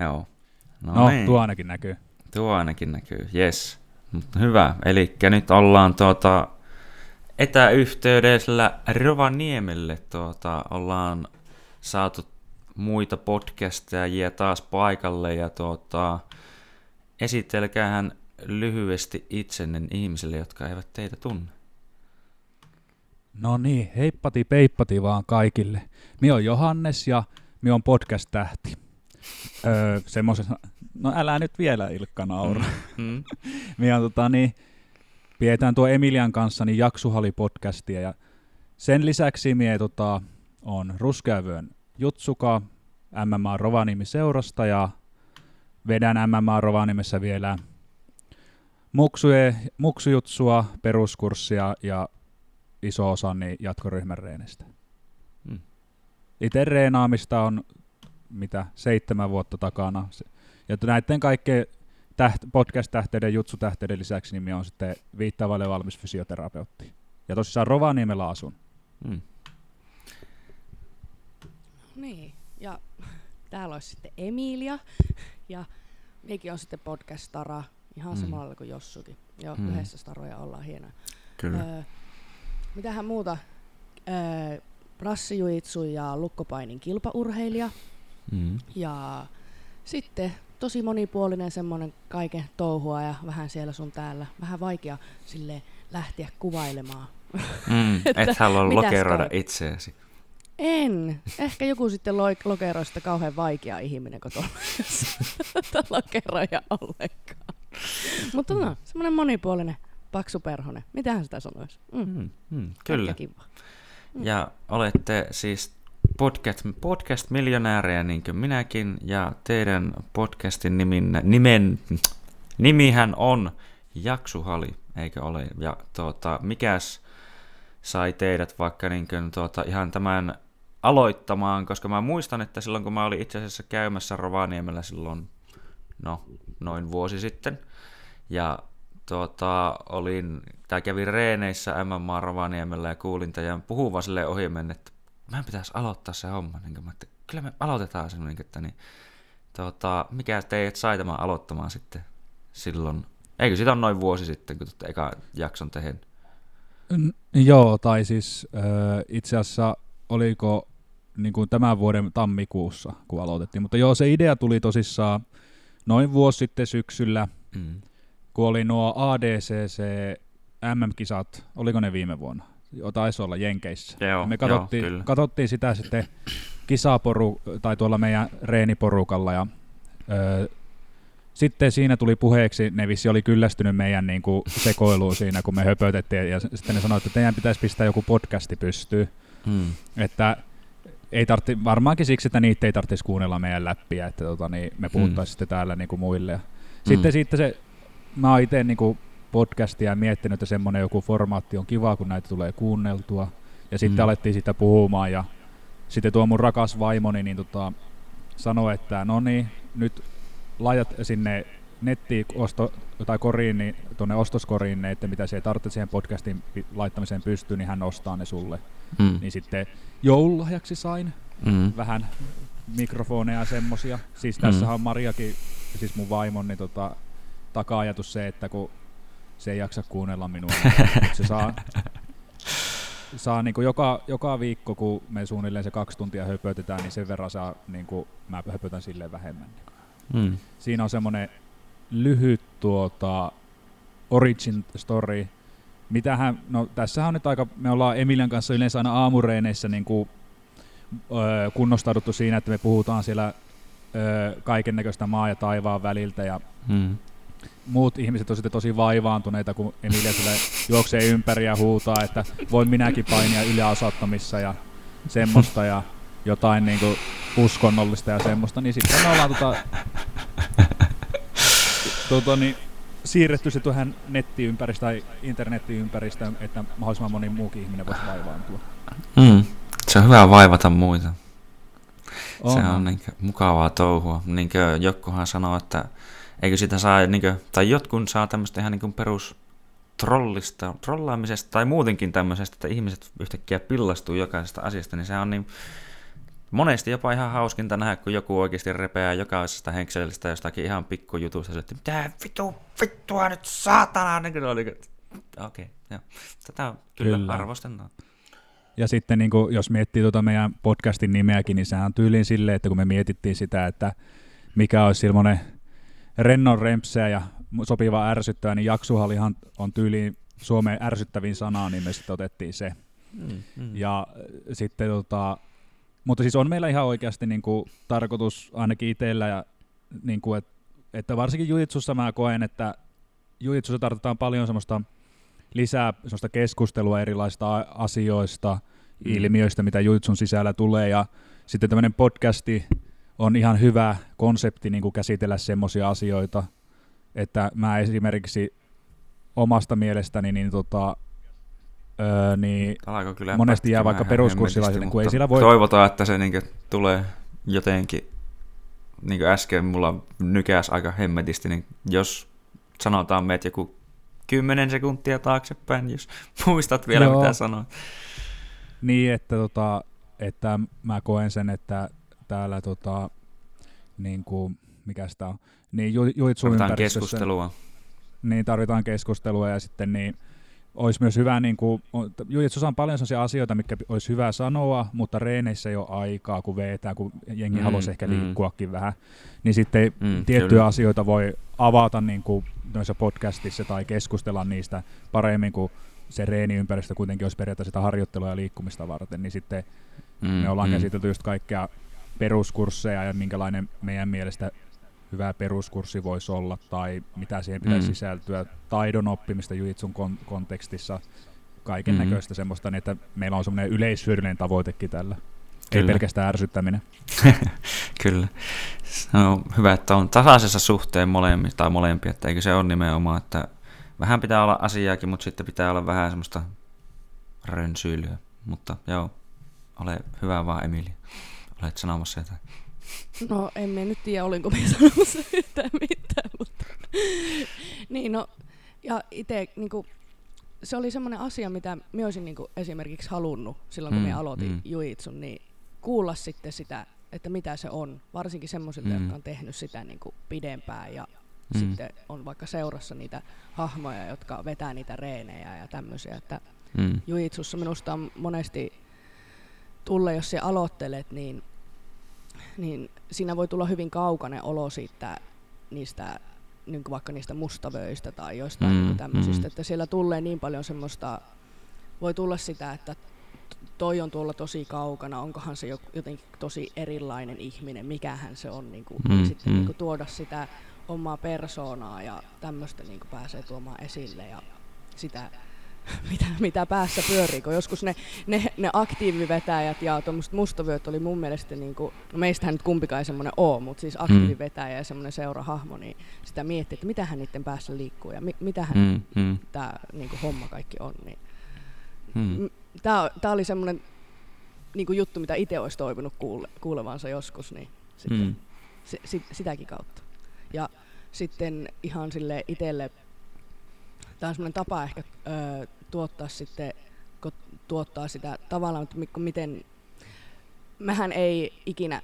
Joo. No, no niin. tuo ainakin näkyy. Tuo ainakin näkyy, yes. Mutta hyvä, eli nyt ollaan tuota, etäyhteydellä Rovaniemelle tuota, ollaan saatu muita podcasteja taas paikalle ja tuota, esitelkäähän lyhyesti itsenne ihmisille, jotka eivät teitä tunne. No niin, heippati peippati vaan kaikille. Mi on Johannes ja mi on podcast-tähti. Öö, no älä nyt vielä Ilkka naura. Mm. mm. tota niin, pidetään tuo Emilian kanssa niin Jaksuhali-podcastia ja sen lisäksi mie tota, on Ruskeavyön Jutsuka MMA Rovaniemi seurasta ja vedän MMA Rovaniemessä vielä muksuje, muksujutsua, peruskurssia ja iso osa niin jatkoryhmän reenistä. Hmm. Itse reenaamista on mitä seitsemän vuotta takana. Ja näiden kaikkien täht, podcast-tähteiden, jutsutähteiden lisäksi nimi on sitten viittaavalle valmis fysioterapeutti. Ja tosissaan Rovaniemellä asun. Hmm. Niin, ja täällä olisi sitten Emilia, ja mekin on sitten podcast-stara, ihan mm. samalla kuin Jossukin. Jo mm. yhdessä staroja ollaan hienoja. Kyllä. Öö, mitähän muuta? Öö, Rassijuitsu ja lukkopainin kilpaurheilija. Mm. Ja sitten tosi monipuolinen semmoinen kaiken touhua ja vähän siellä sun täällä. Vähän vaikea sille lähteä kuvailemaan. Mm, et halua lokeroida itseäsi. En. Ehkä joku sitten lo- lokeroista kauhean vaikea ihminen, kun tuolla lokeroja ollenkaan. Mutta no, semmoinen monipuolinen, paksu perhonen. Mitähän sitä sanoisi? Mm. Mm, mm, kyllä. Kiva. Mm. Ja olette siis podcast, podcast-miljonäärejä niin kuin minäkin, ja teidän podcastin nimin, nimen, nimihän on Jaksuhali, eikö ole? Ja tuota, mikäs sai teidät vaikka niin kuin, tuota, ihan tämän aloittamaan, koska mä muistan, että silloin kun mä olin itse asiassa käymässä Rovaniemellä silloin, no, noin vuosi sitten, ja tuota, olin, tai kävin reeneissä MMA Rovaniemellä ja kuulin tämän puhuvan silleen ohi että mä pitäisi aloittaa se homma, niin kuin, että kyllä me aloitetaan sen, niin, että niin, tuota, mikä teidät sai tämän aloittamaan sitten silloin, eikö sitä on noin vuosi sitten, kun tuota eka jakson tehden? Joo, tai siis äh, itse asiassa oliko niin kuin tämän vuoden tammikuussa, kun aloitettiin. Mutta joo, se idea tuli tosissaan noin vuosi sitten syksyllä, mm. kun oli nuo ADCC MM-kisat, oliko ne viime vuonna? Taisi olla Jenkeissä. Joo, Me katsottiin, joo, katsottiin sitä sitten kisaporu, tai tuolla meidän reeniporukalla, ja öö, sitten siinä tuli puheeksi, ne vissi oli kyllästynyt meidän niin kuin, sekoiluun siinä, kun me höpötettiin, ja sitten ne sanoi, että teidän pitäisi pistää joku podcasti pystyyn. Hmm. Että ei tartti, varmaankin siksi, että niitä ei tarvitsisi kuunnella meidän läppiä, että tota, niin me puhuttaisiin hmm. sitten täällä niin kuin muille. Sitten hmm. siitä se, mä oon itse niin kuin podcastia miettinyt, että semmoinen joku formaatti on kiva, kun näitä tulee kuunneltua. Ja sitten hmm. alettiin sitä puhumaan ja sitten tuo mun rakas vaimoni niin tota, sanoi, että no niin, nyt laitat sinne nettiin osto, tai koriin, niin, tuonne ostoskoriin ne, että mitä se tarvitse siihen podcastin laittamiseen pystyyn, niin hän ostaa ne sulle. Mm. Niin sitten joululahjaksi sain mm. vähän mikrofoneja ja semmosia. Siis tässä mm. on Mariakin, siis mun vaimon, niin tota, taka-ajatus se, että kun se ei jaksa kuunnella minua, niin se saa, saa niin kuin joka, joka viikko, kun me suunnilleen se kaksi tuntia höpötetään, niin sen verran saa, niin kuin, mä höpötän silleen vähemmän. Mm. Siinä on semmoinen lyhyt tuota, origin story. Mitähän, no tässähän on nyt aika, me ollaan Emilian kanssa yleensä aina aamureeneissä niin kuin, öö, kunnostauduttu siinä, että me puhutaan siellä öö, kaiken näköistä maa ja taivaan väliltä ja mm. Muut ihmiset on sitten tosi vaivaantuneita, kun Emilia sille juoksee ympäri ja huutaa, että voin minäkin painia yliasaattomissa ja semmoista ja jotain niin kuin uskonnollista ja semmoista, niin sitten me ollaan tota, tota, niin, siirretty se tuohon nettiympäristöön tai internettiympäristöön, että mahdollisimman moni muukin ihminen voisi vaivaantua. Mm. Se on hyvä vaivata muita. On. Se on niin mukavaa touhua. Niin kuin jokkuhan sanoo, että eikö sitä saa, niin kuin, tai jotkut saa tämmöistä ihan niin kuin perus trollista, trollaamisesta tai muutenkin tämmöisestä, että ihmiset yhtäkkiä pillastuu jokaisesta asiasta, niin se on niin monesti jopa ihan hauskinta nähdä, kun joku oikeasti repeää jokaisesta henkselistä jostakin ihan pikkujutusta, että mitä vitu, vittua nyt saatana, niin oli, okei, okay, joo. Tätä kyllä, kyllä. arvostetaan. Ja sitten niin kuin, jos miettii tuota meidän podcastin nimeäkin, niin sehän on tyyliin silleen, että kun me mietittiin sitä, että mikä olisi semmoinen rennon rempseä ja sopiva ärsyttävä, niin jaksuhalihan on tyyliin Suomen ärsyttävin sana, niin me sitten otettiin se. Mm, mm. Ja sitten tota, mutta siis on meillä ihan oikeasti niin kuin, tarkoitus ainakin itsellä, ja, niin kuin, et, että varsinkin jujitsussa mä koen, että jujitsussa tarvitaan paljon semmoista lisää semmoista keskustelua erilaisista asioista, mm. ilmiöistä, mitä jujitsun sisällä tulee, ja sitten tämmöinen podcasti on ihan hyvä konsepti niin kuin käsitellä semmoisia asioita, että mä esimerkiksi omasta mielestäni niin tota, öö, niin kyllä monesti jää vaikka peruskurssilaisille, kun ei sillä voi... Toivotaan, että se niin tulee jotenkin, niin kuin äsken mulla nykäs aika hemmetisti, niin jos sanotaan meitä joku kymmenen sekuntia taaksepäin, jos muistat vielä Joo. mitä sanoit. Niin, että, tota, että mä koen sen, että täällä tota, niin kuin, mikä sitä on, niin ju, Tarvitaan keskustelua. Niin, tarvitaan keskustelua ja sitten niin, olisi myös hyvä, niin kuin, Jujitsussa on paljon sellaisia asioita, mitkä olisi hyvä sanoa, mutta reeneissä ei ole aikaa, kun vetää, kun jengi mm, haluaisi ehkä mm. liikkuakin vähän. Niin sitten mm, tiettyjä kyllä. asioita voi avata niin kuin noissa podcastissa tai keskustella niistä paremmin, kuin se reeniympäristö kuitenkin olisi periaatteessa sitä harjoittelua ja liikkumista varten, niin sitten mm, me ollaan mm. käsitelty just kaikkea peruskursseja ja minkälainen meidän mielestä hyvä peruskurssi voisi olla tai mitä siihen pitäisi mm. sisältyä, taidon oppimista jujitsun kon- kontekstissa, kaiken mm-hmm. näköistä semmoista, niin että meillä on semmoinen yleishyödyllinen tavoitekin tällä. Kyllä. Ei pelkästään ärsyttäminen. Kyllä. No, hyvä, että on tasaisessa suhteen molemmia, tai molempia, että eikö se ole nimenomaan, että vähän pitää olla asiaakin, mutta sitten pitää olla vähän semmoista rönsyilyä. Mutta joo, ole hyvä vaan Emili. Olet sanomassa jotain. No en mä nyt tiedä, olinko minä sanomassa yhtään mitään, mutta niin no, ja itse niinku, se oli semmoinen asia, mitä minä olisin niinku esimerkiksi halunnut silloin, kun mm, minä aloitin mm. Juitsun, niin kuulla sitten sitä, että mitä se on, varsinkin semmoisilta, mm. jotka on tehnyt sitä niinku pidempään ja mm. sitten on vaikka seurassa niitä hahmoja, jotka vetää niitä reenejä ja tämmöisiä, että mm. Juitsussa minusta on monesti tulle, jos sinä aloittelet, niin niin siinä voi tulla hyvin kaukainen olo siitä, niistä niin vaikka niistä mustavöistä tai joistain mm, niin tämmöisistä, mm. että siellä tulee niin paljon semmoista, voi tulla sitä, että toi on tuolla tosi kaukana, onkohan se jotenkin tosi erilainen ihminen, mikähän se on, niin kuin, mm, ja sitten mm. niin kuin, tuoda sitä omaa persoonaa ja tämmöistä niin kuin pääsee tuomaan esille ja sitä mitä, mitä päässä pyörii, kun joskus ne, ne, ne aktiivivetäjät ja tuommoiset mustavyöt oli mun mielestä, niin kuin, no meistähän nyt kumpikaan ei semmoinen ole, mutta siis mm. aktiivivetäjä ja semmoinen seurahahmo, niin sitä miettii, että mitähän niiden päässä liikkuu ja mi, mitähän mm, mm. tämä niin homma kaikki on. Niin. Mm. Tämä oli semmoinen niin kuin juttu, mitä itse olisi toivonut kuule, kuulevansa joskus, niin sitten, mm. se, sit, sitäkin kautta. Ja sitten ihan sille itselle tämä on semmoinen tapa ehkä ö, tuottaa sitten, kun tuottaa sitä tavallaan, että miten, mehän ei ikinä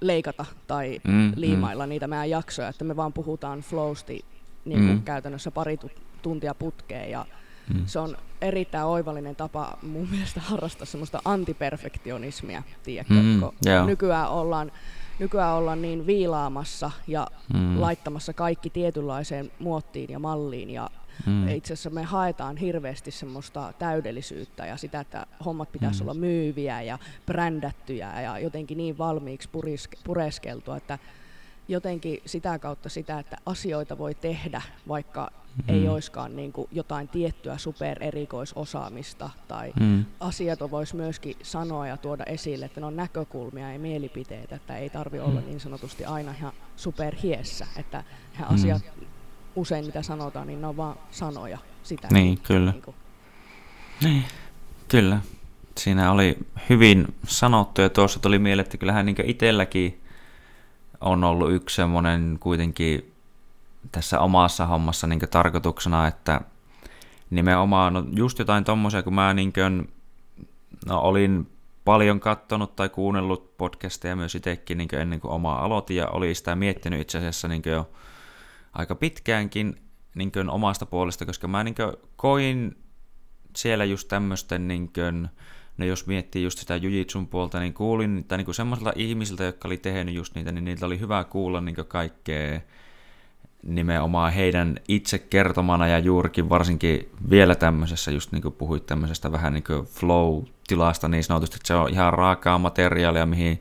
leikata tai mm, mm. liimailla mm. niitä meidän jaksoja, että me vaan puhutaan flowsti niin kuin mm. käytännössä pari tuntia putkeen ja mm. se on erittäin oivallinen tapa mun mielestä harrastaa semmoista antiperfektionismia, tiedätkö, mm, yeah. nykyään ollaan nykyään ollaan niin viilaamassa ja mm. laittamassa kaikki tietynlaiseen muottiin ja malliin ja Mm. Itse asiassa me haetaan hirveästi semmoista täydellisyyttä ja sitä, että hommat pitäisi mm. olla myyviä ja brändättyjä ja jotenkin niin valmiiksi puriske, pureskeltua, että jotenkin sitä kautta sitä, että asioita voi tehdä, vaikka mm. ei olisikaan niin kuin jotain tiettyä supererikoisosaamista tai mm. asioita voisi myöskin sanoa ja tuoda esille, että ne on näkökulmia ja mielipiteitä, että ei tarvi mm. olla niin sanotusti aina ihan superhiessä, että mm. asiat usein mitä sanotaan, niin ne on vaan sanoja. Sitä, niin, kyllä. Niin, kuin. niin, kyllä. Siinä oli hyvin sanottu ja tuossa tuli mieleen, että kyllähän niin itselläkin on ollut yksi semmoinen kuitenkin tässä omassa hommassa niin tarkoituksena, että nimenomaan no just jotain tommosia, kun mä niin kuin, no, olin paljon katsonut tai kuunnellut podcasteja myös itsekin niin ennen kuin omaa aloitin ja oli sitä miettinyt itse asiassa niin jo aika pitkäänkin niin omasta puolesta, koska mä niin koin siellä just tämmöisten, niin kuin, no jos miettii just sitä jujitsun puolta, niin kuulin, tai niin semmoisilta ihmisiltä, jotka oli tehnyt just niitä, niin niiltä oli hyvä kuulla niin kaikkea nimenomaan heidän itse kertomana ja juurikin varsinkin vielä tämmöisessä, just niin kuin puhuit tämmöisestä vähän niin kuin flow-tilasta niin sanotusti, että se on ihan raakaa materiaalia, mihin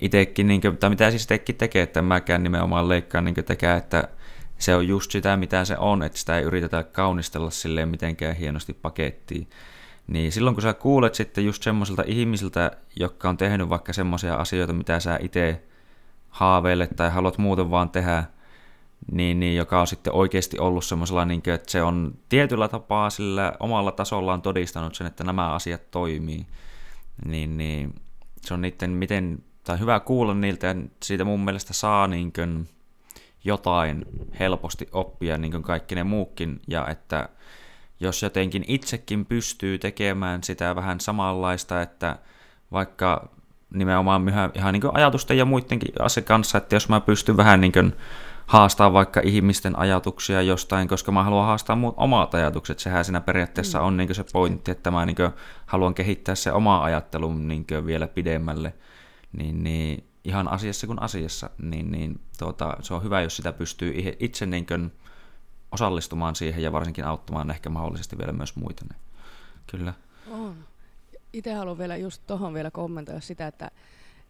itsekin, niin kuin, tai mitä siis itsekin tekee, että mäkään nimenomaan leikkaan niin tekee, että se on just sitä, mitä se on, että sitä ei yritetä kaunistella silleen mitenkään hienosti pakettiin. Niin silloin kun sä kuulet sitten just semmoisilta ihmisiltä, jotka on tehnyt vaikka semmoisia asioita, mitä sä itse haaveilet tai haluat muuten vaan tehdä, niin, niin, joka on sitten oikeasti ollut semmoisella, niin kuin, että se on tietyllä tapaa sillä omalla tasollaan todistanut sen, että nämä asiat toimii. Niin, niin se on niiden, miten, tai hyvä kuulla niiltä, ja siitä mun mielestä saa niin kuin, jotain helposti oppia, niin kuin kaikki ne muukin, ja että jos jotenkin itsekin pystyy tekemään sitä vähän samanlaista, että vaikka nimenomaan ihan niin ajatusten ja muidenkin asioiden kanssa, että jos mä pystyn vähän niin kuin haastaa vaikka ihmisten ajatuksia jostain, koska mä haluan haastaa muut omat ajatukset. Sehän siinä periaatteessa mm. on niin se pointti, että mä niin haluan kehittää se oma ajattelun niin vielä pidemmälle. Niin, niin ihan asiassa kuin asiassa, niin, niin tuota, se on hyvä, jos sitä pystyy itse niin kuin osallistumaan siihen ja varsinkin auttamaan ehkä mahdollisesti vielä myös muita. Niin kyllä. On. Itse haluan vielä just tuohon vielä kommentoida sitä, että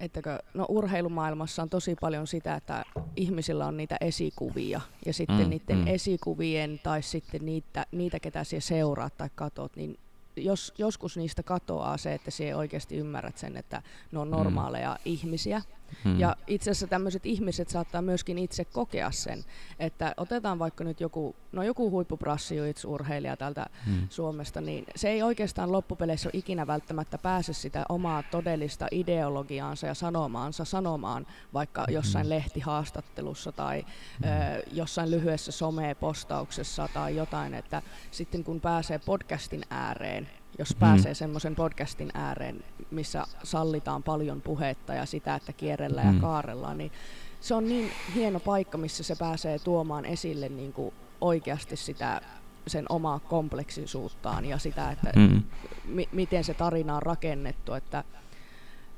ettäkö, no urheilumaailmassa on tosi paljon sitä, että ihmisillä on niitä esikuvia ja sitten mm, niiden mm. esikuvien tai sitten niitä, niitä ketä siellä seuraat tai katot, niin jos, joskus niistä katoaa se, että sie oikeasti ymmärrät sen, että ne on mm. normaaleja mm. ihmisiä. Hmm. Ja itse asiassa tämmöiset ihmiset saattaa myöskin itse kokea sen, että otetaan vaikka nyt joku, no joku huippuprassijuitsurheilija täältä hmm. Suomesta, niin se ei oikeastaan loppupeleissä ole ikinä välttämättä pääse sitä omaa todellista ideologiaansa ja sanomaansa sanomaan vaikka jossain hmm. lehtihaastattelussa tai hmm. ö, jossain lyhyessä some-postauksessa tai jotain, että sitten kun pääsee podcastin ääreen, jos pääsee mm. semmoisen podcastin ääreen, missä sallitaan paljon puhetta ja sitä, että kierrellään mm. ja kaarellaan, niin se on niin hieno paikka, missä se pääsee tuomaan esille niin kuin oikeasti sitä sen omaa kompleksisuuttaan ja sitä, että mm. mi- miten se tarina on rakennettu, että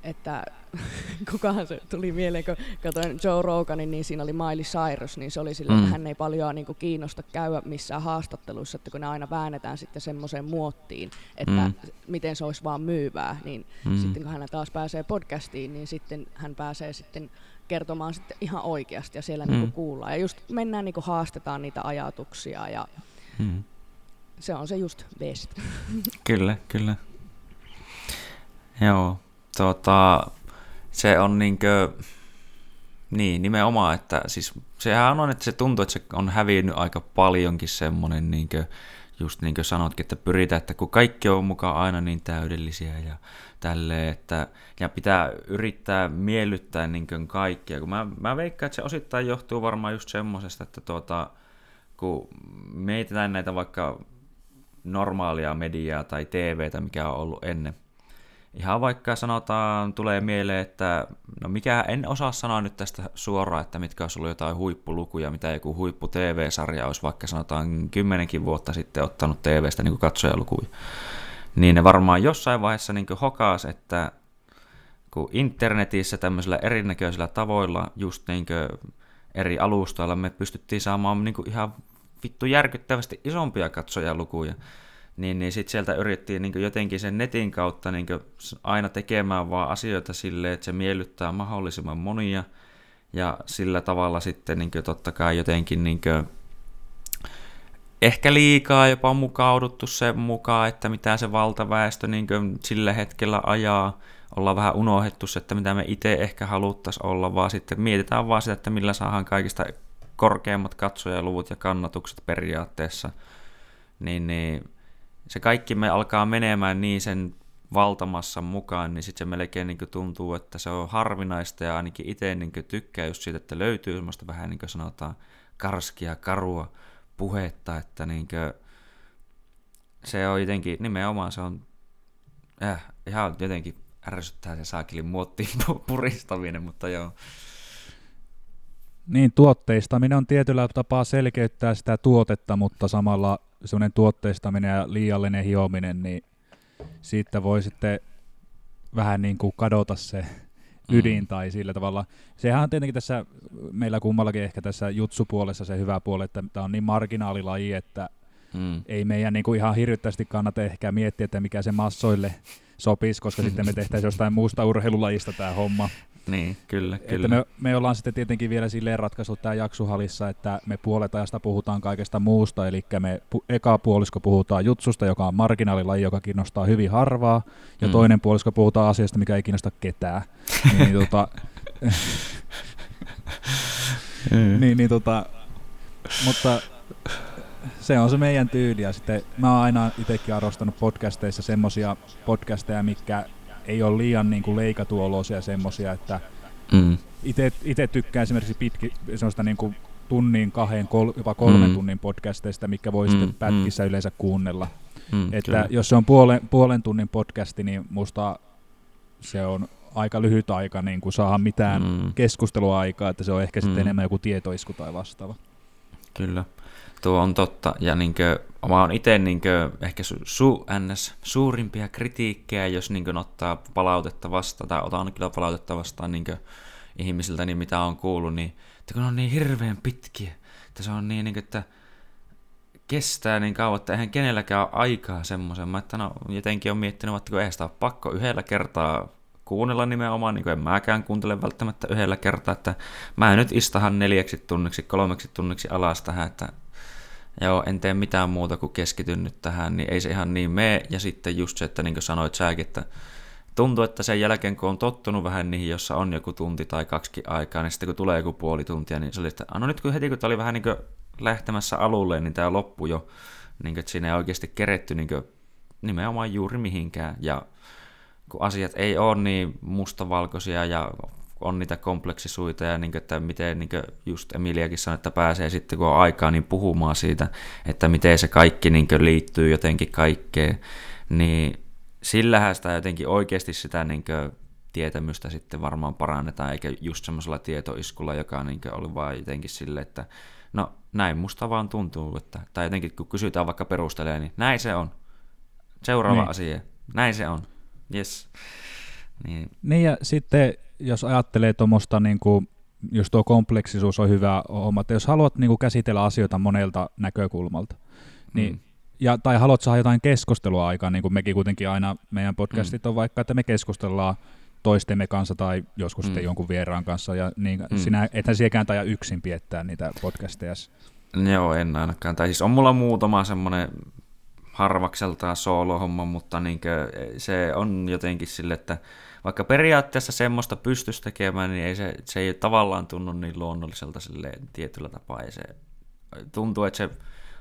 että kukahan se tuli mieleen, kun katsoin Joe Roganin, niin siinä oli Miley Cyrus, niin se oli sillä, mm. että hän ei paljon niin kuin, kiinnosta käydä missään haastatteluissa, että kun ne aina väännetään sitten semmoiseen muottiin, että mm. miten se olisi vaan myyvää, niin mm. sitten kun hän taas pääsee podcastiin, niin sitten hän pääsee sitten kertomaan sitten ihan oikeasti ja siellä mm. niin kuin, kuullaan. Ja just mennään niin kuin, haastetaan niitä ajatuksia ja mm. se on se just best. Kyllä, kyllä. Joo, tota, se on niinkö, niin nimenomaan, että siis sehän on, että se tuntuu, että se on hävinnyt aika paljonkin semmoinen, niinkö, just niin kuin sanotkin, että pyritään, että kun kaikki on mukaan aina niin täydellisiä ja tälleen, että ja pitää yrittää miellyttää niin kuin kaikkia, kun mä, mä veikkaan, että se osittain johtuu varmaan just semmoisesta, että tuota, kun mietitään näitä vaikka normaalia mediaa tai TVtä, mikä on ollut ennen, Ihan vaikka sanotaan, tulee mieleen, että no mikä, en osaa sanoa nyt tästä suoraan, että mitkä olisi ollut jotain huippulukuja, mitä joku huippu TV-sarja olisi vaikka sanotaan kymmenenkin vuotta sitten ottanut TVstä niin katsojalukuja. Niin ne varmaan jossain vaiheessa niin hokaas, että kun internetissä tämmöisillä erinäköisillä tavoilla, just niin eri alustoilla me pystyttiin saamaan niin ihan vittu järkyttävästi isompia katsojalukuja niin, niin sitten sieltä yritettiin niin jotenkin sen netin kautta niin aina tekemään vaan asioita silleen, että se miellyttää mahdollisimman monia, ja sillä tavalla sitten niin totta kai jotenkin niin ehkä liikaa jopa mukauduttu sen mukaan, että mitä se valtaväestö niin sillä hetkellä ajaa, ollaan vähän unohdettu se, että mitä me itse ehkä haluttaisiin olla, vaan sitten mietitään vaan sitä, että millä saadaan kaikista korkeimmat katsojaluvut ja kannatukset periaatteessa, niin, niin se kaikki me alkaa menemään niin sen valtamassa mukaan, niin sitten se melkein niin tuntuu, että se on harvinaista ja ainakin itse niin tykkää just siitä, että löytyy semmoista vähän niin kuin sanotaan karskia, karua puhetta, että niin se on jotenkin, nimenomaan se on äh, ihan jotenkin ärsyttää se saakilin muottiin puristaminen, mutta joo. Niin, tuotteistaminen on tietyllä tapaa selkeyttää sitä tuotetta, mutta samalla semmoinen tuotteistaminen ja liiallinen hiominen, niin siitä voi sitten vähän niin kuin kadota se mm. ydin mm. tai sillä tavalla. Sehän on tietenkin tässä meillä kummallakin ehkä tässä jutsupuolessa se hyvä puoli, että tämä on niin marginaalilaji, että mm. ei meidän niin kuin ihan hirvittävästi kannata ehkä miettiä, että mikä se massoille sopisi, koska sitten me tehtäisiin jostain muusta urheilulajista tämä homma. Niin, kyllä, että kyllä. Me, me ollaan sitten tietenkin vielä silleen ratkaisu tämä jaksuhalissa, että me puolet ajasta puhutaan kaikesta muusta, eli me pu, eka puolisko puhutaan jutsusta, joka on marginaalilaji, joka kiinnostaa hyvin harvaa, ja mm. toinen puolisko puhutaan asiasta, mikä ei kiinnosta ketään. niin, tota, mm. niin, niin, tota, mutta se on se meidän tyyli. Ja sitten mä oon aina itsekin arvostanut podcasteissa semmosia podcasteja, mikä ei ole liian niin kuin leikatuoloisia semmosia, että mm. itse tykkään esimerkiksi pitki, semmoista niin kuin tunnin, kahden, kol, jopa kolmen mm. tunnin podcasteista, mikä voi mm. sitten pätkissä mm. yleensä kuunnella. Mm, että kyllä. jos se on puolen, puolen tunnin podcasti, niin musta se on aika lyhyt aika niin kuin saada mitään mm. keskustelua aikaa, että se on ehkä mm. sitten enemmän joku tietoisku tai vastaava. Kyllä. Tuo on totta, ja niinkö, mä oon itse niinkö, ehkä su, su, ns, suurimpia kritiikkejä, jos niinkö ottaa palautetta vastaan, tai otan kyllä palautetta vastaan niinkö, ihmisiltä, niin mitä on kuullut, niin että kun on niin hirveän pitkiä, että se on niin, niinkö, että kestää niin kauan, että eihän kenelläkään ole aikaa semmoisen. Mä että no, jotenkin on miettinyt, että kun eihän sitä ole pakko yhdellä kertaa kuunnella nimenomaan, niin kuin en mäkään kuuntele välttämättä yhdellä kertaa, että mä en nyt istahan neljäksi tunniksi, kolmeksi tunniksi alas tähän, että joo, en tee mitään muuta kuin keskityn nyt tähän, niin ei se ihan niin mene. Ja sitten just se, että niin kuin sanoit säkin, että tuntuu, että sen jälkeen kun on tottunut vähän niihin, jossa on joku tunti tai kaksi aikaa, niin sitten kun tulee joku puoli tuntia, niin se oli, että no nyt kun heti kun tämä oli vähän niin kuin lähtemässä alulle, niin tämä loppui jo, niin kuin, että siinä ei oikeasti keretty niin kuin, nimenomaan juuri mihinkään. Ja kun asiat ei ole niin mustavalkoisia ja on niitä kompleksisuita ja niin kuin, että miten niin kuin just Emiliakin sanoi, että pääsee sitten kun on aikaa niin puhumaan siitä, että miten se kaikki niin kuin liittyy jotenkin kaikkeen, niin sillähän sitä jotenkin oikeasti sitä niin kuin tietämystä sitten varmaan parannetaan, eikä just semmoisella tietoiskulla, joka niin oli vaan jotenkin sille, että no näin musta vaan tuntuu, että, tai jotenkin kun kysytään vaikka perustelee, niin näin se on. Seuraava niin. asia, näin se on. Yes. Niin. niin ja sitten jos ajattelee tuommoista, niin kuin, jos tuo kompleksisuus on hyvä homma, että jos haluat niin kuin, käsitellä asioita monelta näkökulmalta, niin, mm. ja, tai haluat saada jotain keskustelua aikaan, niin kuin mekin kuitenkin aina, meidän podcastit mm. on vaikka, että me keskustellaan toistemme kanssa tai joskus mm. sitten jonkun vieraan kanssa, ja niin, mm. sinä ethän siekään tai yksin piettää niitä podcasteja. Joo, en ainakaan. Tai siis on mulla muutama semmoinen harvakseltaan soolohomma, mutta niin se on jotenkin sille, että vaikka periaatteessa semmoista pystyisi tekemään, niin ei se, se ei tavallaan tunnu niin luonnolliselta silleen tietyllä tapaa. Ja se tuntuu, että se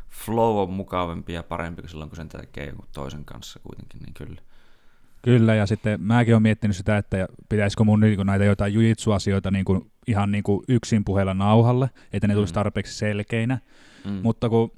flow on mukavampi ja parempi kuin silloin, kun sen tekee jonkun toisen kanssa kuitenkin, niin kyllä. Kyllä, ja sitten mäkin olen miettinyt sitä, että pitäisikö mun niin näitä jotain jujitsu-asioita niin kuin, ihan niin kuin yksin puheella nauhalle, että ne tulisi mm. tarpeeksi selkeinä. Mm. Mutta kun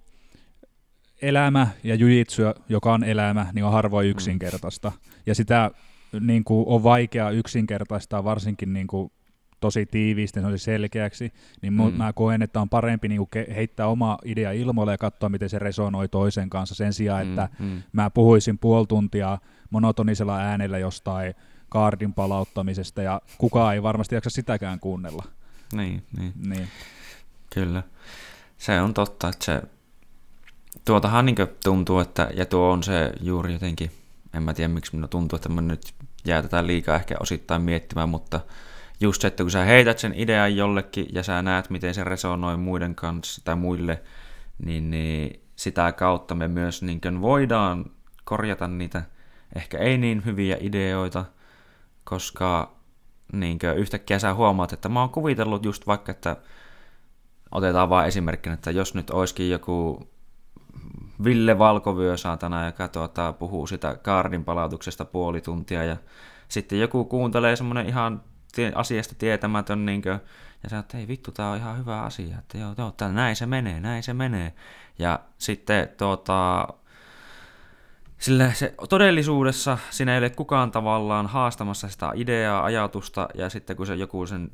elämä ja jujitsu, joka on elämä, niin on harvoin mm. yksinkertaista. Mm. Ja sitä niin kuin on vaikea yksinkertaistaa varsinkin niin kuin tosi tiiviisti, se olisi selkeäksi, niin mm. mä koen, että on parempi niin kuin heittää oma idea ilmoille ja katsoa, miten se resonoi toisen kanssa sen sijaan, mm, että mm. mä puhuisin puoli tuntia monotonisella äänellä jostain kaardin palauttamisesta ja kukaan ei varmasti jaksa sitäkään kuunnella. Niin, niin. niin. Kyllä. Se on totta, että se tuotahan niin tuntuu, että ja tuo on se juuri jotenkin en mä tiedä miksi minun tuntuu, että mä nyt jää tätä liikaa ehkä osittain miettimään, mutta just se, että kun sä heität sen idean jollekin ja sä näet, miten se resonoi muiden kanssa tai muille, niin, niin sitä kautta me myös niin voidaan korjata niitä ehkä ei niin hyviä ideoita, koska niin yhtäkkiä sä huomaat, että mä oon kuvitellut just vaikka, että otetaan vain esimerkkinä, että jos nyt olisikin joku Ville Valkovyö saatana, joka tuota, puhuu sitä kaardin palautuksesta puoli tuntia ja sitten joku kuuntelee semmoinen ihan asiasta tietämätön niin kuin, ja sanoo, että ei vittu, tämä on ihan hyvä asia, että joo, joo tää, näin se menee, näin se menee. Ja sitten tuota, sillä se todellisuudessa siinä ei ole kukaan tavallaan haastamassa sitä ideaa, ajatusta, ja sitten kun se joku sen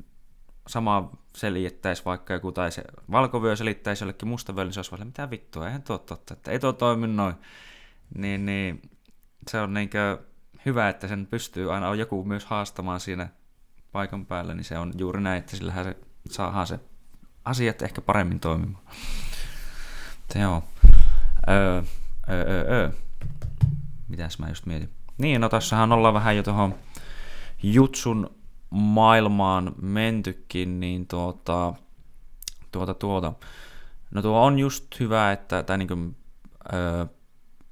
sama selittäisi vaikka joku, tai se valkovyö selittäisi jollekin mustavyölle, niin se olisi vaan, mitä vittua, eihän tuo totta, että ei tuo toimi noin. Niin, niin se on niinkö hyvä, että sen pystyy aina joku myös haastamaan siinä paikan päällä, niin se on juuri näin, että sillähän se saadaan se asiat ehkä paremmin toimimaan. Mutta joo. Öö, öö, öö. Mitäs mä just mietin? Niin, no tässähän ollaan vähän jo tuohon jutsun maailmaan mentykin, niin tuota, tuota, tuota. No tuo on just hyvä, että, tai niin kuin, öö,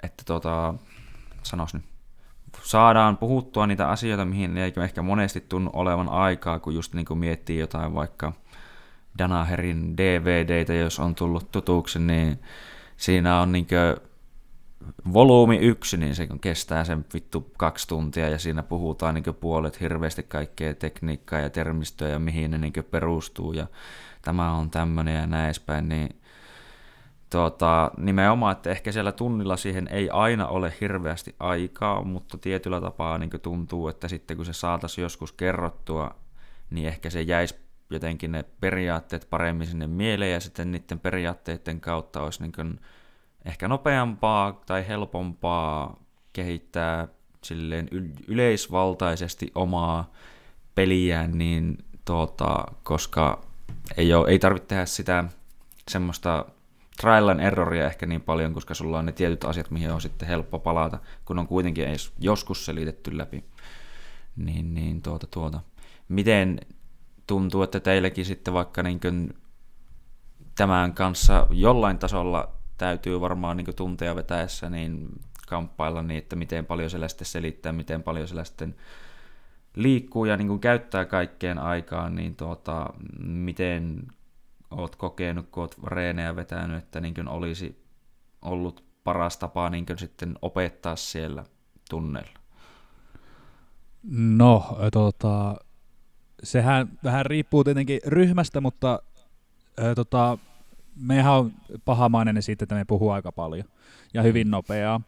että tuota, sanos nyt, saadaan puhuttua niitä asioita, mihin ei ehkä monesti tunnu olevan aikaa, kun just niin kuin miettii jotain vaikka Danaherin DVDtä, jos on tullut tutuksi, niin siinä on niin volyymi yksi, niin se kestää sen vittu kaksi tuntia ja siinä puhutaan niin puolet hirveästi kaikkea tekniikkaa ja termistöä ja mihin ne niin perustuu ja tämä on tämmöinen ja näin edespäin, niin tuota, nimenomaan, että ehkä siellä tunnilla siihen ei aina ole hirveästi aikaa, mutta tietyllä tapaa niin tuntuu, että sitten kun se saataisiin joskus kerrottua, niin ehkä se jäisi jotenkin ne periaatteet paremmin sinne mieleen ja sitten niiden periaatteiden kautta olisi niin ehkä nopeampaa tai helpompaa kehittää silleen yleisvaltaisesti omaa peliään, niin tuota, koska ei, ole, ei tarvitse tehdä sitä semmoista trial and erroria ehkä niin paljon, koska sulla on ne tietyt asiat, mihin on sitten helppo palata, kun on kuitenkin edes joskus selitetty läpi. Niin, niin tuota, tuota. Miten tuntuu, että teilläkin sitten vaikka niin kuin tämän kanssa jollain tasolla täytyy varmaan niin tunteja vetäessä niin kamppailla niin, että miten paljon siellä sitten selittää, miten paljon siellä sitten liikkuu ja niin käyttää kaikkeen aikaan, niin tuota, miten oot kokenut, kun oot reenejä vetänyt, että niin olisi ollut paras tapa niin sitten opettaa siellä tunneilla? No, tota, sehän vähän riippuu tietenkin ryhmästä, mutta ää, tota, mehän on pahamainen siitä, että me puhuu aika paljon ja hyvin mm. nopeaa.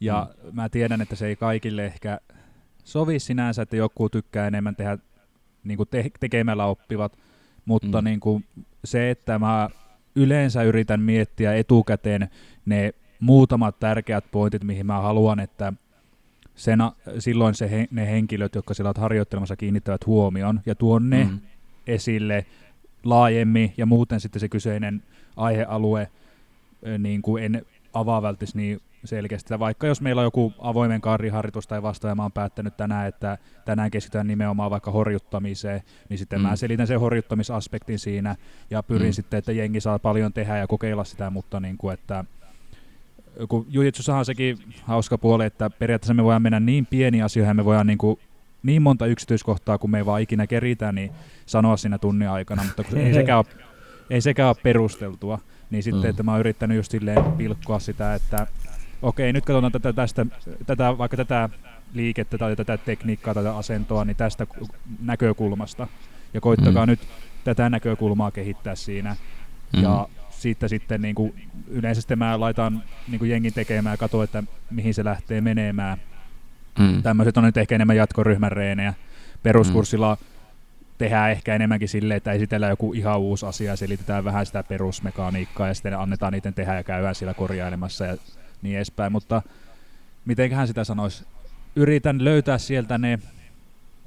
Ja mm. mä tiedän, että se ei kaikille ehkä sovi sinänsä, että joku tykkää enemmän tehdä niin kuin te- tekemällä oppivat, mutta mm. niin kuin se, että mä yleensä yritän miettiä etukäteen ne muutamat tärkeät pointit, mihin mä haluan, että sen, silloin se, he, ne henkilöt, jotka siellä ovat harjoittelemassa, kiinnittävät huomion ja tuon ne mm. esille laajemmin ja muuten sitten se kyseinen aihealue niin kuin en avaa välttämättä niin selkeästi. Vaikka jos meillä on joku avoimen karriharjoitus tai vastaava, mä oon päättänyt tänään, että tänään keskitytään nimenomaan vaikka horjuttamiseen, niin sitten mm. mä selitän sen horjuttamisaspektin siinä ja pyrin mm. sitten, että jengi saa paljon tehdä ja kokeilla sitä, mutta niin kuin, että kun Jujitsussa on sekin hauska puoli, että periaatteessa me voidaan mennä niin pieni asioihin, me voidaan niin, kuin niin monta yksityiskohtaa, kun me ei vaan ikinä keritään, niin sanoa siinä tunnin aikana, mutta kun ei sekään ole, ei sekään ole perusteltua, niin sitten, mm. että mä oon yrittänyt just silleen pilkkoa sitä, että okei, nyt katsotaan tätä, tästä, tätä, vaikka tätä liikettä tai tätä tekniikkaa tai tätä asentoa, niin tästä näkökulmasta. Ja koittakaa mm. nyt tätä näkökulmaa kehittää siinä. Mm. Ja siitä sitten niin kuin, yleensä sitten mä laitan niin kuin jengin tekemään ja katsoa, että mihin se lähtee menemään. Mm. Tämmöiset on nyt ehkä enemmän jatkoryhmän reenejä. Peruskurssilla mm. Tehdään ehkä enemmänkin silleen, että esitellään joku ihan uusi asia ja selitetään vähän sitä perusmekaniikkaa ja sitten annetaan niiden tehdä ja käydään siellä korjailemassa ja niin edespäin, mutta mitenköhän sitä sanoisi, yritän löytää sieltä ne,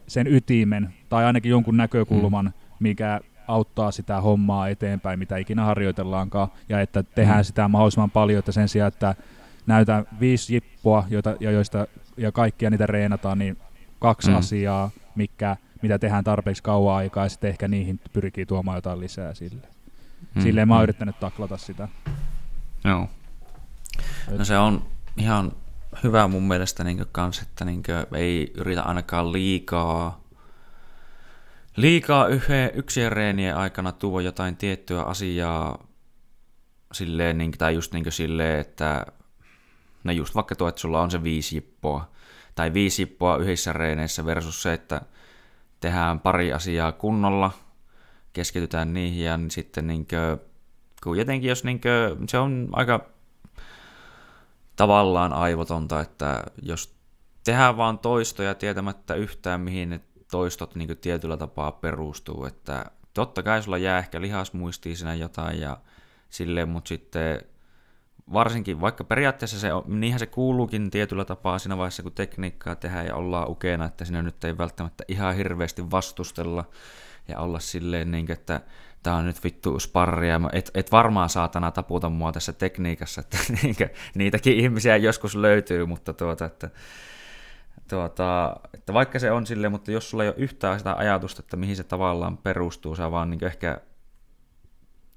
sen ytimen tai ainakin jonkun näkökulman, mm. mikä auttaa sitä hommaa eteenpäin, mitä ikinä harjoitellaankaan, ja että tehdään mm. sitä mahdollisimman paljon, että sen sijaan, että näytän viisi jippoa, joita, ja, joista, ja kaikkia niitä reenataan, niin kaksi mm. asiaa, mikä, mitä tehdään tarpeeksi kauan aikaa, ja sitten ehkä niihin pyrkii tuomaan jotain lisää sille. Mm. Silleen mä oon mm. yrittänyt taklata sitä. Joo. No se on ihan hyvä mun mielestä niin kans, että niin ei yritä ainakaan liikaa liikaa yhden yksien reenien aikana tuo jotain tiettyä asiaa silleen, niin, tai just niin silleen, että no just vaikka tuo, että sulla on se viisi jippoa, tai viisi jippoa yhdessä reeneissä versus se, että tehdään pari asiaa kunnolla, keskitytään niihin ja sitten niin kuin, kun jotenkin jos niin kuin, se on aika tavallaan aivotonta, että jos tehdään vaan toistoja tietämättä yhtään, mihin ne toistot niin tietyllä tapaa perustuu, että totta kai sulla jää ehkä lihasmuistiin siinä jotain ja silleen, mutta sitten varsinkin, vaikka periaatteessa se on, niinhän se kuuluukin tietyllä tapaa siinä vaiheessa, kun tekniikkaa tehdään ja ollaan ukeena, että siinä nyt ei välttämättä ihan hirveästi vastustella ja olla silleen, niin kuin, että tämä on nyt vittu sparria, et, et varmaan saatana taputa mua tässä tekniikassa, että niin kuin, niitäkin ihmisiä joskus löytyy, mutta tuota, että, tuota, että vaikka se on silleen, mutta jos sulla ei ole yhtään sitä ajatusta, että mihin se tavallaan perustuu, sä vaan niin ehkä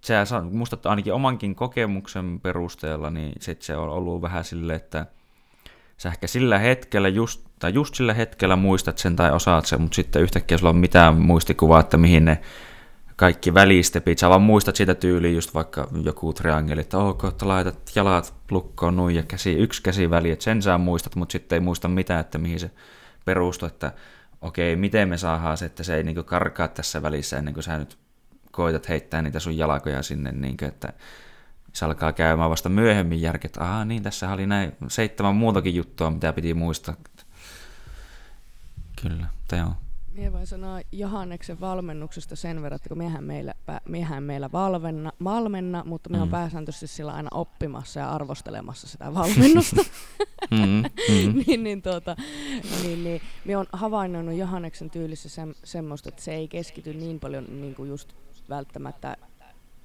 se musta ainakin omankin kokemuksen perusteella, niin sit se on ollut vähän silleen, että sä ehkä sillä hetkellä, just, tai just sillä hetkellä muistat sen tai osaat sen, mutta sitten yhtäkkiä sulla on mitään muistikuvaa, että mihin ne kaikki välistepit, sä vaan muistat siitä tyyliin just vaikka joku triangeli, että ok, että laitat jalat lukkoon nuin ja käsi, yksi käsi väli, että sen sä muistat, mutta sitten ei muista mitään, että mihin se perustuu, että okei, miten me saadaan se, että se ei niin karkaa tässä välissä ennen kuin sä nyt koitat heittää niitä sun jalkoja sinne, niin kuin, että se alkaa käymään vasta myöhemmin järki, että aah niin, tässä oli näin seitsemän muutakin juttua, mitä piti muistaa. Kyllä, te on. Mie voin sanoa Johanneksen valmennuksesta sen verran, että kun miehän meillä, miehän meillä valmenna, valmenna, mutta me mm. on pääsääntöisesti sillä aina oppimassa ja arvostelemassa sitä valmennusta. mm, mm. niin, niin, tuota, niin, niin, me on havainnoinut Johanneksen tyylissä se, semmoista, että se ei keskity niin paljon niin kuin just välttämättä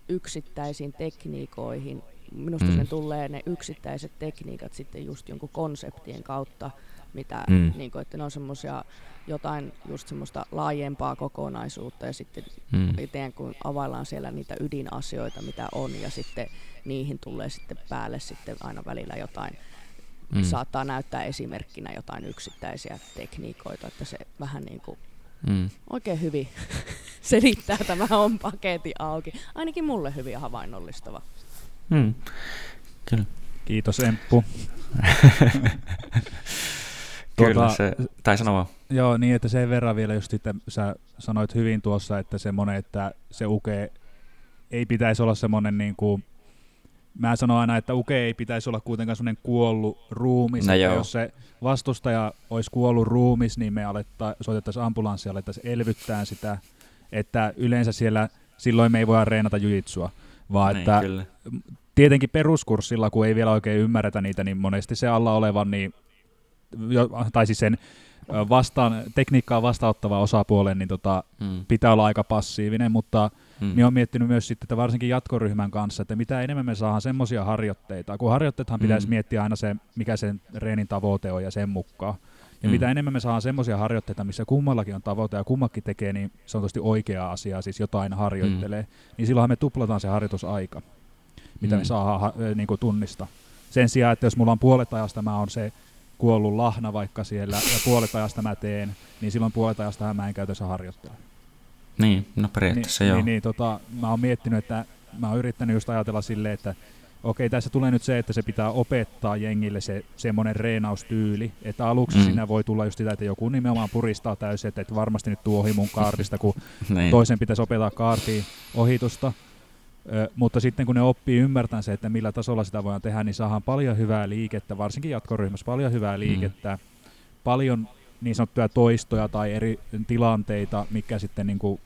yksittäisiin tekniikoihin. Minusta mm. sen tulee ne yksittäiset tekniikat sitten just jonkun konseptien kautta, mitä, mm. niin kuin, että ne on semmoisia jotain just semmoista laajempaa kokonaisuutta ja sitten mm. itse kun availlaan siellä niitä ydinasioita, mitä on ja sitten niihin tulee sitten päälle sitten aina välillä jotain, mm. saattaa näyttää esimerkkinä jotain yksittäisiä tekniikoita, että se vähän niin kuin mm. oikein hyvin selittää tämä on paketti auki. Ainakin mulle hyvin havainnollistava. Mm. Kyllä. Kiitos Emppu. Kyllä tuota, se, tai sanoa. Joo, niin että sen verran vielä just että sä sanoit hyvin tuossa, että semmoinen, että se uke ei pitäisi olla semmoinen niin kuin, mä sanon aina, että uke ei pitäisi olla kuitenkaan semmoinen kuollut ruumis, no jos se vastustaja olisi kuollut ruumis, niin me aletta, soitettaisiin ambulanssi ja alettaisiin elvyttää sitä, että yleensä siellä silloin me ei voida reenata jujitsua, vaan niin, että kyllä. tietenkin peruskurssilla, kun ei vielä oikein ymmärretä niitä, niin monesti se alla olevan, niin, tai siis sen vastaan, tekniikkaa vastaanottava osapuolen, niin tota, hmm. pitää olla aika passiivinen, mutta hmm. minä olen miettinyt myös sitten, että varsinkin jatkoryhmän kanssa, että mitä enemmän me saadaan semmoisia harjoitteita, kun harjoitteethan hmm. pitäisi miettiä aina se, mikä sen reenin tavoite on ja sen mukaan. Ja mm. mitä enemmän me saadaan semmoisia harjoitteita, missä kummallakin on tavoite ja kummakin tekee niin sanotusti oikeaa asiaa, siis jotain harjoittelee, mm. niin silloinhan me tuplataan se harjoitusaika, mitä mm. me saadaan niin kuin tunnista. Sen sijaan, että jos mulla on puolet ajasta mä on se kuollut lahna vaikka siellä ja puolet ajasta mä teen, niin silloin puolet ajasta mä en käytössä harjoittele. Niin, no periaatteessa niin, joo. Niin, niin tota, mä oon miettinyt, että mä oon yrittänyt just ajatella silleen, että okei, tässä tulee nyt se, että se pitää opettaa jengille se semmoinen reenaustyyli, että aluksi mm. siinä voi tulla just sitä, että joku nimenomaan puristaa täysin, että, että varmasti nyt tuo ohi mun kaartista, kun niin. toisen pitäisi opettaa kaartiin ohitusta, Ö, mutta sitten kun ne oppii ymmärtämään se, että millä tasolla sitä voidaan tehdä, niin saadaan paljon hyvää liikettä, varsinkin jatkoryhmässä paljon hyvää mm. liikettä, mm. paljon niin sanottuja toistoja tai eri tilanteita, mikä sitten niin kuin,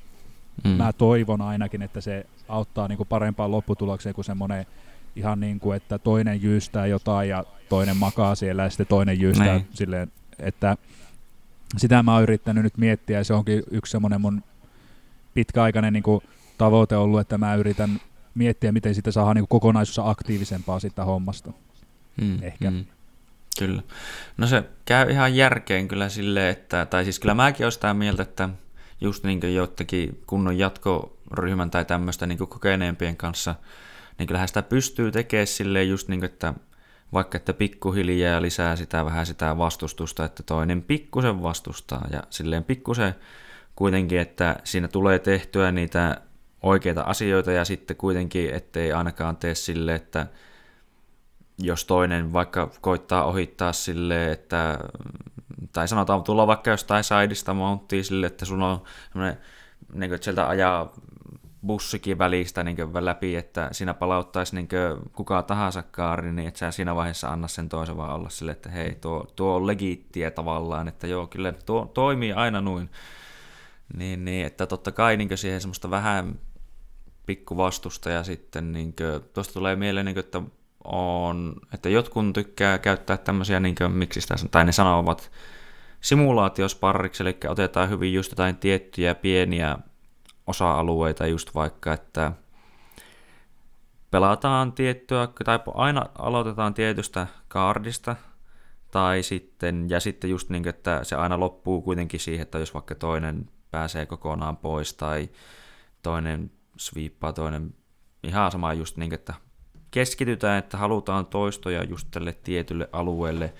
mm. mä toivon ainakin, että se auttaa niin kuin parempaan lopputulokseen kuin semmoinen ihan niin kuin, että toinen jyystää jotain ja toinen makaa siellä ja sitten toinen jyystää Nein. silleen, että sitä mä oon yrittänyt nyt miettiä ja se onkin yksi semmoinen mun pitkäaikainen niin kuin tavoite ollut, että mä yritän miettiä, miten sitä saadaan niin kokonaisuudessa aktiivisempaa siitä hommasta. Hmm, Ehkä. Hmm. Kyllä. No se käy ihan järkeen kyllä silleen, että, tai siis kyllä mäkin olen sitä mieltä, että just niin kuin joidenkin kunnon jatkoryhmän tai tämmöistä niin kokeneempien kanssa, niin kyllähän sitä pystyy tekemään silleen just niin kuin, että vaikka että pikkuhiljaa lisää sitä vähän sitä vastustusta, että toinen pikkusen vastustaa ja silleen pikkusen kuitenkin, että siinä tulee tehtyä niitä oikeita asioita ja sitten kuitenkin, ettei ainakaan tee sille, että jos toinen vaikka koittaa ohittaa sille, että tai sanotaan tulla vaikka jostain sideista mounttiin sille, että sun on niin kuin, että sieltä ajaa bussikin välistä niin läpi, että siinä palauttaisi niin kuka tahansa kaari, niin että sä siinä vaiheessa anna sen toisen vaan olla sille, että hei, tuo, tuo on legiittiä tavallaan, että joo, kyllä tuo toimii aina noin. Niin, niin että totta kai niin siihen semmoista vähän pikku vastusta ja sitten niin tuosta tulee mieleen, niin kuin, että on, että jotkut tykkää käyttää tämmöisiä, niin kuin, miksi sitä, tai ne sanovat simulaatiosparriksi, eli otetaan hyvin just jotain tiettyjä pieniä osa-alueita, just vaikka, että pelataan tiettyä, tai aina aloitetaan tietystä kaardista, tai sitten, ja sitten just niin, että se aina loppuu kuitenkin siihen, että jos vaikka toinen pääsee kokonaan pois, tai toinen sviippaa, toinen ihan sama just niin, että keskitytään, että halutaan toistoja just tälle tietylle alueelle,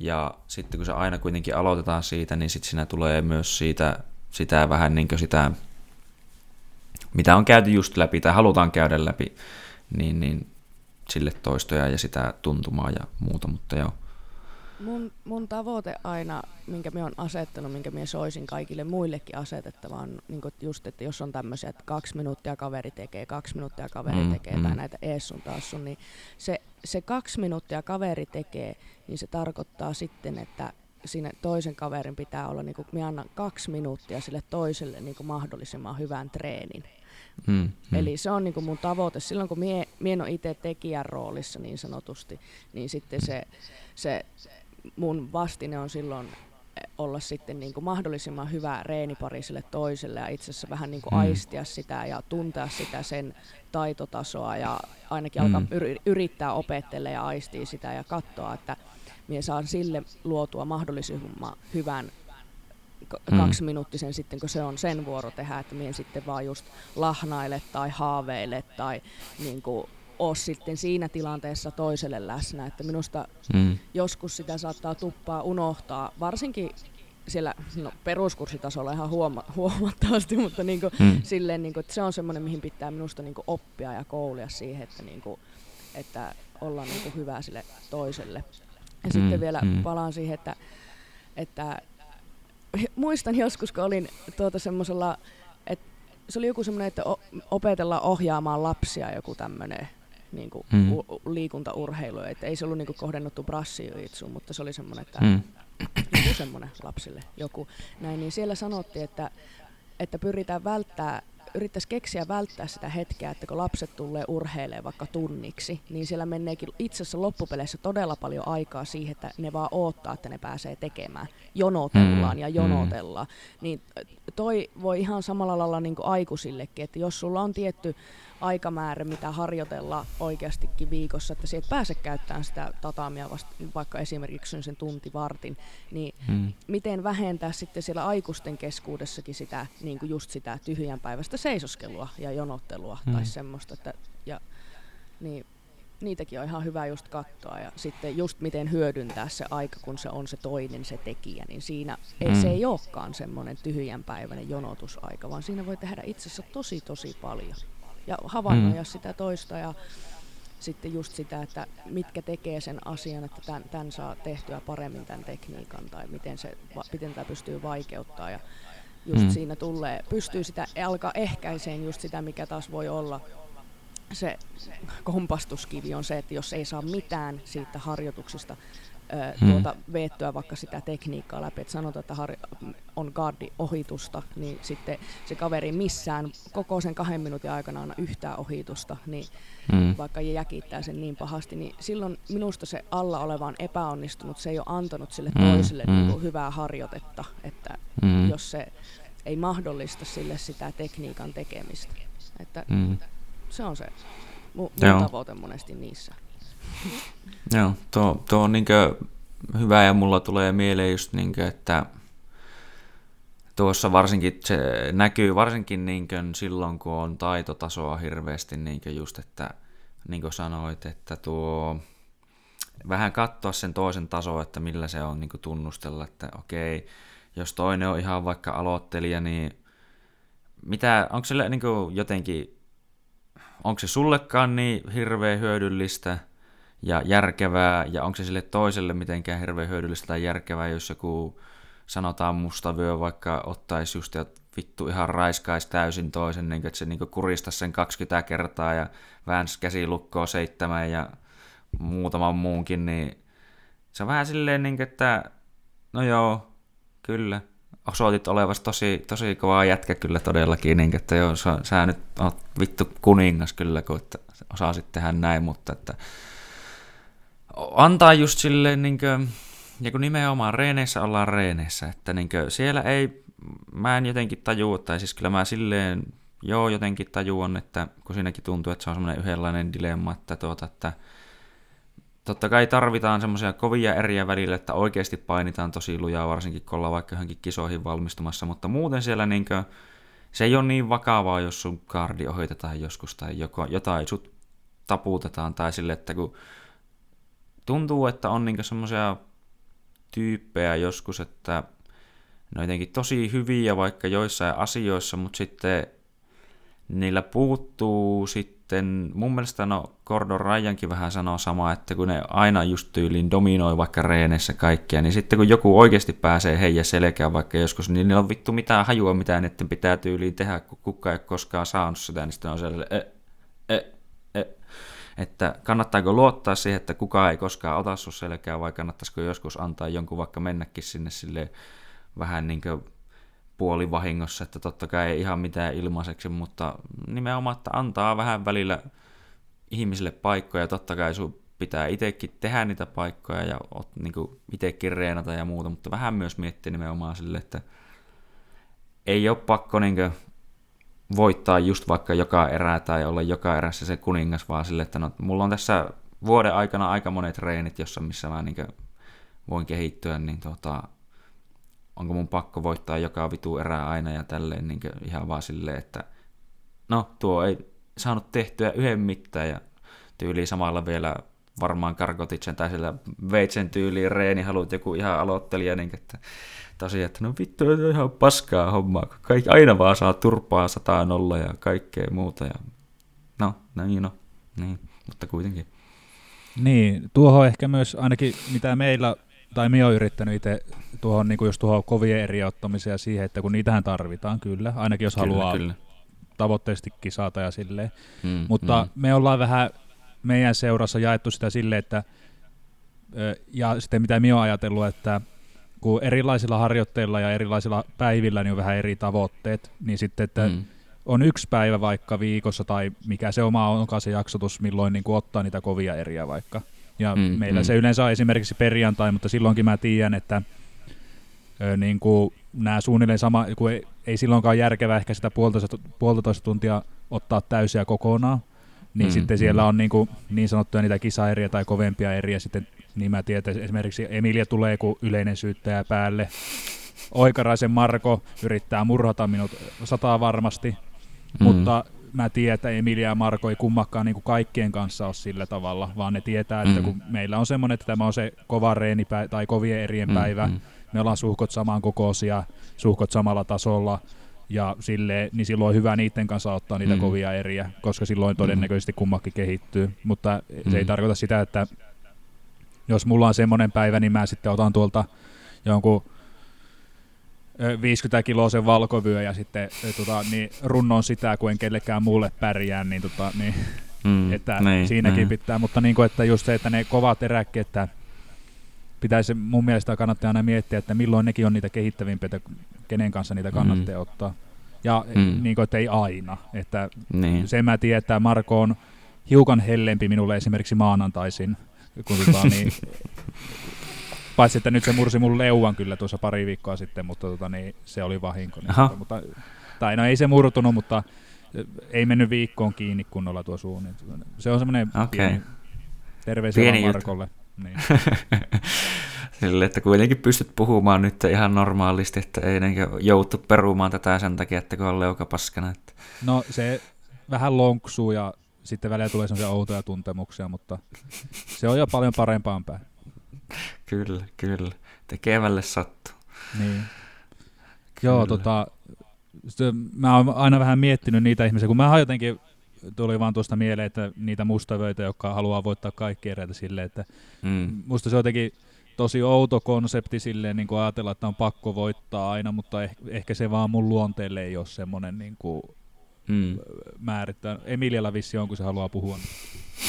ja sitten kun se aina kuitenkin aloitetaan siitä, niin sitten siinä tulee myös siitä, sitä vähän niin sitä, mitä on käyty just läpi tai halutaan käydä läpi, niin, niin sille toistoja ja sitä tuntumaa ja muuta, mutta joo. Mun, mun tavoite aina, minkä me on asettanut, minkä me soisin kaikille muillekin asetettavan, niin just, että jos on tämmöisiä, että kaksi minuuttia kaveri tekee, kaksi minuuttia kaveri mm, tekee, mm. tai näitä ees sun taas sun, niin se, se kaksi minuuttia kaveri tekee, niin se tarkoittaa sitten, että siinä toisen kaverin pitää olla, niin kuin, minä annan kaksi minuuttia sille toiselle niin kuin mahdollisimman hyvän treenin. Mm, mm. Eli se on niin kuin mun tavoite. Silloin kun mie, mie on itse tekijän roolissa niin sanotusti, niin sitten se, se mun vastine on silloin eh, olla sitten niin kuin mahdollisimman hyvä reenipari sille toiselle ja itse asiassa vähän niin kuin mm. aistia sitä ja tuntea sitä sen taitotasoa ja ainakin mm. alkaa yrittää opettele ja aistia sitä ja katsoa, että minä saan sille luotua mahdollisimman hyvän mm. kaksiminuuttisen sitten, kun se on sen vuoro tehdä, että minä sitten vaan just lahnaile tai haaveile tai niin kuin ole sitten siinä tilanteessa toiselle läsnä. Että minusta mm. joskus sitä saattaa tuppaa unohtaa, varsinkin siellä no, peruskurssitasolla ihan huoma- huomattavasti, mutta niin kuin, mm. silleen, niin kuin, että se on semmoinen, mihin pitää minusta niin kuin, oppia ja koulia siihen, että, niin kuin, että ollaan niin kuin, hyvä sille toiselle. Ja mm. sitten vielä mm. palaan siihen, että, että muistan joskus, kun olin tuota semmoisella, että se oli joku semmoinen, että opetellaan ohjaamaan lapsia, joku tämmöinen niin kuin mm. u- liikuntaurheilu. Että ei se ollut niin kuin kohdennettu brassijoitsuun, mutta se oli semmoinen, että mm. joku semmoinen lapsille joku. Näin, niin siellä sanottiin, että, että pyritään välttää yrittäisi keksiä välttää sitä hetkeä, että kun lapset tulee urheilemaan vaikka tunniksi, niin siellä menneekin itse asiassa loppupeleissä todella paljon aikaa siihen, että ne vaan odottaa, että ne pääsee tekemään. Jonotellaan mm, ja jonotellaan. Mm. Niin toi voi ihan samalla lailla niin kuin aikuisillekin, että jos sulla on tietty aikamäärä, mitä harjoitella oikeastikin viikossa, että sieltä pääse käyttämään sitä tatamia vasta, vaikka esimerkiksi sen tunti vartin, niin hmm. miten vähentää sitten siellä aikuisten keskuudessakin sitä, niin kuin just sitä tyhjän päivästä seisoskelua ja jonottelua hmm. tai semmoista, että, ja, niin niitäkin on ihan hyvä just katsoa ja sitten just miten hyödyntää se aika, kun se on se toinen se tekijä, niin siinä ei, mm. se ei olekaan semmoinen tyhjänpäiväinen jonotusaika, vaan siinä voi tehdä itse asiassa tosi tosi paljon ja havainnoida mm. sitä toista ja sitten just sitä, että mitkä tekee sen asian, että tämän, tämän saa tehtyä paremmin tämän tekniikan tai miten, se, miten tämä pystyy vaikeuttaa ja just mm. siinä tulee, pystyy sitä, alkaa ehkäiseen just sitä, mikä taas voi olla se kompastuskivi on se, että jos ei saa mitään siitä harjoituksista hmm. tuota, veettyä vaikka sitä tekniikkaa läpi, että sanotaan, että har- on gardi-ohitusta, niin sitten se kaveri missään koko sen kahden minuutin aikana on yhtään ohitusta, niin hmm. vaikka jäkittää sen niin pahasti, niin silloin minusta se alla oleva on epäonnistunut, se ei ole antanut sille hmm. toiselle hmm. Niin hyvää harjoitetta, että hmm. jos se ei mahdollista sille sitä tekniikan tekemistä. Että hmm. Se on se mun, mun tavoite monesti niissä. Joo, tuo, tuo on niinkö hyvä ja mulla tulee mieleen just niinkö, että tuossa varsinkin se näkyy varsinkin niinkö silloin, kun on taitotasoa hirveästi niinkö just, että niin kuin sanoit, että tuo vähän katsoa sen toisen tasoa, että millä se on niin tunnustella, että okei, jos toinen on ihan vaikka aloittelija, niin mitä, onko se niin jotenkin, onko se sullekaan niin hirveän hyödyllistä – ja järkevää, ja onko se sille toiselle mitenkään hirveän hyödyllistä tai järkevää, jos joku sanotaan mustavyö vaikka ottaisi just ja vittu ihan raiskaisi täysin toisen, niin että se niin kuristaisi sen 20 kertaa ja väänsi käsilukkoa seitsemän ja muutaman muunkin, niin se on vähän silleen, niin kuin, että no joo, kyllä, osoitit olevas tosi, tosi kova jätkä kyllä todellakin, niin, että joo, sä, sä nyt oot vittu kuningas kyllä, kun että osasit tehdä näin, mutta että antaa just silleen, niin kuin, ja kun nimenomaan reeneissä ollaan reeneissä, että niin kuin, siellä ei, mä en jotenkin tajua, tai siis kyllä mä silleen, joo jotenkin tajuan, että kun siinäkin tuntuu, että se on semmoinen yhdenlainen dilemma, että, tuota, että totta kai tarvitaan semmoisia kovia eriä välillä, että oikeasti painitaan tosi lujaa, varsinkin kun ollaan vaikka johonkin kisoihin valmistumassa, mutta muuten siellä niin kuin, se ei ole niin vakavaa, jos sun kardi ohitetaan joskus tai joko, jotain sut taputetaan tai sille, että kun tuntuu, että on niin semmoisia tyyppejä joskus, että ne on jotenkin tosi hyviä vaikka joissain asioissa, mutta sitten niillä puuttuu sitten, mun mielestä no Gordon Ryankin vähän sanoo samaa, että kun ne aina just tyyliin dominoi vaikka reeneissä kaikkia, niin sitten kun joku oikeasti pääsee heidän selkään vaikka joskus, niin niillä on vittu mitään hajua, mitä niiden pitää tyyliin tehdä, kun kukaan ei koskaan saanut sitä, niin sitten on sellainen. Että kannattaako luottaa siihen, että kukaan ei koskaan ota sun selkää, vai kannattaisiko joskus antaa jonkun vaikka mennäkin sinne silleen vähän niin kuin puolivahingossa, että totta kai ei ihan mitään ilmaiseksi, mutta nimenomaan, että antaa vähän välillä ihmisille paikkoja, totta kai sun pitää itsekin tehdä niitä paikkoja ja niin itsekin reenata ja muuta, mutta vähän myös miettiä nimenomaan sille, että ei ole pakko niin kuin, voittaa just vaikka joka erää tai olla joka erässä se kuningas, vaan sille, että no, mulla on tässä vuoden aikana aika monet treenit, jossa missä mä niin voin kehittyä, niin tota, onko mun pakko voittaa joka vitu erää aina ja tälleen niin ihan vaan silleen, että no tuo ei saanut tehtyä yhden mitään ja tyyli samalla vielä varmaan Karkotitsen tai sillä veitsen tyyliin reeni haluat joku ihan aloittelija, niin että tosiaan, että no vittu, on ihan paskaa hommaa, kun kaikki aina vaan saa turpaa sataa nolla ja kaikkea muuta ja no, no niin no, niin, mutta kuitenkin. Niin, tuohon ehkä myös ainakin mitä meillä tai minä olen yrittänyt itse tuohon, niin just tuohon kovien eri ottamiseen ja siihen, että kun niitähän tarvitaan kyllä, ainakin jos kyllä, haluaa kyllä. tavoitteellisesti kisata ja silleen. Mm, Mutta mm. me ollaan vähän meidän seurassa jaettu sitä silleen, että ja sitten mitä minä olen ajatellut, että kun erilaisilla harjoitteilla ja erilaisilla päivillä niin on vähän eri tavoitteet, niin sitten, että mm. on yksi päivä vaikka viikossa tai mikä se oma onkaan se jaksotus, milloin niin kuin ottaa niitä kovia eriä vaikka. Ja mm, meillä mm. se yleensä on esimerkiksi perjantai, mutta silloinkin mä tiedän, että ö, niin kuin nämä suunnilleen sama, kun ei, ei silloinkaan järkevää ehkä sitä puolitoista, puolitoista tuntia ottaa täysiä kokonaan, niin mm, sitten siellä mm. on niin, kuin, niin sanottuja niitä kisaeriä tai kovempia eriä sitten, niin mä tiedän, että esimerkiksi Emilia tulee kuin yleinen syyttäjä päälle, Oikaraisen Marko yrittää murhata minut sataa varmasti, mm. mutta mä tiedän, että Emilia ja Marko ei kummakkaan niin kuin kaikkien kanssa ole sillä tavalla, vaan ne tietää, että mm. kun meillä on semmoinen, että tämä on se kova tai kovien erien mm, päivä, mm. me ollaan suhkot samaan kokoisia, suhkot samalla tasolla, ja sille, niin silloin on hyvä niiden kanssa ottaa niitä mm. kovia eriä, koska silloin todennäköisesti kummakin kehittyy. Mutta mm. se ei mm. tarkoita sitä, että jos mulla on semmoinen päivä, niin mä sitten otan tuolta jonkun 50 kiloa sen valkovyö ja sitten tota, niin runnon sitä, kun en kellekään muulle pärjää, niin, tota, niin mm, että niin, siinäkin niin. pitää, mutta niin kuin, että just se, että ne kovat eräkkeet, että pitäisi mun mielestä kannattaa aina miettiä, että milloin nekin on niitä kehittävimpiä, että kenen kanssa niitä kannattaa mm. ottaa. Ja mm. niin kuin, että ei aina. Että niin. Sen mä tiedän, että Marko on hiukan hellempi minulle esimerkiksi maanantaisin, kun tota, niin, Paitsi, että nyt se mursi mun leuan kyllä tuossa pari viikkoa sitten, mutta tota, niin, se oli vahinko. Niin, tota, mutta, tai no ei se murtunut, mutta ei mennyt viikkoon kiinni kunnolla tuo suu. Niin, tota, se on semmoinen okay. pieni terveisiä pieni Markolle. Niin. Sille, että kuitenkin pystyt puhumaan nyt ihan normaalisti, että ei joutu perumaan tätä sen takia, että kun on leuka paskana. Että. No se vähän lonksuu ja sitten välillä tulee sellaisia outoja tuntemuksia, mutta se on jo paljon parempaan päin. kyllä, kyllä. Tekevälle sattuu. Niin. Kyllä. Joo, tota, mä oon aina vähän miettinyt niitä ihmisiä, kun mä jotenkin tuli vaan tuosta mieleen, että niitä mustavöitä, jotka haluaa voittaa kaikki eräitä silleen, että mm. musta se on jotenkin tosi outo konsepti silleen niin kuin ajatella, että on pakko voittaa aina, mutta eh, ehkä se vaan mun luonteelle ei ole semmoinen niin kuin mm. määrittää. Emilialla vissi on, kun se haluaa puhua.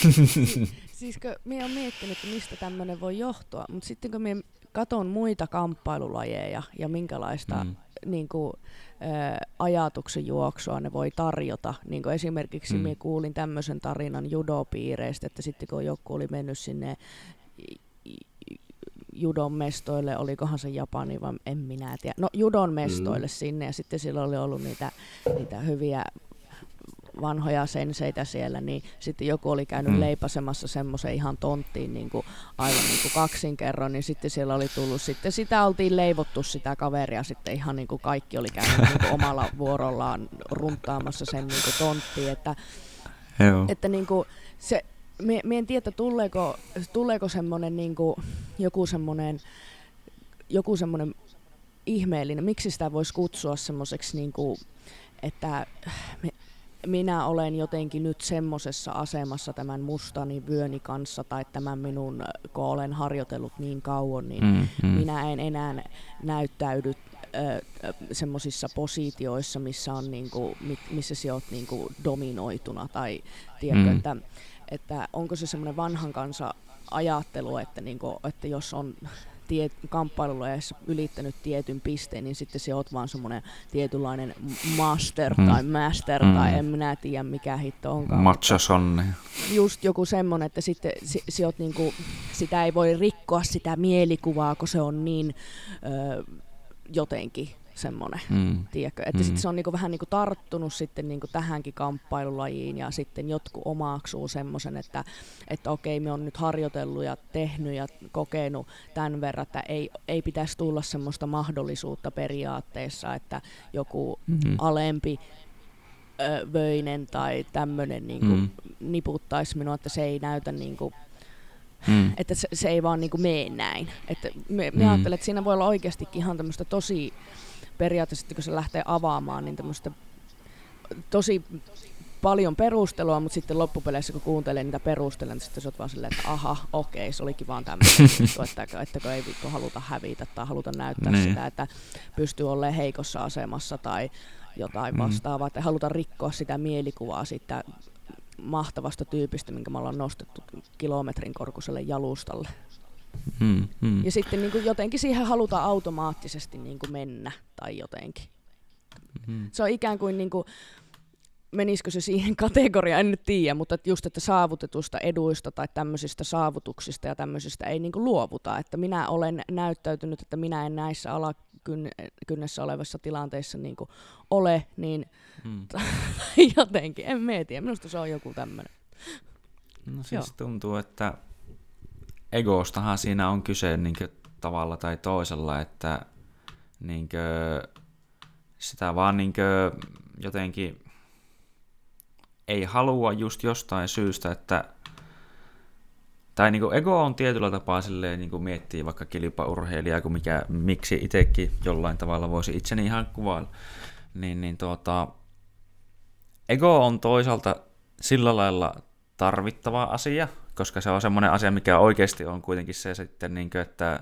siis kun minä olen miettinyt, että mistä tämmöinen voi johtua, mutta sitten kun minä katon muita kamppailulajeja ja minkälaista mm. Niin kuin, ajatuksen juoksua ne voi tarjota. Niin kuin esimerkiksi mm. minä kuulin tämmöisen tarinan judopiireistä, että sitten kun joku oli mennyt sinne judon mestoille, olikohan se Japani vai en minä tiedä. No judon mestoille mm. sinne ja sitten sillä oli ollut niitä, niitä hyviä vanhoja senseitä siellä, niin sitten joku oli käynyt mm. leipasemassa semmoisen ihan tonttiin niin kuin aivan niin kuin kaksin kerran, niin sitten siellä oli tullut, sitten sitä oltiin leivottu sitä kaveria, sitten ihan niin kuin kaikki oli käynyt niin kuin omalla vuorollaan runtaamassa sen niin kuin tonttiin, että, Joo. että niin kuin se, me en tiedä, tuleeko, tuleeko semmoinen niin kuin, joku semmoinen joku semmoinen ihmeellinen, miksi sitä voisi kutsua semmoiseksi niin kuin, että me, minä olen jotenkin nyt semmoisessa asemassa tämän mustani vyöni kanssa tai tämän minun, kun olen harjoitellut niin kauan, niin mm, mm. minä en enää näyttäydy semmoisissa positioissa, missä, on niinku, missä sinä olet niinku dominoituna tai tiedätkö, mm. että, että onko se semmoinen vanhan kanssa ajattelu, että, niinku, että jos on tie, kamppailulla ja ylittänyt tietyn pisteen, niin sitten se oot vaan semmoinen tietynlainen master mm. tai master mm. tai en minä tiedä mikä hitto onkaan. Machosonni. Just joku semmoinen, että sitten si, si niinku, sitä ei voi rikkoa sitä mielikuvaa, kun se on niin ö, jotenkin semmoinen, mm. tiedätkö? Että mm. sit se on niinku vähän niinku tarttunut sitten niinku tähänkin kamppailulajiin ja sitten jotkut omaksuu semmoisen, että, että okei, me on nyt harjoitellut ja tehnyt ja kokenut tämän verran, että ei, ei pitäisi tulla semmoista mahdollisuutta periaatteessa, että joku mm. alempi ö, vöinen tai tämmöinen niinku mm. niputtaisi minua, että se ei näytä niinku Mm. Että se, se ei vaan niinku mene näin. Että me, me mm. ajattelen, että siinä voi olla oikeastikin ihan tämmöistä tosi periaatteessa, kun se lähtee avaamaan, niin tämmöistä tosi paljon perustelua, mutta sitten loppupeleissä kun kuuntelee niitä perusteluja, niin sitten sä oot vaan silleen, että aha, okei, se olikin vaan tämmöinen että, että ei vittu haluta hävitä tai haluta näyttää niin. sitä, että pystyy olemaan heikossa asemassa tai jotain mm. vastaavaa, että haluta rikkoa sitä mielikuvaa siitä mahtavasta tyypistä, minkä me ollaan nostettu kilometrin korkuiselle jalustalle. Hmm, hmm. Ja sitten niin kuin jotenkin siihen halutaan automaattisesti niin kuin mennä tai jotenkin. Hmm. Se on ikään kuin, niin kuin menisikö se siihen kategoriaan, en nyt tiedä, mutta just, että saavutetusta eduista tai tämmöisistä saavutuksista ja tämmöisistä ei niin kuin luovuta. Että minä olen näyttäytynyt, että minä en näissä alakynnessä olevissa tilanteissa niin kuin ole, niin hmm. jotenkin, en mietiä, minusta se on joku tämmöinen. No siis Joo. tuntuu, että egostahan siinä on kyse niin kuin, tavalla tai toisella, että niin kuin, sitä vaan niin kuin, jotenkin ei halua just jostain syystä, että tai niin kuin ego on tietyllä tapaa silleen, niin kuin miettii vaikka kilpaurheilijaa, kun mikä, miksi itsekin jollain tavalla voisi itseni ihan kuvailla, niin, niin tuota, ego on toisaalta sillä lailla tarvittava asia, koska se on semmoinen asia, mikä oikeasti on kuitenkin se sitten, niin kuin, että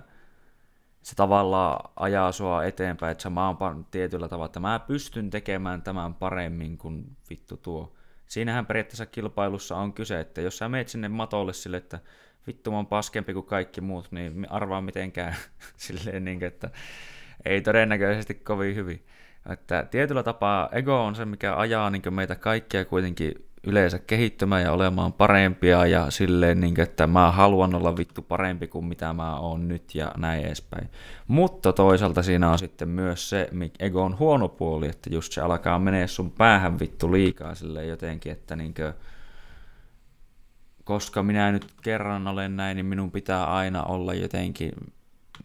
se tavallaan ajaa sua eteenpäin, että sä maan tietyllä tavalla, että mä pystyn tekemään tämän paremmin kuin vittu tuo. Siinähän periaatteessa kilpailussa on kyse, että jos sä meet sinne matolle sille, että vittu mä oon paskempi kuin kaikki muut, niin arvaa mitenkään silleen, niin kuin, että ei todennäköisesti kovin hyvin. Että tietyllä tapaa ego on se, mikä ajaa niin meitä kaikkia kuitenkin yleensä kehittymään ja olemaan parempia ja silleen, niin kuin, että mä haluan olla vittu parempi kuin mitä mä oon nyt ja näin edespäin. Mutta toisaalta siinä on sitten myös se ego on huono puoli, että just se alkaa menee sun päähän vittu liikaa silleen jotenkin, että niin kuin, koska minä nyt kerran olen näin, niin minun pitää aina olla jotenkin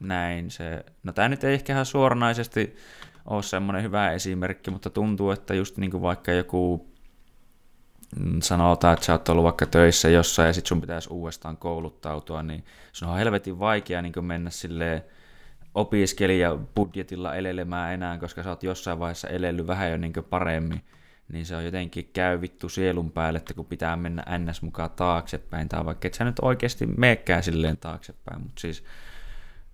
näin. Se, no tämä nyt ei ehkä ihan suoranaisesti ole semmoinen hyvä esimerkki, mutta tuntuu, että just niin kuin vaikka joku sanotaan, että sä oot ollut vaikka töissä jossain ja sit sun pitäisi uudestaan kouluttautua, niin sun on helvetin vaikea niin mennä silleen opiskelija budjetilla elelemään enää, koska sä oot jossain vaiheessa elellyt vähän jo niin paremmin, niin se on jotenkin käy vittu sielun päälle, että kun pitää mennä ns mukaan taaksepäin, tai vaikka et sä nyt oikeasti meekään silleen taaksepäin, mutta siis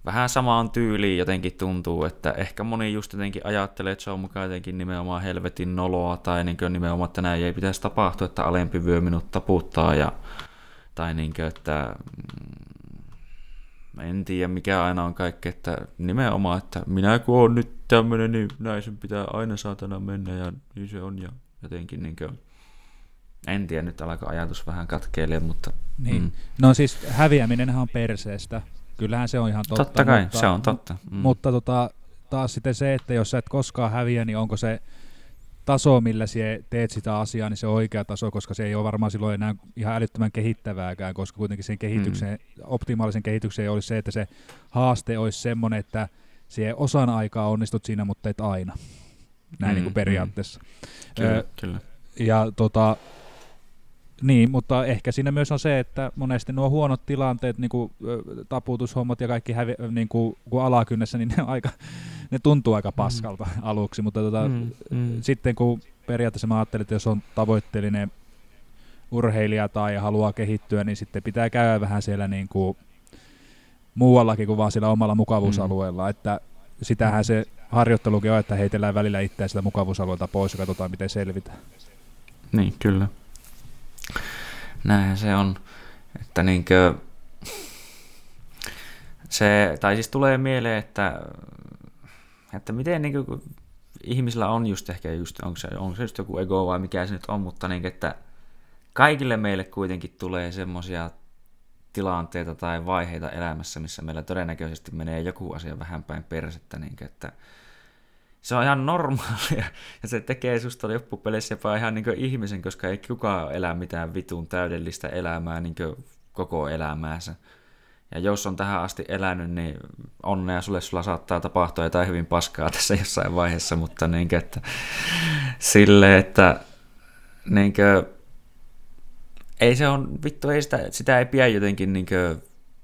vähän samaan tyyliin jotenkin tuntuu, että ehkä moni just jotenkin ajattelee, että se on mukaan jotenkin nimenomaan helvetin noloa, tai niin nimenomaan, että näin ei pitäisi tapahtua, että alempi vyö minut taputtaa, ja, tai niin kuin, että mm, en tiedä mikä aina on kaikki, että nimenomaan, että minä kun on nyt tämmöinen, niin näin sen pitää aina saatana mennä, ja niin se on, ja jotenkin niin kuin, en tiedä, nyt alkaa ajatus vähän katkeilee, mutta... Niin. Mm. No siis häviäminenhän on perseestä, Kyllähän se on ihan totta. Totta kai, mutta, se on totta. Mm. Mutta tota, taas sitten se, että jos sä et koskaan häviä, niin onko se taso, millä sä teet sitä asiaa, niin se on oikea taso, koska se ei ole varmaan silloin enää ihan älyttömän kehittävääkään, koska kuitenkin sen kehityksen, mm. optimaalisen kehityksen olisi se, että se haaste olisi semmoinen, että siihen osan aikaa onnistut siinä, mutta et aina. Näin mm, niin kuin periaatteessa. Mm. Kyllä, Ö, kyllä. Ja tota, niin, mutta ehkä siinä myös on se, että monesti nuo huonot tilanteet, niin kuin taputushommat ja kaikki hävi, niin kuin, kun alakynnessä, niin ne, aika, ne tuntuu aika paskalta mm. aluksi, mutta tota, mm, mm. sitten kun periaatteessa mä ajattelin, että jos on tavoitteellinen urheilija tai haluaa kehittyä, niin sitten pitää käydä vähän siellä niin kuin muuallakin kuin vaan siellä omalla mukavuusalueella, mm. että sitähän se harjoittelukin on, että heitellään välillä itseä sitä mukavuusalueelta pois ja katsotaan, miten selvitään. Niin, kyllä. Näinhän se on, että niinkö, se, tai siis tulee mieleen, että, että miten niinkö, ihmisillä on just ehkä just, onko se, onko se just joku ego vai mikä se nyt on, mutta niin, että kaikille meille kuitenkin tulee semmoisia tilanteita tai vaiheita elämässä, missä meillä todennäköisesti menee joku asia vähän päin persettä, niin, että se on ihan normaalia, ja se tekee susta loppupeleissä jopa ihan niin ihmisen, koska ei kukaan elä mitään vitun täydellistä elämää niin koko elämäänsä. Ja jos on tähän asti elänyt, niin onnea sulle, sulla saattaa tapahtua jotain hyvin paskaa tässä jossain vaiheessa, mutta niin kuin, että, sille, että niin kuin, ei se on, vittu, ei sitä, sitä ei pidä jotenkin niin kuin,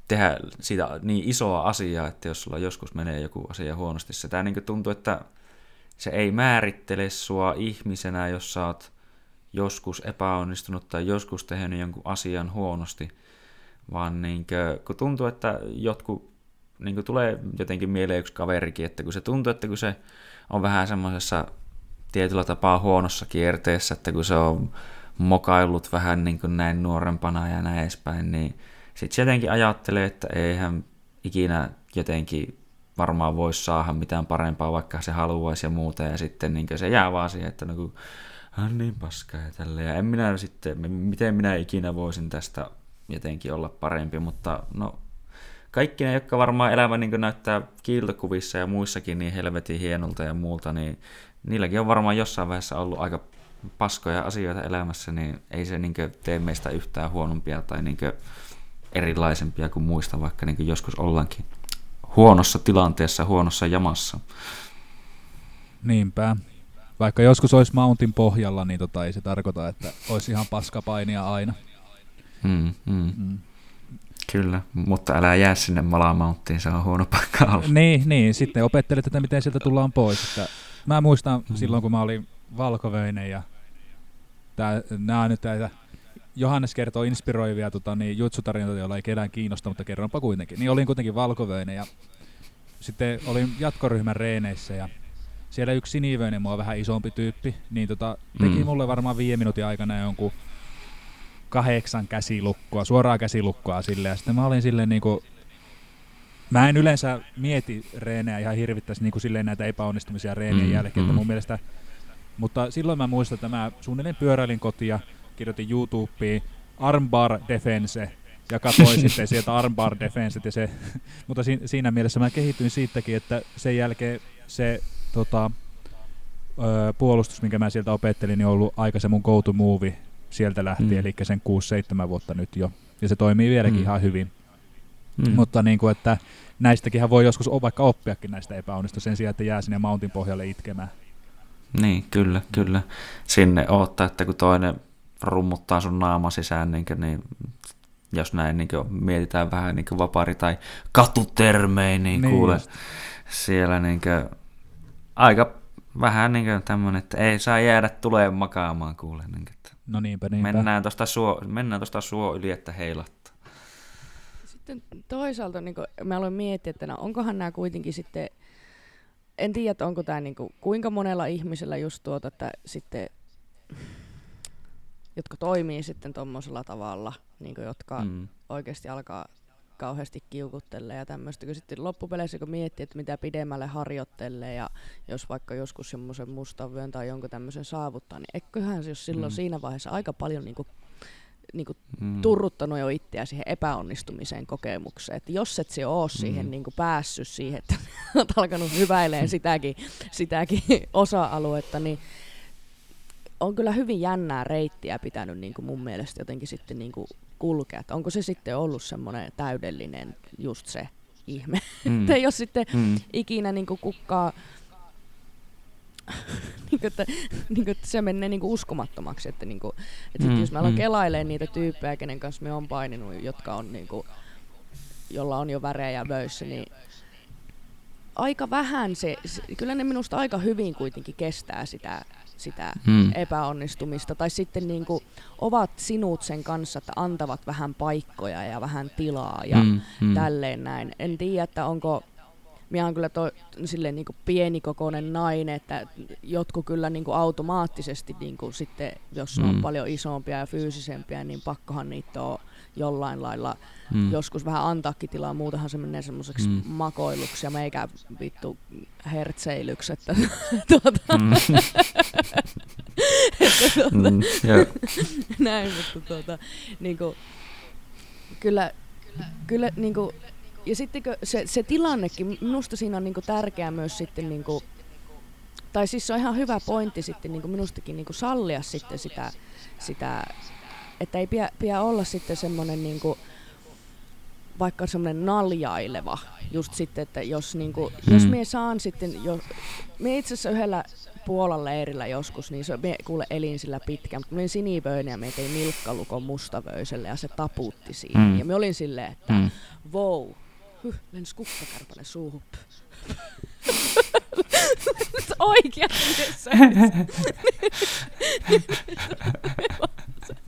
tehdä siitä niin isoa asiaa, että jos sulla joskus menee joku asia huonosti, sitä niin tuntuu, että se ei määrittele sua ihmisenä, jos sä oot joskus epäonnistunut tai joskus tehnyt jonkun asian huonosti, vaan niin kuin, kun tuntuu, että jotkut, niin kuin tulee jotenkin mieleen yksi kaverikin, että kun se tuntuu, että kun se on vähän semmoisessa tietyllä tapaa huonossa kierteessä, että kun se on mokaillut vähän niin kuin näin nuorempana ja näin edespäin, niin sitten jotenkin ajattelee, että eihän ikinä jotenkin varmaan voisi saada mitään parempaa, vaikka se haluaisi ja muuta, ja sitten niin se jää vaan siihen, että no kun on niin paskaa ja tälle, ja en minä sitten, miten minä ikinä voisin tästä jotenkin olla parempi, mutta no kaikki ne, jotka varmaan elämä niin näyttää kiiltokuvissa ja muissakin niin helvetin hienolta ja muulta, niin niilläkin on varmaan jossain vaiheessa ollut aika paskoja asioita elämässä, niin ei se niin tee meistä yhtään huonompia tai niin erilaisempia kuin muista, vaikka niin joskus ollaankin huonossa tilanteessa, huonossa jamassa. Niinpä. Vaikka joskus olisi mountin pohjalla, niin tota, ei se tarkoita, että olisi ihan paskapainia aina. Mm, mm. Mm. Kyllä, mutta älä jää sinne Malamountiin, se on huono paikka olla. Niin, niin, sitten opettelet, että miten sieltä tullaan pois. Että mä muistan mm. silloin, kun mä olin valkovöinen ja tää, nämä on nyt näitä Johannes kertoo inspiroivia tota, niin, jutsutarinoita, joilla ei ketään kiinnosta, mutta kerronpa kuitenkin. Niin olin kuitenkin valkovöinen ja sitten olin jatkoryhmän reeneissä ja siellä yksi sinivöinen, mua vähän isompi tyyppi, niin tota, teki mm. mulle varmaan viiden minuutin aikana jonkun kahdeksan käsilukkoa, suoraa käsilukkoa sille ja sitten mä olin silleen niinku, mä en yleensä mieti reenejä ihan hirvittäisi niinku silleen näitä epäonnistumisia reenien mm, jälkeen, mm. että mun mielestä, mutta silloin mä muistan, että mä suunnilleen pyöräilin kotia, kirjoitin YouTubeen armbar defense ja katsoin sitten sieltä armbar defense. Ja se, mutta si, siinä mielessä mä kehityin siitäkin, että sen jälkeen se tota, ö, puolustus, minkä mä sieltä opettelin, niin on ollut aika se mun go to movie sieltä lähtien, mm. eli sen 6-7 vuotta nyt jo. Ja se toimii vieläkin mm. ihan hyvin. Mm. Mutta niin kuin, että näistäkin voi joskus vaikka oppiakin näistä epäonnistu sen sijaan, että jää sinne mountin pohjalle itkemään. Niin, kyllä, kyllä. Sinne odottaa, että kun toinen rummuttaa sun naama sisään, niin, kuin, niin jos näin niin kuin, mietitään vähän niin kuin vapari- tai katutermei, niin, niin kuule just. siellä niin kuin, aika vähän niin kuin tämmöinen, että ei saa jäädä tulee makaamaan kuule. Niin kuin, että no niinpä, niinpä. Mennään tuosta suo, mennään tosta suo yli, että heilahtaa. sitten toisaalta niin mä aloin miettiä, että no, onkohan nämä kuitenkin sitten, en tiedä, että onko tämä niin kuin, kuinka monella ihmisellä just tuota, että sitten, jotka toimii sitten tuommoisella tavalla, niin kuin, jotka mm. oikeasti alkaa kauheasti kiukuttelee ja tämmöistä, kun sitten loppupeleissä kun miettii, että mitä pidemmälle harjoittelee ja jos vaikka joskus semmoisen mustan vyön tai jonkun tämmöisen saavuttaa, niin eiköhän se jos silloin mm. siinä vaiheessa aika paljon niinku, niinku mm. turruttanut jo itseä siihen epäonnistumiseen kokemukseen. Että jos et se ole mm. siihen niinku päässyt siihen, että olet alkanut hyväilemään sitäkin, sitäkin osa-aluetta, niin on kyllä hyvin jännää reittiä pitänyt niin kuin mun mielestä jotenkin sitten niin kuin kulkea. Että onko se sitten ollut semmoinen täydellinen just se ihme. Mm. että jos sitten mm. ikinä niin kuin kukkaa, niin kuin, että, niin kuin, että se menee niin kuin uskomattomaksi. Että, niin kuin, että mm. jos mä alan mm. kelailemaan niitä tyyppejä, kenen kanssa me on paininut, jotka on niin kuin, jolla on jo värejä vöissä, niin aika vähän se, se, kyllä ne minusta aika hyvin kuitenkin kestää sitä sitä hmm. epäonnistumista. Tai sitten niin kuin ovat sinut sen kanssa, että antavat vähän paikkoja ja vähän tilaa ja hmm. Hmm. tälleen näin. En tiedä, että onko minä olen kyllä to, silleen niin kuin pienikokoinen nainen, että jotkut kyllä niin kuin automaattisesti niin kuin sitten, jos mm. on paljon isompia ja fyysisempiä, niin pakkohan niitä on jollain lailla mm. joskus vähän antaakin tilaa, muutenhan se menee semmoiseksi mm. makoiluksi ja meikä vittu hertseilyksi, että tuota, mm. että tuota, mm, yeah. näin, mutta tuota, niinku, kyllä, kyllä niinku, ja sitten se, se tilannekin, minusta siinä on niinku tärkeää myös sitten niinku, tai siis se on ihan hyvä pointti sitten niinku minustakin niinku sallia sitten sitä, sitä että ei pidä, pidä olla sitten semmoinen niinku, vaikka semmoinen naljaileva, just sitten, että jos, niinku, hmm. jos mie saan sitten, jo, mie itse asiassa yhdellä Puolan leirillä joskus, niin se, mie kuule elin sillä pitkään, mutta mä olin sinivöinen ja me tein nilkkalukon mustavöiselle ja se taputti siinä. Hmm. Ja me olin silleen, että hmm. wow, hyh, lensi kukkakärpäne suuhun. Oikeasti se.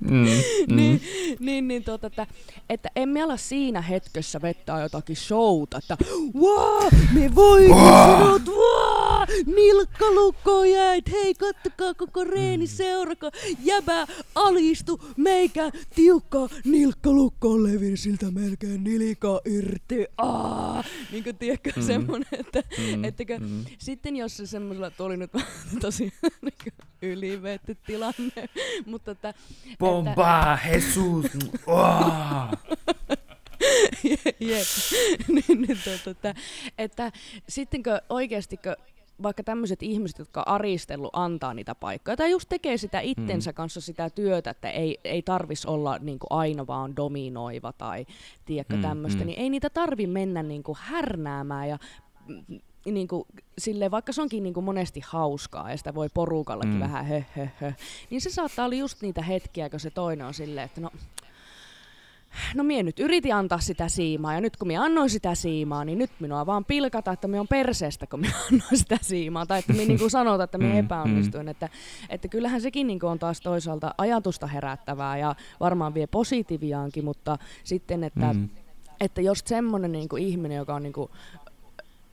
mm, mm. niin, niin, niin tota, että, että emme ala siinä hetkessä vettää jotakin showta, että wow, me voimme sinut, wow, nilkkalukko jäit, hei kattokaa koko reeni mm. seurako, jäbä alistu, meikä tiukka nilkkalukko levin siltä melkein nilika irti, Aa! niin kuin tiedätkö mm. semmonen, että mm. ettekö, mm. sitten jos se semmoisella tuli nyt tosi niin ylivetty tilanne, mutta että... Bomba, että... Jesus! Oh! Jep. niin, niin, tuota, että, että sittenkö oikeastikö vaikka tämmöiset ihmiset, jotka aristellut antaa niitä paikkoja, tai just tekee sitä itsensä mm. kanssa sitä työtä, että ei, ei tarvis olla niin kuin aina vaan dominoiva tai tiedätkö mm, tämmöistä, mm. niin ei niitä tarvi mennä niin kuin härnäämään ja niin kuin, silleen, vaikka se onkin niin kuin monesti hauskaa ja sitä voi porukallakin mm. vähän hö, hö, hö, niin se saattaa olla just niitä hetkiä, kun se toinen on silleen, että no no mie nyt yritin antaa sitä siimaa, ja nyt kun minä annoin sitä siimaa, niin nyt minua vaan pilkata, että minä on perseestä, kun minä annoin sitä siimaa, tai että minä niin sanotaan, että minä mm, epäonnistuin, mm. että, että kyllähän sekin niin on taas toisaalta ajatusta herättävää, ja varmaan vie positiiviaankin, mutta sitten, että, mm. että jos semmoinen niin ihminen, joka on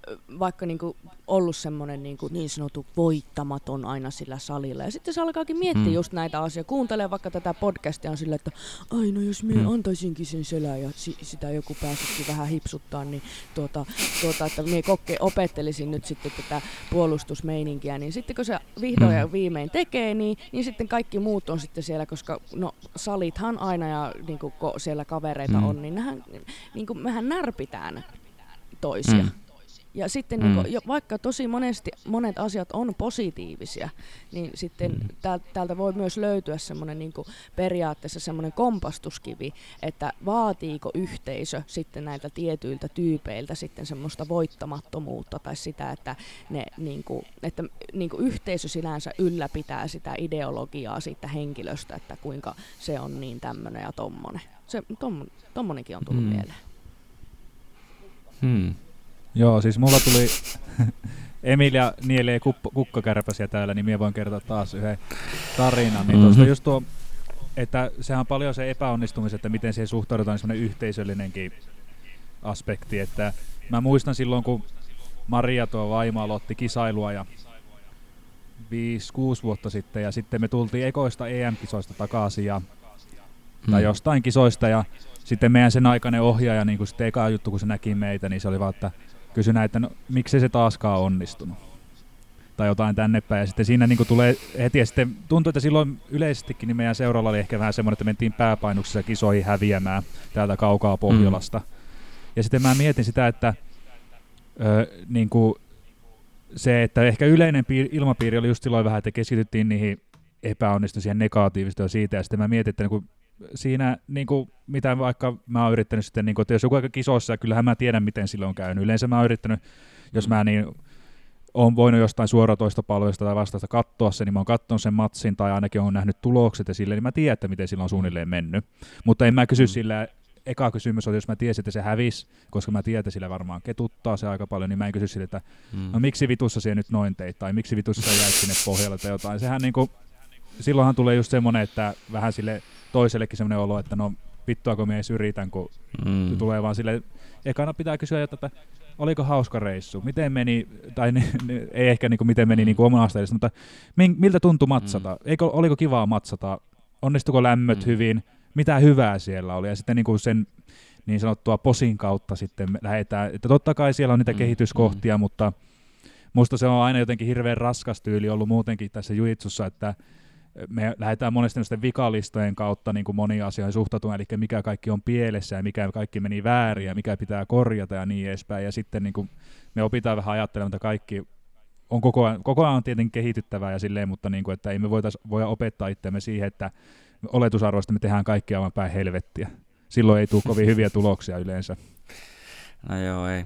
niin kuin, vaikka niinku ollut semmoinen niinku niin sanottu voittamaton aina sillä salilla. Ja sitten se alkaakin miettiä mm. just näitä asioita. Kuuntelee vaikka tätä podcastia on silleen, että ai no jos minä mm. antaisinkin sen selää ja si- sitä joku pääsisikin vähän hipsuttaa, niin tuota, tuota että minä kokke- opettelisin nyt sitten tätä puolustusmeininkiä, niin sitten kun se vihdoin mm. ja viimein tekee, niin, niin sitten kaikki muut on sitten siellä, koska no salithan aina ja niin kuin, siellä kavereita mm. on, niin, nehän, niin kuin, mehän närpitään toisia. Mm. Ja sitten mm. niin kun, vaikka tosi monesti monet asiat on positiivisia, niin sitten mm. täältä voi myös löytyä semmoinen niin periaatteessa semmoinen kompastuskivi, että vaatiiko yhteisö sitten näiltä tietyiltä tyypeiltä sitten semmoista voittamattomuutta tai sitä, että, ne, niin kuin, että niin kuin yhteisö sinänsä ylläpitää sitä ideologiaa siitä henkilöstä, että kuinka se on niin tämmöinen ja tommonen. Se, tom, tommonenkin on tullut mm. mieleen. Hmm. Joo, siis mulla tuli Emilia nielee kup- kukkakärpäsiä täällä, niin minä voin kertoa taas yhden tarinan. Niin mm-hmm. just tuo että sehän on paljon se epäonnistumisen, että miten siihen suhtaudutaan semmoinen yhteisöllinenkin aspekti, että mä muistan silloin, kun Maria tuo vaimo aloitti kisailua ja 5-6 vuotta sitten ja sitten me tultiin ekoista EM-kisoista takaisin ja, hmm. tai jostain kisoista ja sitten meidän sen aikainen ohjaaja, niin kuin sitten eka juttu, kun se näki meitä, niin se oli vaan, että kysyi näin, että no, miksi se taaskaan onnistunut tai jotain tänne päin. Ja sitten siinä niin tulee heti, ja sitten tuntui, että silloin yleisestikin niin meidän seuralla oli ehkä vähän semmoinen, että mentiin pääpainuksessa kisoihin häviämään täältä kaukaa Pohjolasta. Mm. Ja sitten mä mietin sitä, että ö, niin kuin se, että ehkä yleinen piir, ilmapiiri oli just silloin vähän, että keskityttiin niihin epäonnistuisiin siihen negatiivista siitä, ja sitten mä mietin, että niin kuin siinä, niin kuin, mitä vaikka mä oon yrittänyt sitten, niin kuin, että jos joku aika kisossa, kyllähän mä tiedän, miten silloin on käynyt. Yleensä mä oon yrittänyt, jos mä niin on voinut jostain suoratoista palvelusta tai vastaista katsoa sen, niin mä oon katsonut sen matsin tai ainakin on nähnyt tulokset ja silleen, niin mä tiedän, että miten sillä on suunnilleen mennyt. Mutta en mä kysy mm. sillä, eka kysymys on, jos mä tiesin, että se hävisi, koska mä tiedän, että sillä varmaan ketuttaa se aika paljon, niin mä en kysy sille, että mm. no miksi vitussa se nyt noin teit, tai miksi vitussa sä jäit sinne pohjalle tai jotain. Sehän niinku, silloinhan tulee just semmoinen, että vähän sille toisellekin semmoinen olo, että no vittuako me edes yritän, kun mm. tulee vaan sille, ekana pitää kysyä, että oliko hauska reissu, miten meni, tai ne, ne, ei ehkä niin kuin miten meni niin omasta edestä, mutta miltä tuntui matsata, mm. Eikö, oliko kivaa matsata, onnistuko lämmöt mm. hyvin, mitä hyvää siellä oli, ja sitten niin kuin sen niin sanottua posin kautta sitten lähdetään, että totta kai siellä on niitä mm. kehityskohtia, mm. mutta musta se on aina jotenkin hirveän raskas tyyli ollut muutenkin tässä juitsussa, että me lähdetään monesti vikalistojen kautta niin kuin moniin asioihin suhtautumaan, eli mikä kaikki on pielessä ja mikä kaikki meni väärin ja mikä pitää korjata ja niin edespäin. Ja sitten niin kuin me opitaan vähän ajattelemaan, että kaikki on koko ajan, koko ajan on tietenkin kehityttävää ja silleen, mutta niin kuin, että ei me voitais, voi opettaa itseämme siihen, että oletusarvoista me tehdään kaikki aivan päin helvettiä. Silloin ei tule kovin hyviä tuloksia yleensä. No joo, ei.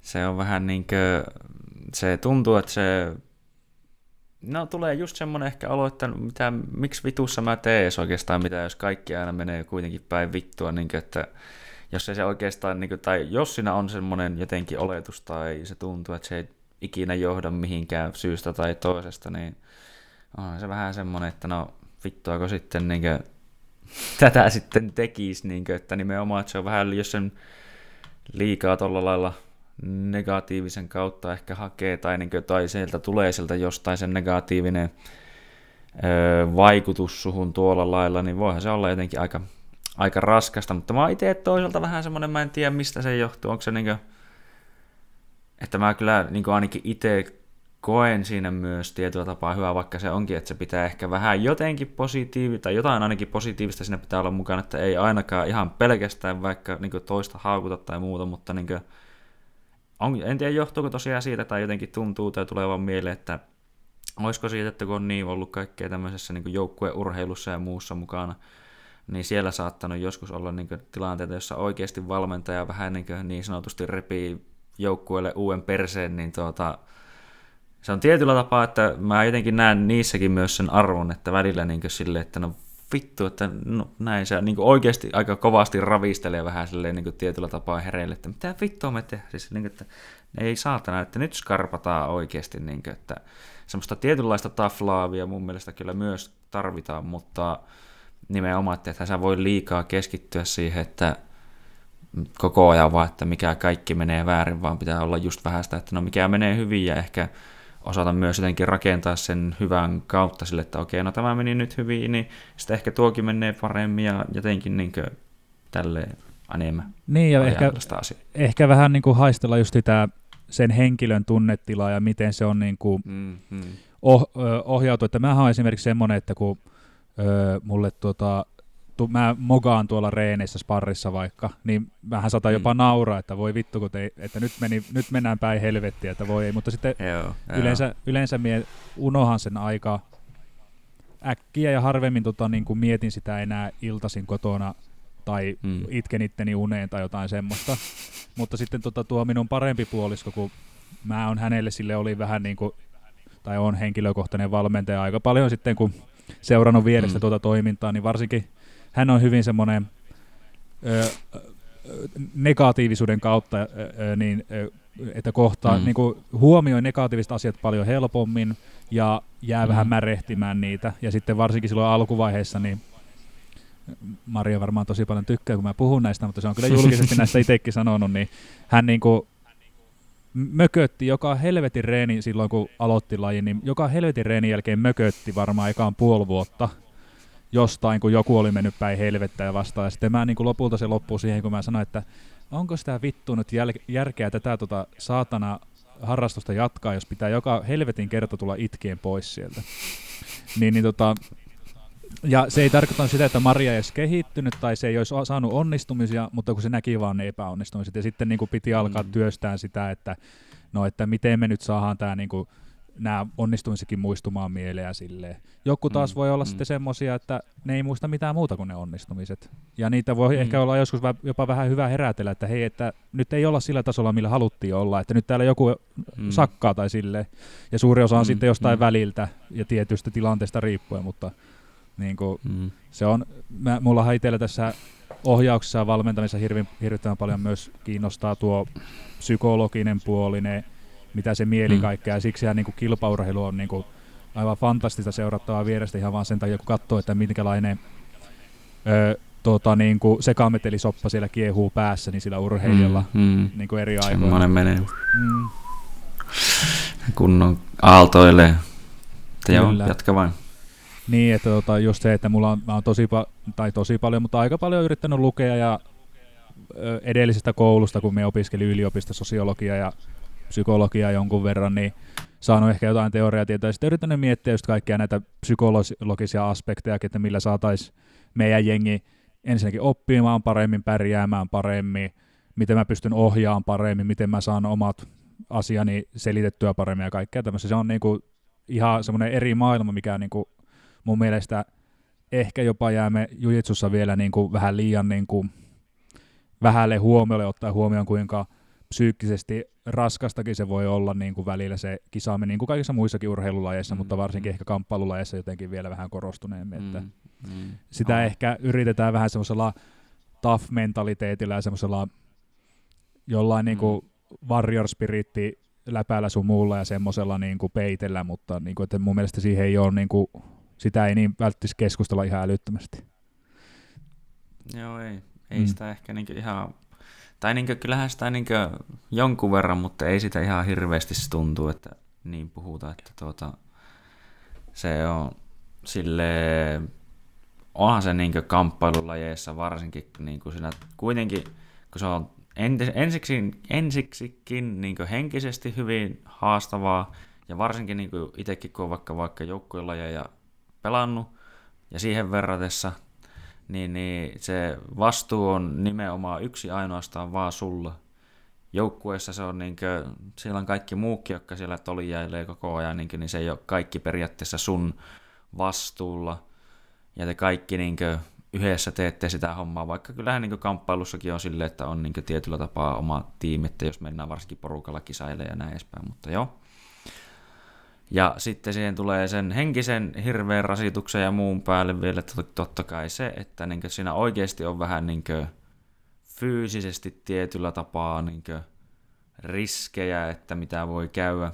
Se on vähän niin kuin, se tuntuu, että se No tulee just semmoinen ehkä olo, että mitä, miksi vitussa mä teen oikeastaan mitä, jos kaikki aina menee kuitenkin päin vittua, niin kuin, että jos se oikeastaan, niin kuin, tai jos siinä on semmoinen jotenkin oletus tai se tuntuu, että se ei ikinä johda mihinkään syystä tai toisesta, niin on se vähän semmoinen, että no vittuako sitten niin kuin, tätä sitten tekisi, niin kuin, että nimenomaan, että se on vähän, jos sen liikaa tuolla lailla negatiivisen kautta ehkä hakee tai, niin kuin, tai sieltä tulee sieltä jostain sen negatiivinen ö, vaikutus suhun tuolla lailla, niin voihan se olla jotenkin aika, aika raskasta, mutta mä oon itse toisaalta vähän semmoinen, mä en tiedä mistä se johtuu, onko se niin kuin, että mä kyllä niin kuin ainakin itse koen siinä myös tietyllä tapaa hyvä, vaikka se onkin, että se pitää ehkä vähän jotenkin positiivista, tai jotain ainakin positiivista siinä pitää olla mukana, että ei ainakaan ihan pelkästään vaikka niin toista haukuta tai muuta, mutta niin kuin, on, en tiedä johtuuko tosiaan siitä tai jotenkin tuntuu tai tulee vaan mieleen, että olisiko siitä, että kun on niin ollut kaikkea tämmöisessä niin joukkueurheilussa ja muussa mukana, niin siellä saattanut joskus olla niin tilanteita, jossa oikeasti valmentaja vähän niin, niin sanotusti repii joukkueelle uuden perseen, niin tuota, se on tietyllä tapaa, että mä jotenkin näen niissäkin myös sen arvon, että välillä niin sille, että no vittu, että no, näin se niin oikeasti aika kovasti ravistelee vähän silleen niin tietyllä tapaa hereille, että mitä vittua me tehdään, siis niin kuin, että ei saatana, että nyt skarpataan oikeasti, niin kuin, että semmoista tietynlaista taflaavia mun mielestä kyllä myös tarvitaan, mutta nimenomaan, että sä voi liikaa keskittyä siihen, että koko ajan vaan, että mikä kaikki menee väärin, vaan pitää olla just vähän sitä, että no mikä menee hyvin ja ehkä osata myös jotenkin rakentaa sen hyvän kautta sille, että okei, no tämä meni nyt hyvin, niin sitten ehkä tuokin menee paremmin ja jotenkin niin kuin tälleen enemmän. Niin ja ehkä, ehkä vähän niin kuin haistella just sitä sen henkilön tunnetilaa ja miten se on niin kuin mm, mm. Oh, ohjautu. Että mä oon esimerkiksi semmoinen, että kun ö, mulle tuota, tu, mä mogaan tuolla reeneissä sparrissa vaikka, niin vähän saattaa mm. jopa nauraa, että voi vittu, kun te, että nyt, meni, nyt mennään päin helvettiä, että voi ei, mutta sitten joo, yleensä, joo. yleensä mie unohan sen aika äkkiä ja harvemmin tota, niin kuin mietin sitä enää iltasin kotona tai mm. itken itteni uneen tai jotain semmoista. mutta sitten tota, tuo minun parempi puolisko, kun mä on hänelle sille oli vähän niin kuin, tai on henkilökohtainen valmentaja aika paljon sitten, kun seurannut vierestä mm. tuota toimintaa, niin varsinkin hän on hyvin semmoinen ö, negatiivisuuden kautta, ö, niin, ö, että kohtaa, mm. niin kuin huomioi negatiiviset asiat paljon helpommin ja jää mm. vähän märehtimään niitä. Ja sitten varsinkin silloin alkuvaiheessa, niin Maria varmaan tosi paljon tykkää, kun mä puhun näistä, mutta se on kyllä julkisesti näistä itsekin sanonut, niin hän niinku mökötti joka helvetin reeni silloin, kun aloitti lajin, niin joka helvetin reenin jälkeen mökötti varmaan ekaan puoli vuotta jostain, kun joku oli mennyt päin helvettä ja vastaan. Ja sitten mä niin kuin lopulta se loppuu siihen, kun mä sanoin, että onko sitä vittu nyt jäl- järkeä tätä tota saatana harrastusta jatkaa, jos pitää joka helvetin kerta tulla itkien pois sieltä. niin, niin tota, ja se ei tarkoita sitä, että Maria ei olisi kehittynyt tai se ei olisi saanut onnistumisia, mutta kun se näki vaan ne epäonnistumiset. Ja sitten niin kuin piti alkaa mm. työstää sitä, että no, että miten me nyt saadaan tämä niin kuin, nämä onnistumisikin muistumaan mieleen silleen. Joku taas mm, voi olla mm. sitten semmoisia, että ne ei muista mitään muuta kuin ne onnistumiset. Ja niitä voi mm. ehkä olla joskus jopa vähän hyvä herätellä, että hei, että nyt ei olla sillä tasolla, millä haluttiin olla, että nyt täällä joku mm. sakkaa tai silleen. Ja suuri osa on mm, sitten jostain mm. väliltä ja tietystä tilanteesta riippuen, mutta niin kuin, mm. se on, mä, mulla itsellä tässä ohjauksessa ja valmentamisessa hirvittävän paljon myös kiinnostaa tuo psykologinen puoli, ne, mitä se mieli mm. kaikkea, ja siksi niin kuin kilpaurheilu on niin kuin aivan fantastista seurattavaa vierestä ihan vaan sen takia, kun katsoo, että minkälainen ö, tota, niin kuin sekametelisoppa siellä kiehuu päässä, niin sillä urheilijalla mm, mm. Niin kuin eri aikoina. Semmoinen menee. Mm. Kunnon aaltoilee. Joo, jatka vain. Niin, että tota, just se, että mulla on, mä oon tosi, pa- tai tosi paljon, mutta aika paljon yrittänyt lukea ja ö, edellisestä koulusta, kun me opiskelin yliopisto sosiologia ja psykologiaa jonkun verran, niin saanut ehkä jotain teoriatietoa. Ja sitten yrittänyt miettiä just kaikkia näitä psykologisia aspekteja, että millä saataisiin meidän jengi ensinnäkin oppimaan paremmin, pärjäämään paremmin, miten mä pystyn ohjaamaan paremmin, miten mä saan omat asiani selitettyä paremmin ja kaikkea tämmöistä. Se on niinku ihan semmoinen eri maailma, mikä niinku mun mielestä ehkä jopa jäämme jujitsussa vielä niin kuin vähän liian niin kuin vähälle huomiolle ottaa huomioon, kuinka psyykkisesti raskastakin se voi olla niin kuin välillä se kisaaminen, niin kuin kaikissa muissakin urheilulajeissa, mm, mutta varsinkin mm. ehkä kamppailulajeissa jotenkin vielä vähän korostuneemmin. Mm, että mm, sitä oh. ehkä yritetään vähän semmoisella tough-mentaliteetillä ja semmoisella jollain niin mm. niin kuin warrior spiritti läpäällä sun muulla ja semmoisella niin kuin peitellä, mutta niin kuin, että mun mielestä siihen ei ole niin kuin sitä ei niin välttis keskustella ihan älyttömästi. Joo, ei, ei mm. sitä ehkä niinku ihan, tai niinku, kyllähän sitä niinku jonkun verran, mutta ei sitä ihan hirveästi tuntuu, että niin puhutaan, että tuota, se on sille onhan se niinku kamppailulajeissa varsinkin niinku siinä kuitenkin, kun se on ensiksi, ensiksikin niinku henkisesti hyvin haastavaa, ja varsinkin niinku itsekin, kun on vaikka, vaikka joukkuelajeja pelannut, ja siihen verratessa, niin, niin se vastuu on nimenomaan yksi ainoastaan vaan sulla. Joukkueessa se on niin kuin, siellä on kaikki muukin, jotka siellä tolijailee koko ajan, niin, kuin, niin se ei ole kaikki periaatteessa sun vastuulla. Ja te kaikki niin kuin, yhdessä teette sitä hommaa, vaikka kyllähän niin kamppailussakin on silleen, että on niin tietyllä tapaa oma tiimi, että jos mennään varsinkin porukalla kisailemaan ja näin edespäin, mutta joo. Ja sitten siihen tulee sen henkisen hirveän rasituksen ja muun päälle vielä totta kai se, että niin siinä oikeasti on vähän niin fyysisesti tietyllä tapaa niin riskejä, että mitä voi käydä.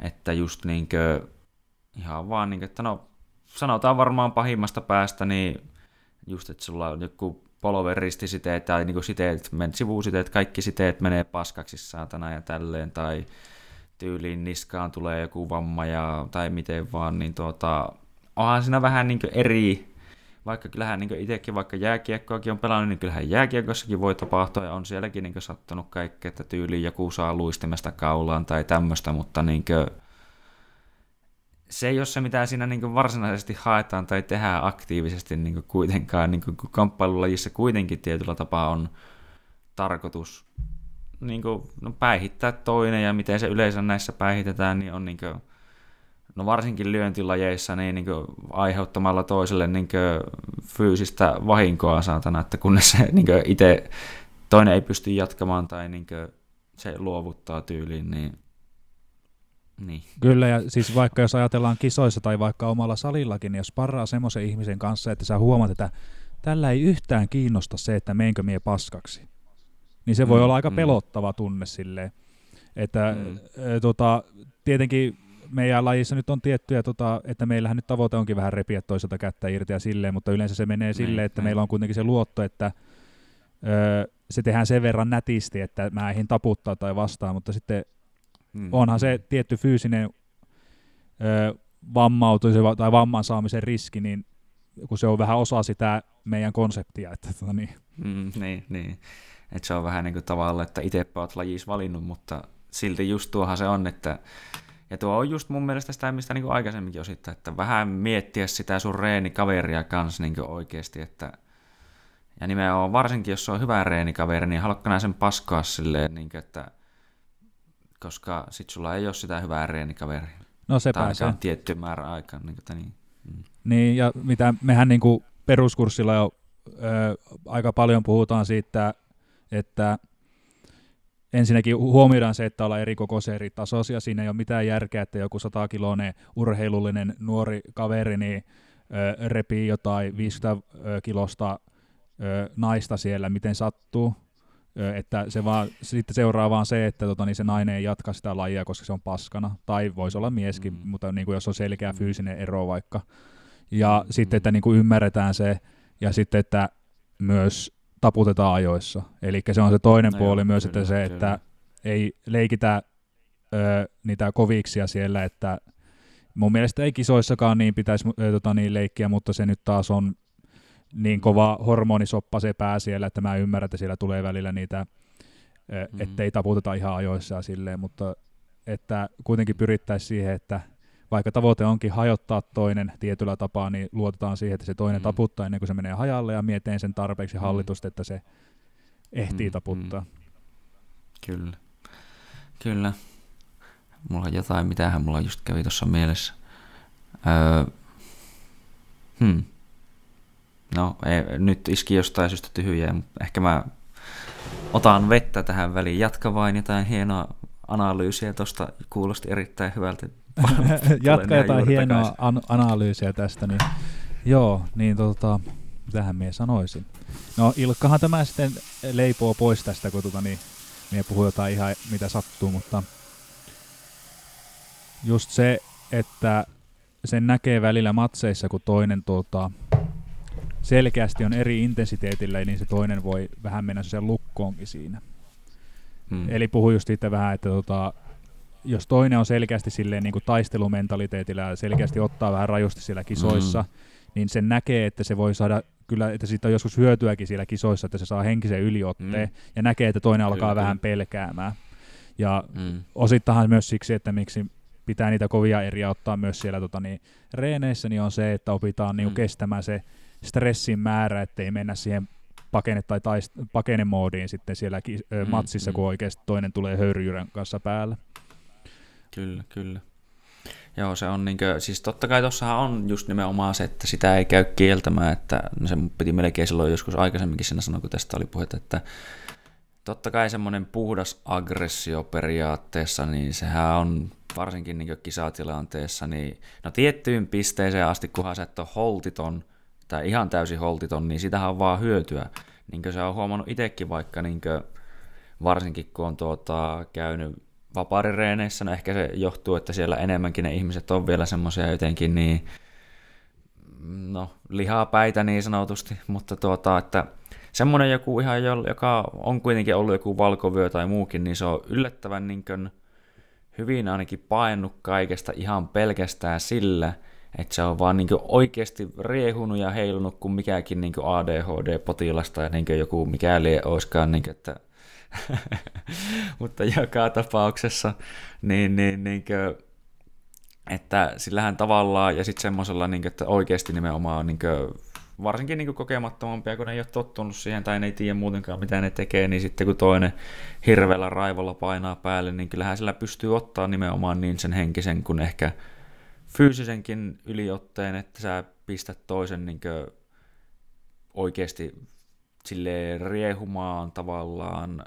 Että just niin kuin, ihan vaan, niin kuin, että no sanotaan varmaan pahimmasta päästä, niin just, että sulla on joku polven ristisiteet tai niin siteet, sivusiteet, kaikki siteet menee paskaksi saatana ja tälleen, tai tyyliin niskaan tulee joku vamma ja, tai miten vaan, niin tuota, onhan siinä vähän niin eri, vaikka kyllähän niin itsekin vaikka jääkiekkoakin on pelannut, niin kyllähän jääkiekossakin voi tapahtua ja on sielläkin niin sattunut kaikkea, että tyyliin joku saa luistimesta kaulaan tai tämmöistä, mutta niin kuin, se ei ole se, mitä siinä niin varsinaisesti haetaan tai tehdään aktiivisesti niin kuitenkaan, niin kuin, kamppailulajissa kuitenkin tietyllä tapaa on tarkoitus niin kuin, no, päihittää toinen ja miten se yleensä näissä päihitetään, niin on niin kuin, no varsinkin lyöntilajeissa niin, niin kuin, aiheuttamalla toiselle niin kuin, fyysistä vahinkoa saatana, että kunnes se niin itse toinen ei pysty jatkamaan tai niin kuin, se luovuttaa tyyliin, niin niin. Kyllä, ja siis vaikka jos ajatellaan kisoissa tai vaikka omalla salillakin, niin jos parraa semmoisen ihmisen kanssa, että sä huomaat, että tällä ei yhtään kiinnosta se, että meinkö mie paskaksi, niin se voi mm, olla aika mm. pelottava tunne silleen. Että mm. e, tota, tietenkin meidän lajissa nyt on tiettyjä, tota, että meillähän nyt tavoite onkin vähän repiä toiselta kättä irti ja silleen, mutta yleensä se menee silleen, niin, että niin. meillä on kuitenkin se luotto, että öö, se tehdään sen verran nätisti, että mä eihin taputtaa tai vastaan, mutta sitten mm. onhan se tietty fyysinen öö, vammautumisen tai vamman saamisen riski, niin kun se on vähän osa sitä meidän konseptia. Että, tota, niin. Mm, niin, niin. Et se on vähän niin kuin tavalla, että itse olet lajis valinnut, mutta silti just tuohan se on, että ja tuo on just mun mielestä sitä, mistä niin aikaisemminkin osittain, että vähän miettiä sitä sun reenikaveria kanssa niin oikeasti, että ja nimenomaan varsinkin, jos se on hyvä reenikaveri, niin haluatko sen paskaa silleen, niin kuin, että koska sit sulla ei ole sitä hyvää reenikaveria. No se pääsee. tietty määrä aikaa. Niin, kuin, niin. Mm. niin, ja mitä mehän niin kuin peruskurssilla jo ö, aika paljon puhutaan siitä, että ensinnäkin huomioidaan se, että ollaan eri kokoisia eri tasoisia. Siinä ei ole mitään järkeä, että joku 100-kiloinen urheilullinen nuori kaveri niin, ö, repii jotain 50 kilosta ö, naista siellä, miten sattuu. Ö, että se vaan, sitten seuraa vaan se, että tota, niin se nainen ei jatka sitä lajia, koska se on paskana. Tai voisi olla mieskin, mm. mutta niin kuin jos on selkeä mm. fyysinen ero vaikka. Ja mm. sitten, että niin kuin ymmärretään se, ja sitten, että myös taputetaan ajoissa. Eli se on se toinen no puoli joo, myös, kyllä, että se, kyllä. että ei leikitä ö, niitä koviksia siellä, että mun mielestä ei kisoissakaan niin pitäisi ö, tota, niin leikkiä, mutta se nyt taas on niin kova hormonisoppa se pää siellä, että mä ymmärrän, että siellä tulee välillä niitä, mm. ettei taputeta ihan ajoissa silleen, mutta että kuitenkin pyrittäisiin siihen, että vaikka tavoite onkin hajottaa toinen tietyllä tapaa, niin luotetaan siihen, että se toinen mm. taputtaa ennen kuin se menee hajalle ja mietin sen tarpeeksi mm. hallitusta, että se ehtii mm. taputtaa. Mm. Kyllä. Kyllä. Mulla on jotain, mitähän mulla just kävi tuossa mielessä. Öö, hmm. No, ei, nyt iski jostain syystä tyhjää, mutta ehkä mä otan vettä tähän väliin. Jatka vain jotain hienoa analyysiä tuosta, kuulosti erittäin hyvältä. Jatka jotain hienoa an- analyysiä tästä, niin joo, niin tota, mitähän minä sanoisin. No Ilkkahan tämä sitten leipoo pois tästä, kun tota, niin, minä puhuu jotain ihan mitä sattuu, mutta just se, että sen näkee välillä matseissa, kun toinen tuota, selkeästi on eri intensiteetillä, niin se toinen voi vähän mennä sen lukkoonkin siinä. Hmm. Eli puhu just siitä vähän, että tota, jos toinen on selkeästi silleen niin kuin taistelumentaliteetilla ja selkeästi ottaa vähän rajusti siellä kisoissa, hmm. niin sen näkee, että se voi saada kyllä, että siitä on joskus hyötyäkin siellä kisoissa, että se saa henkisen yliotteen hmm. ja näkee, että toinen alkaa kyllä, vähän pelkäämään. Ja hmm. osittahan myös siksi, että miksi pitää niitä kovia eriä ottaa myös siellä tota, niin, reeneissä, niin on se, että opitaan niin, hmm. kestämään se stressin määrä, ettei mennä siihen pakene- tai taist- pakenemoodiin sitten siellä ki- mm, matsissa, mm. kun oikeasti toinen tulee höyryjyrän kanssa päällä. Kyllä, kyllä. Joo, se on niinkö, siis totta kai tuossahan on just nimenomaan se, että sitä ei käy kieltämään, että se piti melkein silloin joskus aikaisemminkin siinä sanoa, kun tästä oli puhetta, että totta kai semmoinen puhdas aggressio periaatteessa, niin sehän on varsinkin niin kisatilanteessa, niin no tiettyyn pisteeseen asti, kunhan sä et ole holtiton, tai ihan täysin holtiton, niin sitähän on vaan hyötyä. Niin kuin se on huomannut itsekin vaikka, niin varsinkin kun on tuota, käynyt vapaarireeneissä, no ehkä se johtuu, että siellä enemmänkin ne ihmiset on vielä semmoisia jotenkin niin, no, lihaa päitä niin sanotusti, mutta tuota, että semmoinen joku ihan, joka on kuitenkin ollut joku valkovyö tai muukin, niin se on yllättävän niin kuin, hyvin ainakin painut kaikesta ihan pelkästään sillä, että se on vaan niin oikeasti riehunut ja heilunut kuin mikäkin niin ADHD-potilas tai niin joku mikäli olisikaan, niin kuin, että mutta joka tapauksessa, niin, niin, niin kuin, että sillähän tavallaan, ja sitten semmoisella, niin että oikeasti nimenomaan niin kuin, varsinkin niin kokemattomampia, kun ne ei ole tottunut siihen tai ne ei tiedä muutenkaan mitä ne tekee, niin sitten kun toinen hirveällä raivolla painaa päälle, niin kyllähän sillä pystyy ottaa nimenomaan niin sen henkisen kuin ehkä fyysisenkin yliotteen, että sä pistät toisen niin oikeasti sille riehumaan tavallaan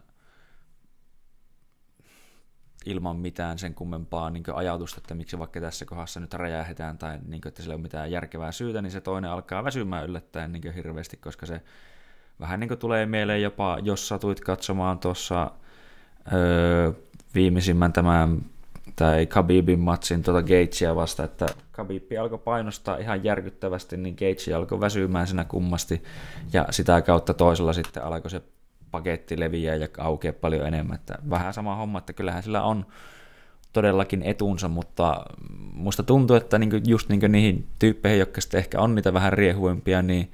ilman mitään sen kummempaa niin ajatusta, että miksi vaikka tässä kohdassa nyt räjähdetään tai niin kuin, että sillä ei ole mitään järkevää syytä, niin se toinen alkaa väsymään yllättäen niin hirveästi, koska se vähän niin kuin tulee mieleen jopa, jos satuit katsomaan tuossa öö, viimeisimmän tämän tai Khabibin matsin tuota Gagea vasta, että Khabib alkoi painostaa ihan järkyttävästi, niin Gage alkoi väsymään siinä kummasti, ja sitä kautta toisella sitten alkoi se paketti leviää ja aukeaa paljon enemmän. Että vähän sama homma, että kyllähän sillä on todellakin etunsa, mutta musta tuntuu, että niinku just niinku niihin tyyppeihin, jotka sitten ehkä on niitä vähän riehuimpia, niin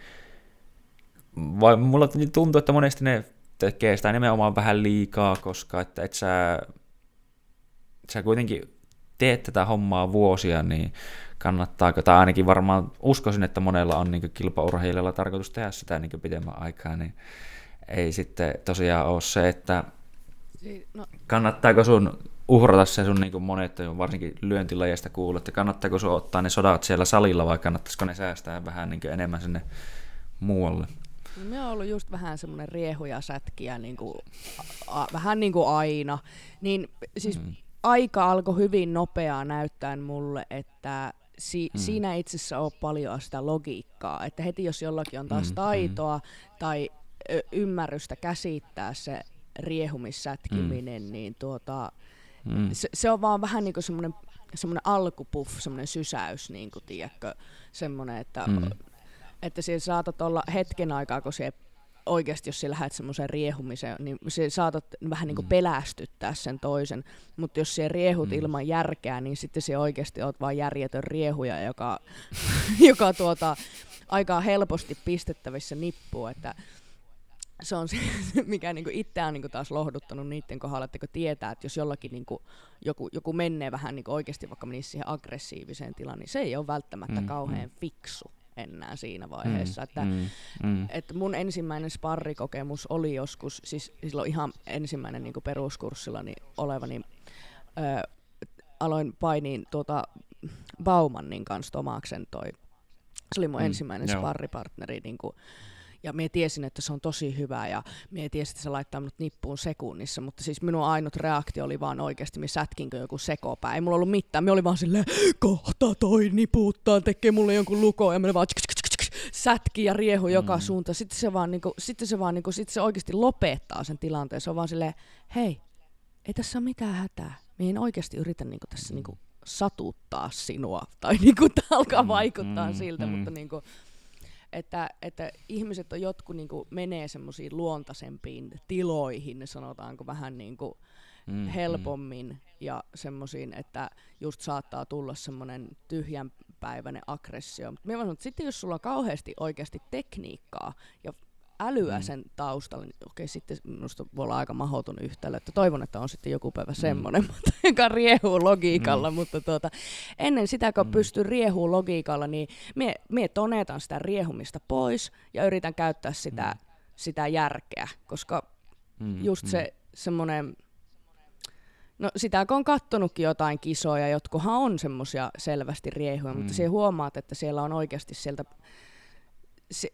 vai mulla tuntuu, että monesti ne tekee sitä nimenomaan vähän liikaa, koska että et sä, sä kuitenkin teet tätä hommaa vuosia, niin kannattaako, tai ainakin varmaan uskoisin, että monella on niin kilpaurheilijalla tarkoitus tehdä sitä niin pitemmän aikaa, niin ei sitten tosiaan ole se, että no. kannattaako sun uhrata se sun niin monet, varsinkin lyöntilajista kuullut, että kannattaako sun ottaa ne sodat siellä salilla vai kannattaisiko ne säästää vähän niin enemmän sinne muualle? No, me on ollut just vähän semmoinen riehuja sätkiä niin kuin, a, vähän niin kuin aina. Niin siis mm. aika alkoi hyvin nopeaa näyttäen mulle, että si- mm. siinä itse asiassa on paljon sitä logiikkaa. Että heti jos jollakin on taas mm. taitoa mm. tai ymmärrystä käsittää se riehumissätkiminen, mm. niin tuota, mm. se, se on vaan vähän niin kuin semmoinen semmoinen alkupuff, semmoinen sysäys, niin kuin, tiedätkö, semmoinen, että mm että siellä saatat olla hetken aikaa, kun se oikeasti, jos sä lähdet semmoiseen riehumiseen, niin se saatat vähän niin kuin mm. pelästyttää sen toisen, mutta jos se riehut mm. ilman järkeä, niin sitten se oikeasti oot vain järjetön riehuja, joka, joka tuota, aika helposti pistettävissä nippuu, että se on se, mikä niinku itseään on niinku taas lohduttanut niiden kohdalla, että kun tietää, että jos jollakin niinku joku, joku menee vähän niinku oikeasti vaikka menisi siihen aggressiiviseen tilaan, niin se ei ole välttämättä mm, kauhean mm. fiksu enää siinä vaiheessa. Mm, että, mm, mm. että mun ensimmäinen sparrikokemus oli joskus, siis silloin ihan ensimmäinen niin peruskurssilla oleva, niin ö, aloin painiin tuota Baumannin kanssa Tomaksen toi. Se oli mun mm, ensimmäinen joo. sparripartneri. Niin kuin, ja minä tiesin, että se on tosi hyvä ja minä tiesin, että se laittaa minut nippuun sekunnissa, mutta siis minun ainut reaktio oli vaan oikeasti, minä sätkinkö joku sekopää. Ei mulla ollut mitään, minä oli vaan silleen, kohta toi niputtaa, tekee mulle jonkun luko ja minä vaan sätki ja riehu mm. joka suuntaan. Sitten se vaan, niinku, sitten se, vaan niinku, sitten se oikeasti lopettaa sen tilanteen. Se on vaan silleen, hei, ei tässä ole mitään hätää. Minä en oikeasti yritä niinku, tässä niinku, satuttaa sinua. Tai niinku, tämä alkaa mm, vaikuttaa mm, siltä, mm. mutta niinku, että, että ihmiset on jotkut niin kuin, menee semmoisiin luontaisempiin tiloihin, sanotaanko vähän niin kuin, mm, mm. helpommin mm. ja semmoisiin, että just saattaa tulla semmoinen tyhjänpäiväinen aggressio. Mutta minä sanon, että sitten jos sulla on kauheasti oikeasti tekniikkaa ja älyä mm. sen taustalla, niin okei, sitten minusta voi olla aika mahdoton yhtälö, että toivon, että on sitten joku päivä mm. semmoinen, mutta, joka riehuu logiikalla, mm. mutta tuota, ennen sitä, kun mm. pystyy riehuu logiikalla, niin mie, mie tonetan sitä riehumista pois ja yritän käyttää sitä, mm. sitä järkeä, koska mm. just mm. se semmoinen, No sitä kun on kattonutkin jotain kisoja, jotkuhan on semmoisia selvästi riehuja, mm. mutta se huomaat, että siellä on oikeasti sieltä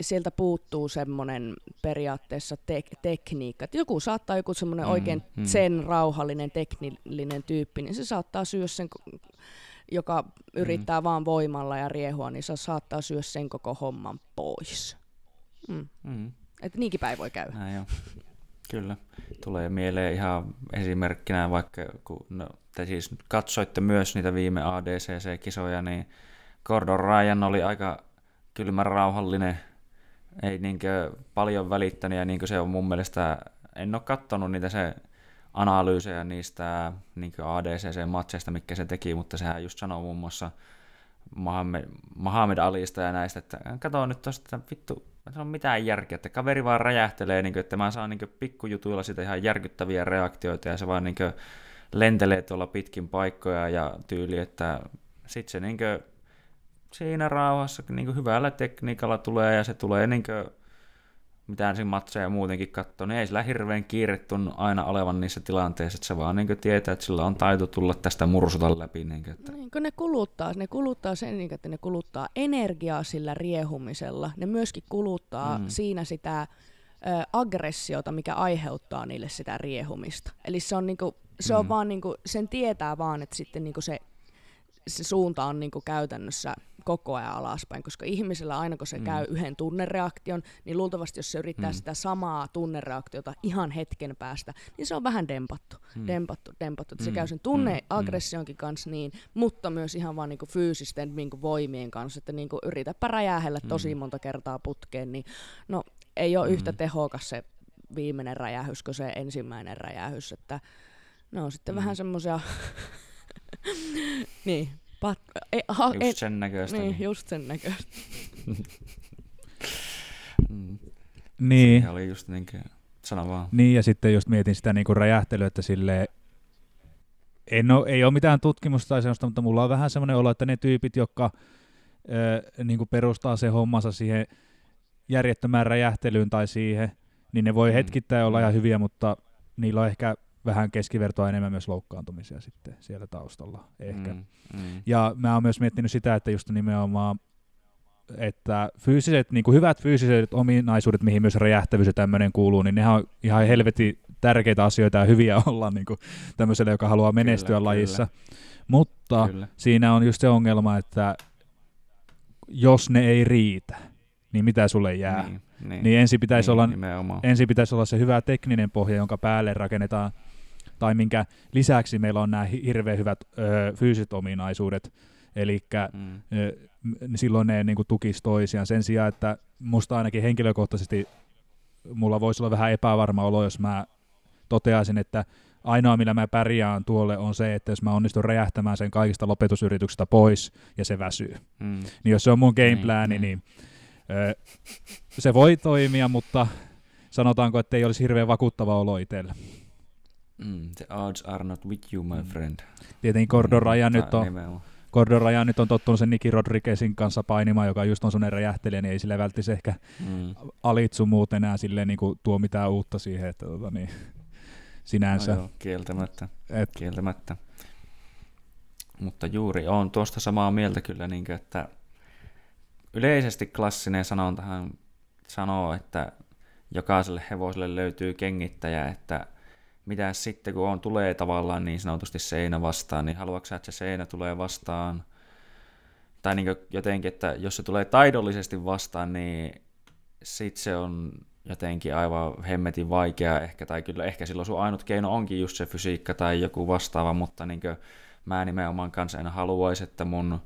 sieltä puuttuu semmoinen periaatteessa tek- tekniikka. Et joku saattaa, joku semmoinen mm, oikein mm. sen rauhallinen, teknillinen tyyppi, niin se saattaa syödä sen, joka yrittää mm. vaan voimalla ja riehua, niin se saattaa syödä sen koko homman pois. Mm. Mm. Et niinkin päin voi käydä. Näin jo. Kyllä. Tulee mieleen ihan esimerkkinä, vaikka kun no, te siis katsoitte myös niitä viime ADCC-kisoja, niin Gordon Ryan oli aika kylmä rauhallinen ei niinkö paljon välittänyt ja niinkö se on mun mielestä, en ole katsonut niitä se analyysejä niistä niin ADCC-matseista, mikä se teki, mutta sehän just sanoo muun muassa Mohamed, Mohamed Alista ja näistä, että kato nyt tosta, että vittu, ei on mitään järkeä, että kaveri vaan räjähtelee, niin kuin, että mä saan niin pikkujutuilla sitä ihan järkyttäviä reaktioita ja se vaan niin lentelee tuolla pitkin paikkoja ja tyyli, että sitten se niin siinä rauhassa niin hyvällä tekniikalla tulee ja se tulee niin kuin, mitään siinä matseja muutenkin katsoo, niin ei sillä hirveän kiire aina olevan niissä tilanteissa, että se vaan niin tietää, että sillä on taito tulla tästä mursuta läpi. Niin kuin, että... Niin, kun ne kuluttaa, ne kuluttaa sen, niin että ne kuluttaa energiaa sillä riehumisella, ne myöskin kuluttaa mm. siinä sitä ö, aggressiota, mikä aiheuttaa niille sitä riehumista. Eli se on, niinku, se on mm. vaan, niinku, sen tietää vaan, että sitten niinku se, se suunta on niinku käytännössä koko ajan alaspäin, koska ihmisellä aina kun se mm. käy yhden tunnereaktion, niin luultavasti jos se yrittää mm. sitä samaa tunnereaktiota ihan hetken päästä, niin se on vähän dempattu, mm. dempattu, dempattu. Mm. Se käy sen tunneaggressionkin mm. kanssa niin, mutta myös ihan vaan niinku fyysisten niinku voimien kanssa, että niinku yritäpä räjähellä tosi mm. monta kertaa putkeen, niin no ei ole mm. yhtä tehokas se viimeinen räjähys kuin se ensimmäinen räjähys, että ne on sitten mm. vähän semmoisia, niin, pat, ei, ha, just sen näköistä. Niin, niin, just sen näköistä. mm. Niin. Se oli just niin kuin, sano vaan. Niin, ja sitten just mietin sitä niin kuin räjähtelyä, että sille en ole, ei ole mitään tutkimusta tai sellaista, mutta mulla on vähän semmoinen olo, että ne tyypit, jotka ö, niin kuin perustaa se hommansa siihen järjettömään räjähtelyyn tai siihen, niin ne voi mm. hetkittäin olla ihan hyviä, mutta niillä on ehkä vähän keskivertoa enemmän myös loukkaantumisia sitten siellä taustalla ehkä. Mm, mm. Ja mä oon myös miettinyt sitä, että just nimenomaan että fyysiset, niin kuin hyvät fyysiset ominaisuudet, mihin myös räjähtävyys ja tämmöinen kuuluu, niin nehän on ihan helvetin tärkeitä asioita ja hyviä olla niin kuin tämmöiselle, joka haluaa menestyä kyllä, lajissa. Kyllä. Mutta kyllä. siinä on just se ongelma, että jos ne ei riitä, niin mitä sulle jää? Niin, niin, niin ensin pitäisi, niin, olla, ensin pitäisi olla se hyvä tekninen pohja, jonka päälle rakennetaan, tai minkä lisäksi meillä on nämä hirveän hyvät ö, fyysiset ominaisuudet, eli mm. silloin ne niin tukisi toisiaan. Sen sijaan, että musta ainakin henkilökohtaisesti mulla voisi olla vähän epävarma olo, jos mä toteaisin, että ainoa millä mä pärjään tuolle on se, että jos mä onnistun räjähtämään sen kaikista lopetusyrityksistä pois ja se väsyy. Mm. Niin jos se on mun gameplani, niin, niin, niin se voi toimia, mutta sanotaanko, että ei olisi hirveän vakuuttava olo itselle. Mm, the odds are not with you, my mm. friend. Tietenkin Gordon Ryan nyt on, Gordon Ryan nyt on tottunut sen Nicky Rodriguezin kanssa painimaan, joka just on sellainen räjähtelijä, niin ei sille välttämättä ehkä mm. alitsu muut enää silleen niin kuin tuo mitään uutta siihen, että tota, niin, sinänsä. No joo, kieltämättä, Et, kieltämättä. Mutta juuri on tuosta samaa mieltä kyllä, niin kuin, että yleisesti klassinen sanontahan sanoo, että jokaiselle hevoselle löytyy kengittäjä, että mitä sitten kun on, tulee tavallaan niin sanotusti seinä vastaan, niin haluatko että se seinä tulee vastaan, tai niin jotenkin, että jos se tulee taidollisesti vastaan, niin sit se on jotenkin aivan hemmetin vaikea ehkä, tai kyllä ehkä silloin sun ainut keino onkin just se fysiikka tai joku vastaava, mutta niin mä nimenomaan kanssa en haluaisi, että mun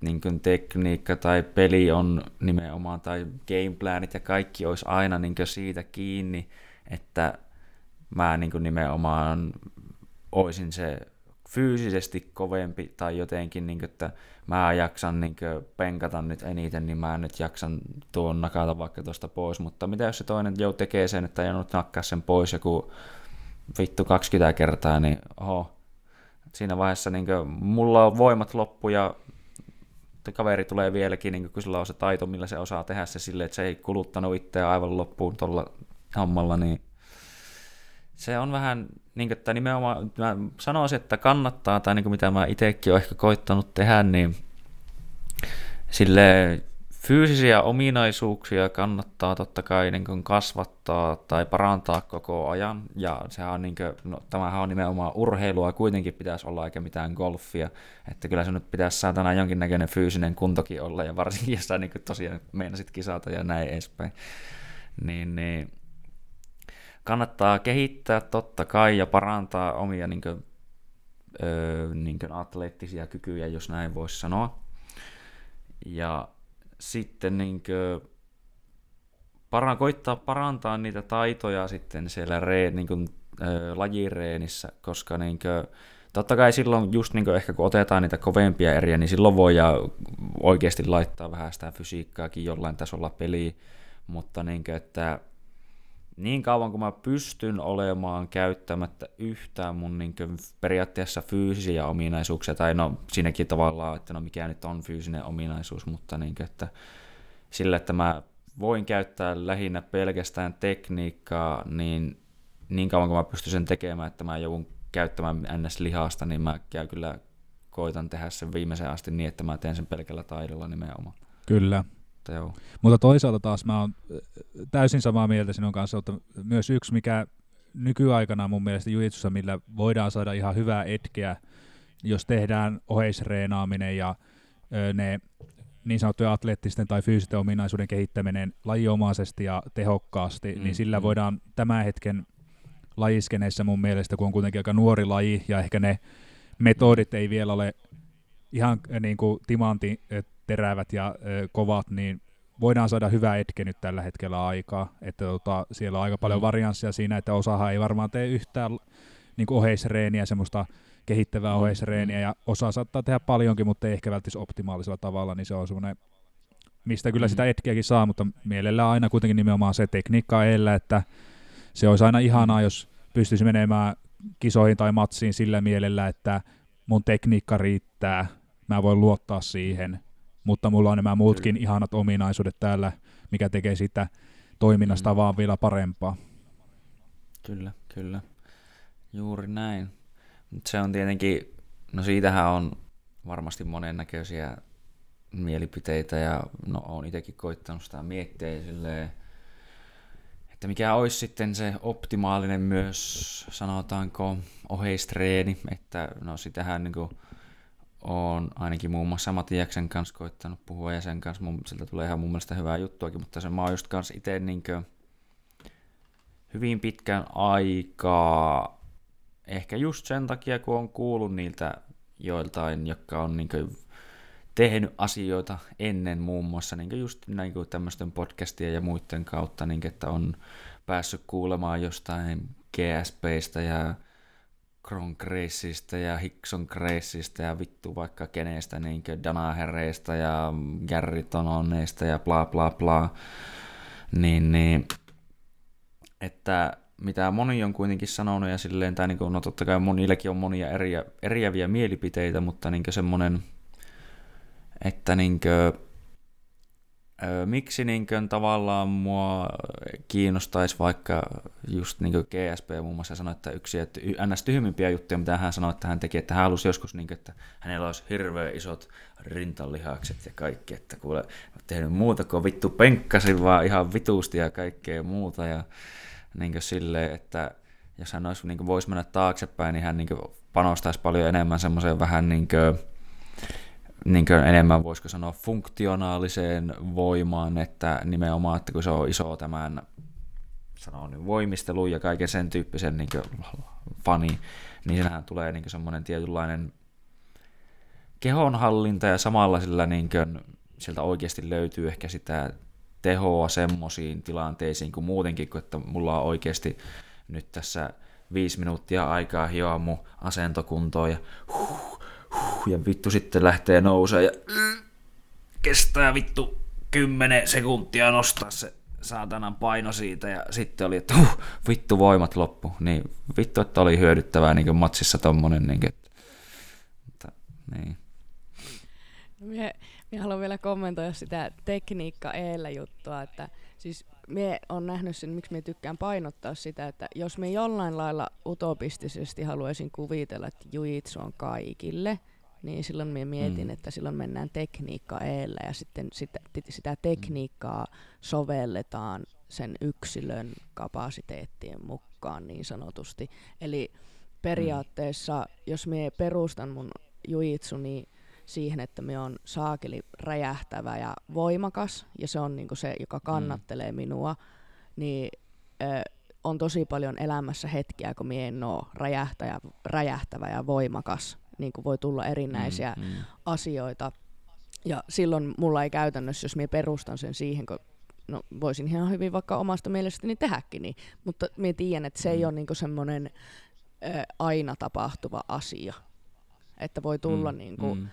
niin kuin tekniikka tai peli on nimenomaan, tai gameplanit ja kaikki olisi aina niin siitä kiinni, että mä niin kuin nimenomaan olisin se fyysisesti kovempi tai jotenkin, niin kuin, että mä jaksan niin kuin, penkata nyt eniten, niin mä nyt jaksan tuon nakata vaikka tuosta pois, mutta mitä jos se toinen jo tekee sen, että ei nyt nakkaa sen pois joku vittu 20 kertaa, niin oho, siinä vaiheessa niin kuin, mulla on voimat loppu ja kaveri tulee vieläkin, niin kun sillä on se taito, millä se osaa tehdä se silleen, että se ei kuluttanut itseä aivan loppuun tuolla hommalla, niin se on vähän, niin kuin, että nimenomaan mä sanoisin, että kannattaa, tai niin kuin mitä mä itsekin olen ehkä koittanut tehdä, niin sille fyysisiä ominaisuuksia kannattaa totta kai niin kuin kasvattaa tai parantaa koko ajan, ja sehän on niin kuin, no, tämähän on nimenomaan urheilua, kuitenkin pitäisi olla eikä mitään golfia, että kyllä se nyt pitäisi saatana jonkinnäköinen fyysinen kuntokin olla, ja varsinkin jos sä niin tosiaan meinasit kisata ja näin edespäin, niin, niin kannattaa kehittää totta kai ja parantaa omia niin kuin, öö, niin kuin atleettisia kykyjä, jos näin voisi sanoa. Ja sitten niin kuin, para, koittaa parantaa niitä taitoja sitten siellä reen, niin kuin, öö, lajireenissä, koska niin kuin, totta kai silloin just niin ehkä kun otetaan niitä kovempia eriä, niin silloin voi ja oikeasti laittaa vähän sitä fysiikkaakin jollain tasolla peliin, mutta niin kuin, että niin kauan kuin mä pystyn olemaan käyttämättä yhtään mun niin kuin periaatteessa fyysisiä ominaisuuksia, tai no siinäkin tavallaan, että no mikä nyt on fyysinen ominaisuus, mutta niin kuin, että sillä, että mä voin käyttää lähinnä pelkästään tekniikkaa, niin niin kauan kuin mä pystyn sen tekemään, että mä joudun käyttämään ns-lihasta, niin mä käy kyllä koitan tehdä sen viimeisen asti niin, että mä teen sen pelkällä taidolla nimenomaan. Kyllä, että joo. Mutta toisaalta taas mä oon täysin samaa mieltä sinun kanssa, että myös yksi, mikä nykyaikana mun mielestä jujitsussa, millä voidaan saada ihan hyvää etkeä, jos tehdään oheisreenaaminen ja ne niin sanottujen atleettisten tai fyysisten ominaisuuden kehittäminen lajiomaisesti ja tehokkaasti, niin mm, niin sillä mm. voidaan tämän hetken lajiskeneissa mun mielestä, kun on kuitenkin aika nuori laji ja ehkä ne metodit ei vielä ole ihan niin kuin timantin terävät ja ö, kovat, niin voidaan saada hyvä etke nyt tällä hetkellä aikaa. Että tota, siellä on aika paljon mm. varianssia siinä, että osahan ei varmaan tee yhtään niin kuin oheisreeniä, semmoista kehittävää mm. oheisreeniä, ja osa saattaa tehdä paljonkin, mutta ei ehkä välttämättä optimaalisella tavalla, niin se on semmoinen, mistä kyllä mm. sitä etkeäkin saa, mutta mielellään aina kuitenkin nimenomaan se tekniikka eellä, että se olisi aina ihanaa, jos pystyisi menemään kisoihin tai matsiin sillä mielellä, että mun tekniikka riittää, mä voin luottaa siihen, mutta mulla on nämä muutkin Kyllä. ihanat ominaisuudet täällä, mikä tekee sitä toiminnasta mm. vaan vielä parempaa. Kyllä, kyllä. Juuri näin. Se on tietenkin, no siitähän on varmasti monennäköisiä mielipiteitä ja no on itsekin koittanut sitä miettiä silleen, että mikä olisi sitten se optimaalinen myös, sanotaanko, oheistreeni, että no sitähän niin kuin on ainakin muun muassa Matiaksen kanssa koittanut puhua ja sen kanssa. Mun, siltä tulee ihan mun mielestä hyvää juttuakin, mutta se mä oon just kanssa itse niin hyvin pitkän aikaa, ehkä just sen takia, kun on kuullut niiltä joiltain, jotka on niin tehnyt asioita ennen muun muassa niin just niin tämmöisten podcastien ja muiden kautta, niin että on päässyt kuulemaan jostain GSPistä ja Kronkreissistä ja Hickson Kreissistä ja vittu vaikka kenestä, niin Danahereista ja Gary Tononeista ja bla bla bla, niin, niin että mitä moni on kuitenkin sanonut ja silleen, tai niin kuin, no totta kai monillekin on monia eriä, eriäviä mielipiteitä, mutta niin semmoinen, että niin kuin, miksi niin kuin, tavallaan mua kiinnostaisi vaikka just niin kuin GSP muun muassa sanoi, että yksi että ns. tyhmimpiä juttuja, mitä hän sanoi, että hän teki, että hän halusi joskus, niin kuin, että hänellä olisi hirveän isot rintalihakset ja kaikki, että kuule, tehnyt muuta kuin vittu penkkasin vaan ihan vitusti ja kaikkea muuta ja niin kuin silleen, että jos hän olisi, niin kuin, voisi mennä taaksepäin, niin hän niin kuin, panostaisi paljon enemmän semmoiseen vähän niin kuin, niin kuin enemmän voisiko sanoa funktionaaliseen voimaan, että nimenomaan, että kun se on iso tämän sanoo, niin voimistelu ja kaiken sen tyyppisen niin kuin, fani, niin siinähän tulee niin semmoinen tietynlainen kehonhallinta ja samalla sillä niin kuin, sieltä oikeasti löytyy ehkä sitä tehoa semmoisiin tilanteisiin kuin muutenkin, kun että mulla on oikeasti nyt tässä viisi minuuttia aikaa hioa mun asentokuntoon ja huh, huh, ja vittu sitten lähtee nousee ja kestää vittu 10 sekuntia nostaa se saatanan paino siitä ja sitten oli, että huh, vittu voimat loppu. Niin vittu, että oli hyödyttävää niin matsissa tommonen. Niin, että, mutta, niin. Mie, mie haluan vielä kommentoida sitä tekniikka eellä juttua, että siis me on nähnyt sen, miksi me tykkään painottaa sitä, että jos me jollain lailla utopistisesti haluaisin kuvitella, että jujitsu on kaikille, niin silloin me mietin, mm. että silloin mennään tekniikka eellä ja sitten sitä, sitä tekniikkaa sovelletaan sen yksilön kapasiteettien mukaan niin sanotusti. Eli periaatteessa, mm. jos me perustan mun jujitsuni siihen, että me on saakeli räjähtävä ja voimakas, ja se on niinku se, joka kannattelee mm. minua, niin ö, on tosi paljon elämässä hetkiä, kun mie en ole räjähtävä, räjähtävä ja voimakas, niin kuin voi tulla erinäisiä mm, mm. asioita. Ja silloin mulla ei käytännössä, jos minä perustan sen siihen, kun no, voisin ihan hyvin vaikka omasta mielestäni tehdäkin, niin, mutta minä tiedän, että se mm. ei ole niinku semmoinen aina tapahtuva asia. Että voi tulla mm, niinku mm.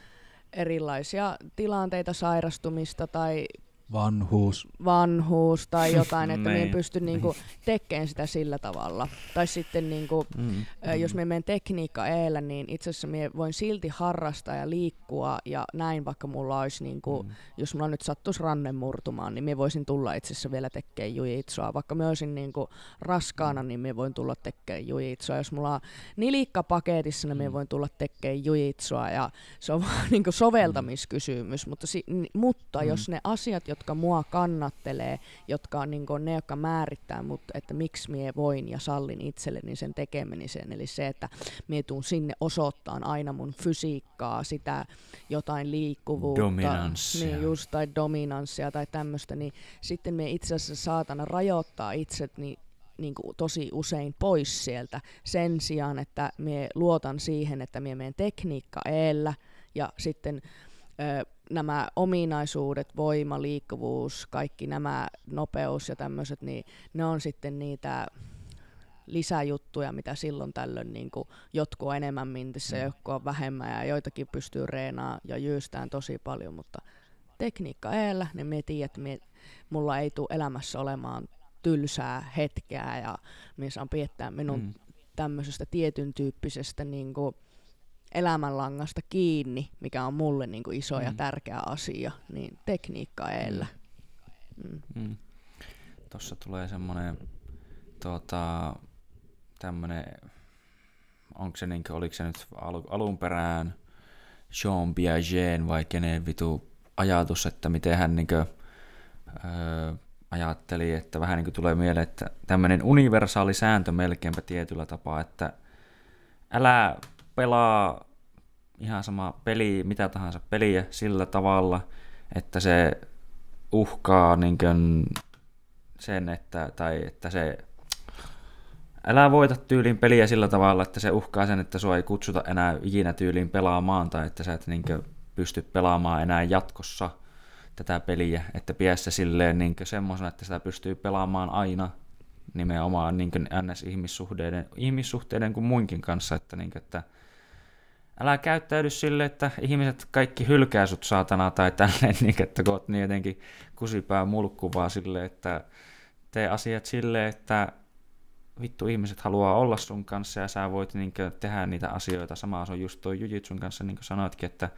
Erilaisia tilanteita, sairastumista tai Vanhuus. Vanhuus tai jotain, että me en niin. pysty niinku tekemään sitä sillä tavalla. Tai sitten niinku, mm, jos me menen tekniikka eellä, niin itse asiassa me voin silti harrastaa ja liikkua ja näin, vaikka mulla olisi, niinku, mm. jos mulla nyt sattuisi ranne murtumaan, niin me voisin tulla itse asiassa vielä tekemään jujitsua. Vaikka mä olisin niinku raskaana, niin me voin tulla tekemään jujitsua. Jos mulla on nilikka paketissa, niin me mm. voin tulla tekemään jujitsua ja se on vaan niinku soveltamiskysymys. Mutta, si- mutta mm. jos ne asiat, jotka mua kannattelee, jotka on niin ne, jotka määrittää mut, että miksi mie voin ja sallin itselleni sen tekemisen. Eli se, että mie tuun sinne osoittaan aina mun fysiikkaa, sitä jotain liikkuvuutta. Dominanssia. Niin, just, tai dominanssia tai tämmöistä, niin sitten me itse asiassa saatana rajoittaa itset niin niin kuin tosi usein pois sieltä sen sijaan, että me luotan siihen, että me menen tekniikka eellä ja sitten ö, nämä ominaisuudet, voima, liikkuvuus, kaikki nämä nopeus ja tämmöiset, niin ne on sitten niitä lisäjuttuja, mitä silloin tällöin niin kuin jotkut on enemmän mintissä, mm. jotkut on vähemmän ja joitakin pystyy reenaamaan ja jyystään tosi paljon, mutta tekniikka eellä, niin me tiedän, että me, mulla ei tule elämässä olemaan tylsää hetkeä ja minä saan piettää minun mm. tämmöisestä tietyn tyyppisestä niin kuin elämänlangasta kiinni, mikä on mulle niin kuin iso mm. ja tärkeä asia, niin tekniikka eellä. Mm. Mm. Tuossa tulee semmoinen tuota, tämmöinen, onko se, niin kuin, oliko se nyt al- alun perään Jean Piaget vai kenen vitu ajatus, että miten hän niin kuin, öö, ajatteli, että vähän niin kuin tulee mieleen, että tämmöinen universaali sääntö melkeinpä tietyllä tapaa, että älä pelaa ihan sama peli, mitä tahansa peliä sillä tavalla, että se uhkaa niin sen, että, tai että se älä voita tyylin peliä sillä tavalla, että se uhkaa sen, että sua ei kutsuta enää ikinä tyyliin pelaamaan, tai että sä et niin pysty pelaamaan enää jatkossa – tätä peliä, että pidä se silleen niin semmoisena, että sitä pystyy pelaamaan aina nimenomaan niin NS-ihmissuhteiden ihmissuhteiden kuin muinkin kanssa, että, niin kuin, että älä käyttäydy sille, että ihmiset kaikki hylkää sut saatana tai tälleen, niin, että kun oot niin jotenkin kusipää mulkkuvaa sille, että tee asiat sille, että vittu ihmiset haluaa olla sun kanssa ja sä voit niin tehdä niitä asioita. Sama on just tuo Jujitsun kanssa, niin kuin sanoitkin, että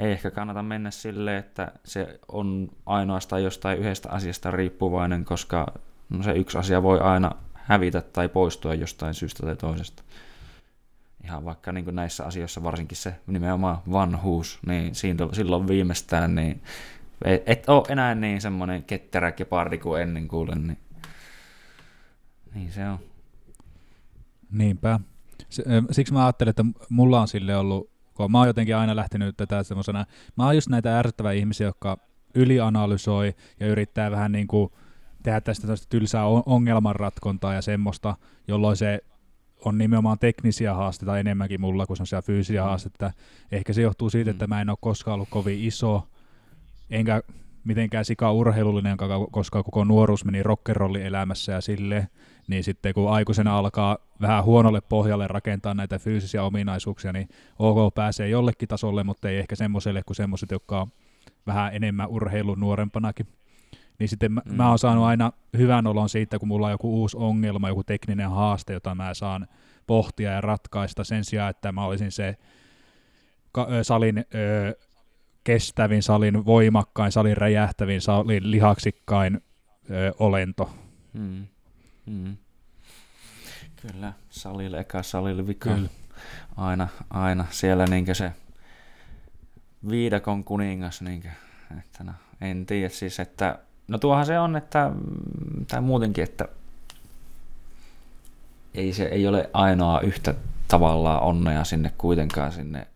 ei ehkä kannata mennä sille, että se on ainoastaan jostain yhdestä asiasta riippuvainen, koska no se yksi asia voi aina hävitä tai poistua jostain syystä tai toisesta. Ihan vaikka niin näissä asioissa varsinkin se nimenomaan vanhuus, niin silloin viimeistään niin et ole enää niin semmoinen ketterä kepardi kuin ennen kuule, niin, niin se on. Niinpä. Siksi mä ajattelin, että mulla on sille ollut kun mä oon jotenkin aina lähtenyt tätä semmoisena, mä oon just näitä ärsyttäviä ihmisiä, jotka ylianalysoi ja yrittää vähän niin kuin tehdä tästä tylsää ongelmanratkontaa ja semmoista, jolloin se on nimenomaan teknisiä haasteita enemmänkin mulla kuin sellaisia fyysisiä mm. haasteita. Ehkä se johtuu siitä, että mm. mä en ole koskaan ollut kovin iso, enkä mitenkään sika urheilullinen, koska koko nuoruus meni rockerolli elämässä ja sille, niin sitten kun aikuisena alkaa vähän huonolle pohjalle rakentaa näitä fyysisiä ominaisuuksia, niin OK pääsee jollekin tasolle, mutta ei ehkä semmoiselle kuin semmoiset, jotka on vähän enemmän urheilun nuorempanakin. Niin sitten mä, mm. mä oon saanut aina hyvän olon siitä, kun mulla on joku uusi ongelma, joku tekninen haaste, jota mä saan pohtia ja ratkaista sen sijaan, että mä olisin se ka- salin ö, kestävin, salin voimakkain, salin räjähtävin, salin lihaksikkain ö, olento. Mm. Mm. Kyllä, salille eka salille vika. Kyllä. Aina, aina siellä niinkö se viidakon kuningas, niinkö, että no, en tiedä siis, että no tuohan se on, että, tai muutenkin, että ei se ei ole ainoa yhtä tavallaan onnea sinne kuitenkaan sinne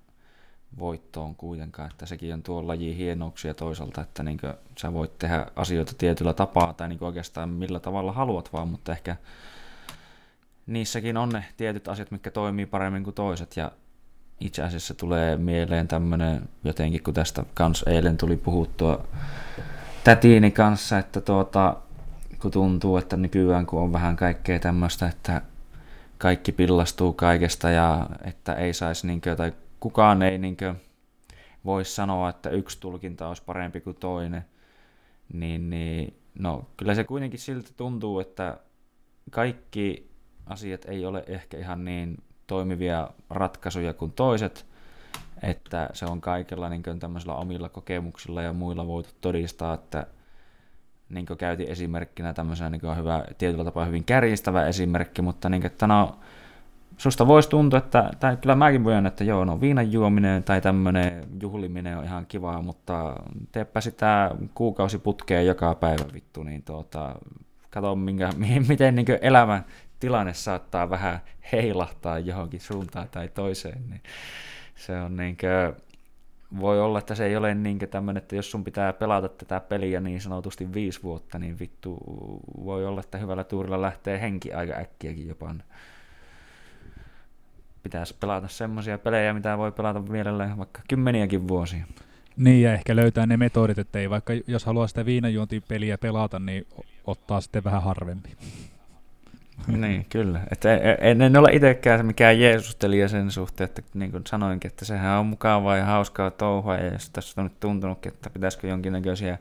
voittoon kuitenkaan, että sekin on tuo laji hienouksia toisaalta, että niin sä voit tehdä asioita tietyllä tapaa tai niin oikeastaan millä tavalla haluat vaan, mutta ehkä niissäkin on ne tietyt asiat, mitkä toimii paremmin kuin toiset. Ja itse asiassa tulee mieleen tämmöinen jotenkin, kun tästä kans eilen tuli puhuttua tätiini kanssa, että tuota, kun tuntuu, että nykyään kun on vähän kaikkea tämmöistä, että kaikki pillastuu kaikesta ja että ei saisi niinkö, tai kukaan ei niinkö voi sanoa, että yksi tulkinta olisi parempi kuin toinen, niin, niin no kyllä se kuitenkin silti tuntuu, että kaikki asiat ei ole ehkä ihan niin toimivia ratkaisuja kuin toiset, että se on kaikilla niin tämmöisillä omilla kokemuksilla ja muilla voitu todistaa, että niin kuin käytin esimerkkinä tämmöisenä niin kuin hyvä, tietyllä tapaa hyvin kärjistävä esimerkki, mutta niin, että no, susta voisi tuntua, että, tai kyllä mäkin voin, että joo, no viinan juominen tai tämmöinen juhliminen on ihan kivaa, mutta teepä sitä kuukausiputkeen joka päivä vittu, niin tuota, kato minkä, miten niin elämän tilanne saattaa vähän heilahtaa johonkin suuntaan tai toiseen, niin se on niin kuin, voi olla, että se ei ole niin tämmöinen, että jos sun pitää pelata tätä peliä niin sanotusti viisi vuotta, niin vittu voi olla, että hyvällä tuurilla lähtee henki aika äkkiäkin jopa. Pitäisi pelata semmoisia pelejä, mitä voi pelata mielellään vaikka kymmeniäkin vuosia. Niin, ja ehkä löytää ne metodit, että ei vaikka jos haluaa sitä viinajuontipeliä pelata, niin ottaa sitten vähän harvemmin. niin, kyllä. Että en, en ole itsekään mikään Jeesustelija sen suhteen, että niin kuin sanoinkin, että sehän on mukavaa ja hauskaa touhua, ja jos tässä on nyt tuntunutkin, että pitäisikö jonkinnäköisiä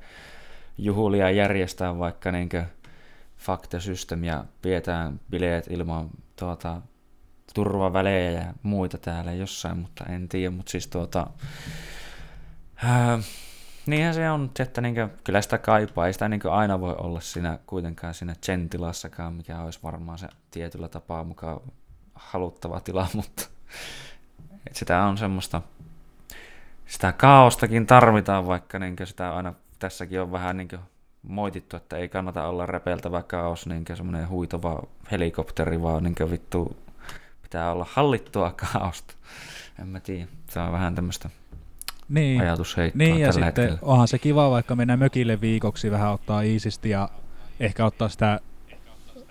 juhulia järjestää vaikka niin faktasystem ja pidetään bileet ilman tuota, turvavälejä ja muita täällä jossain, mutta en tiedä, mutta siis tuota, ää, Niinhän se on, että niin kuin, kyllä sitä kaipaa, ei sitä niin aina voi olla siinä kuitenkaan siinä chen-tilassakaan, mikä olisi varmaan se tietyllä tapaa mukaan haluttava tila, mutta että sitä on semmoista, sitä kaostakin tarvitaan, vaikka niin sitä aina tässäkin on vähän niin moitittu, että ei kannata olla räpeltävä kaos, niin semmoinen huitova helikopteri, vaan niin vittu pitää olla hallittua kaosta. En mä tiedä, se on vähän tämmöistä niin. ajatusheittoa Niin, ja sitten hetkellä. onhan se kiva vaikka mennä mökille viikoksi vähän ottaa iisisti ja ehkä ottaa sitä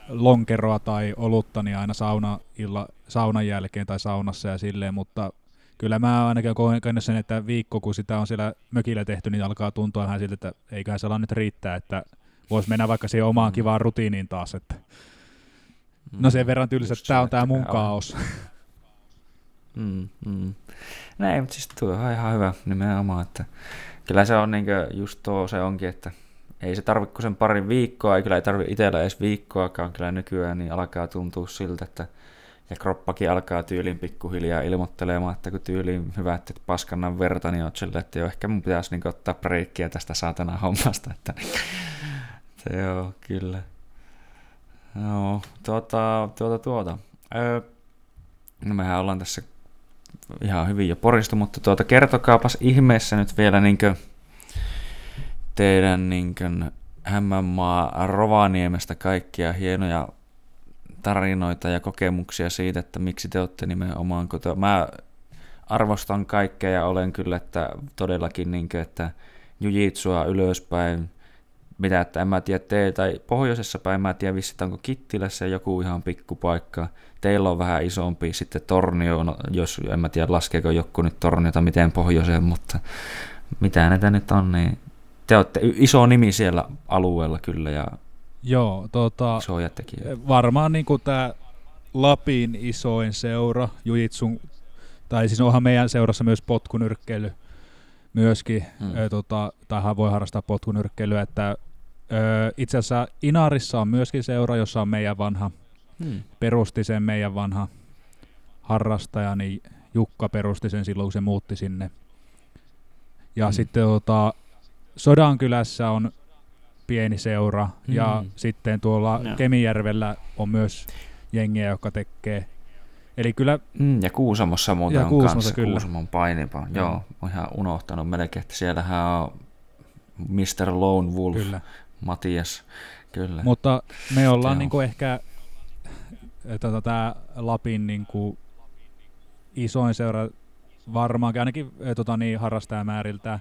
lonkeroa tai olutta niin aina sauna, illa, saunan jälkeen tai saunassa ja silleen, mutta kyllä mä ainakin koen sen, että viikko kun sitä on siellä mökillä tehty, niin alkaa tuntua vähän siltä, että eiköhän se nyt riittää, että voisi mennä vaikka siihen omaan mm. kivaan rutiiniin taas, että no sen mm. verran tylsä, että tämä on tämä mun kaos. Mm, mm. Näin, mutta siis tuo on ihan hyvä nimenomaan, että kyllä se on niin just tuo se onkin, että ei se tarvitse sen parin viikkoa, ei kyllä ei tarvitse itsellä edes viikkoakaan kyllä nykyään, niin alkaa tuntua siltä, että ja kroppakin alkaa tyylin pikkuhiljaa ilmoittelemaan, että kun tyyliin hyvä, että paskannan verta, niin on sille, että jo ehkä mun pitäisi niin ottaa breikkiä tästä saatana hommasta, että se joo, kyllä. Joo, tuota, tuota, tuota. Öö, no mehän ollaan tässä ihan hyvin jo poristu, mutta tuota, kertokaapas ihmeessä nyt vielä niinkö teidän niinkö Hämeenmaa Rovaniemestä kaikkia hienoja tarinoita ja kokemuksia siitä, että miksi te olette nimenomaan kotoa. Mä arvostan kaikkea ja olen kyllä, että todellakin niinkö, että jujitsua ylöspäin, mitä, että en mä tiedä te, tai pohjoisessa päin, mä en tiedä vissi, onko Kittilässä joku ihan pikkupaikka, teillä on vähän isompi, sitten Tornio, no, jos en mä tiedä laskeeko joku nyt Torniota miten pohjoiseen, mutta mitä näitä nyt on, niin te olette iso nimi siellä alueella kyllä ja Joo, tota, isoja tekijöitä. Varmaan niin tämä Lapin isoin seura, Jujitsun, tai siis onhan meidän seurassa myös potkunyrkkeily myöskin, hmm. tota, tähän voi harrastaa potkunyrkkeilyä, että ö, itse asiassa Inarissa on myöskin seura, jossa on meidän vanha Hmm. Perusti sen meidän vanha harrastaja, niin Jukka perusti sen silloin, kun se muutti sinne. Ja hmm. sitten tota, Sodankylässä on pieni seura, hmm. ja sitten tuolla no. Kemijärvellä on myös jengiä, joka tekee. Eli kyllä... Mm, ja Kuusamossa muuten ja on Kuusamossa, kanssa, kyllä. Kuusamon painipa. Mm. Joo, on ihan unohtanut melkein, että siellähän on Mr. Lone Wolf, kyllä. Matias. Kyllä. Mutta me ollaan niin ehkä tota, tämä Lapin niin kuin, isoin seura varmaankin, ainakin tota, niin, harrastajamääriltä.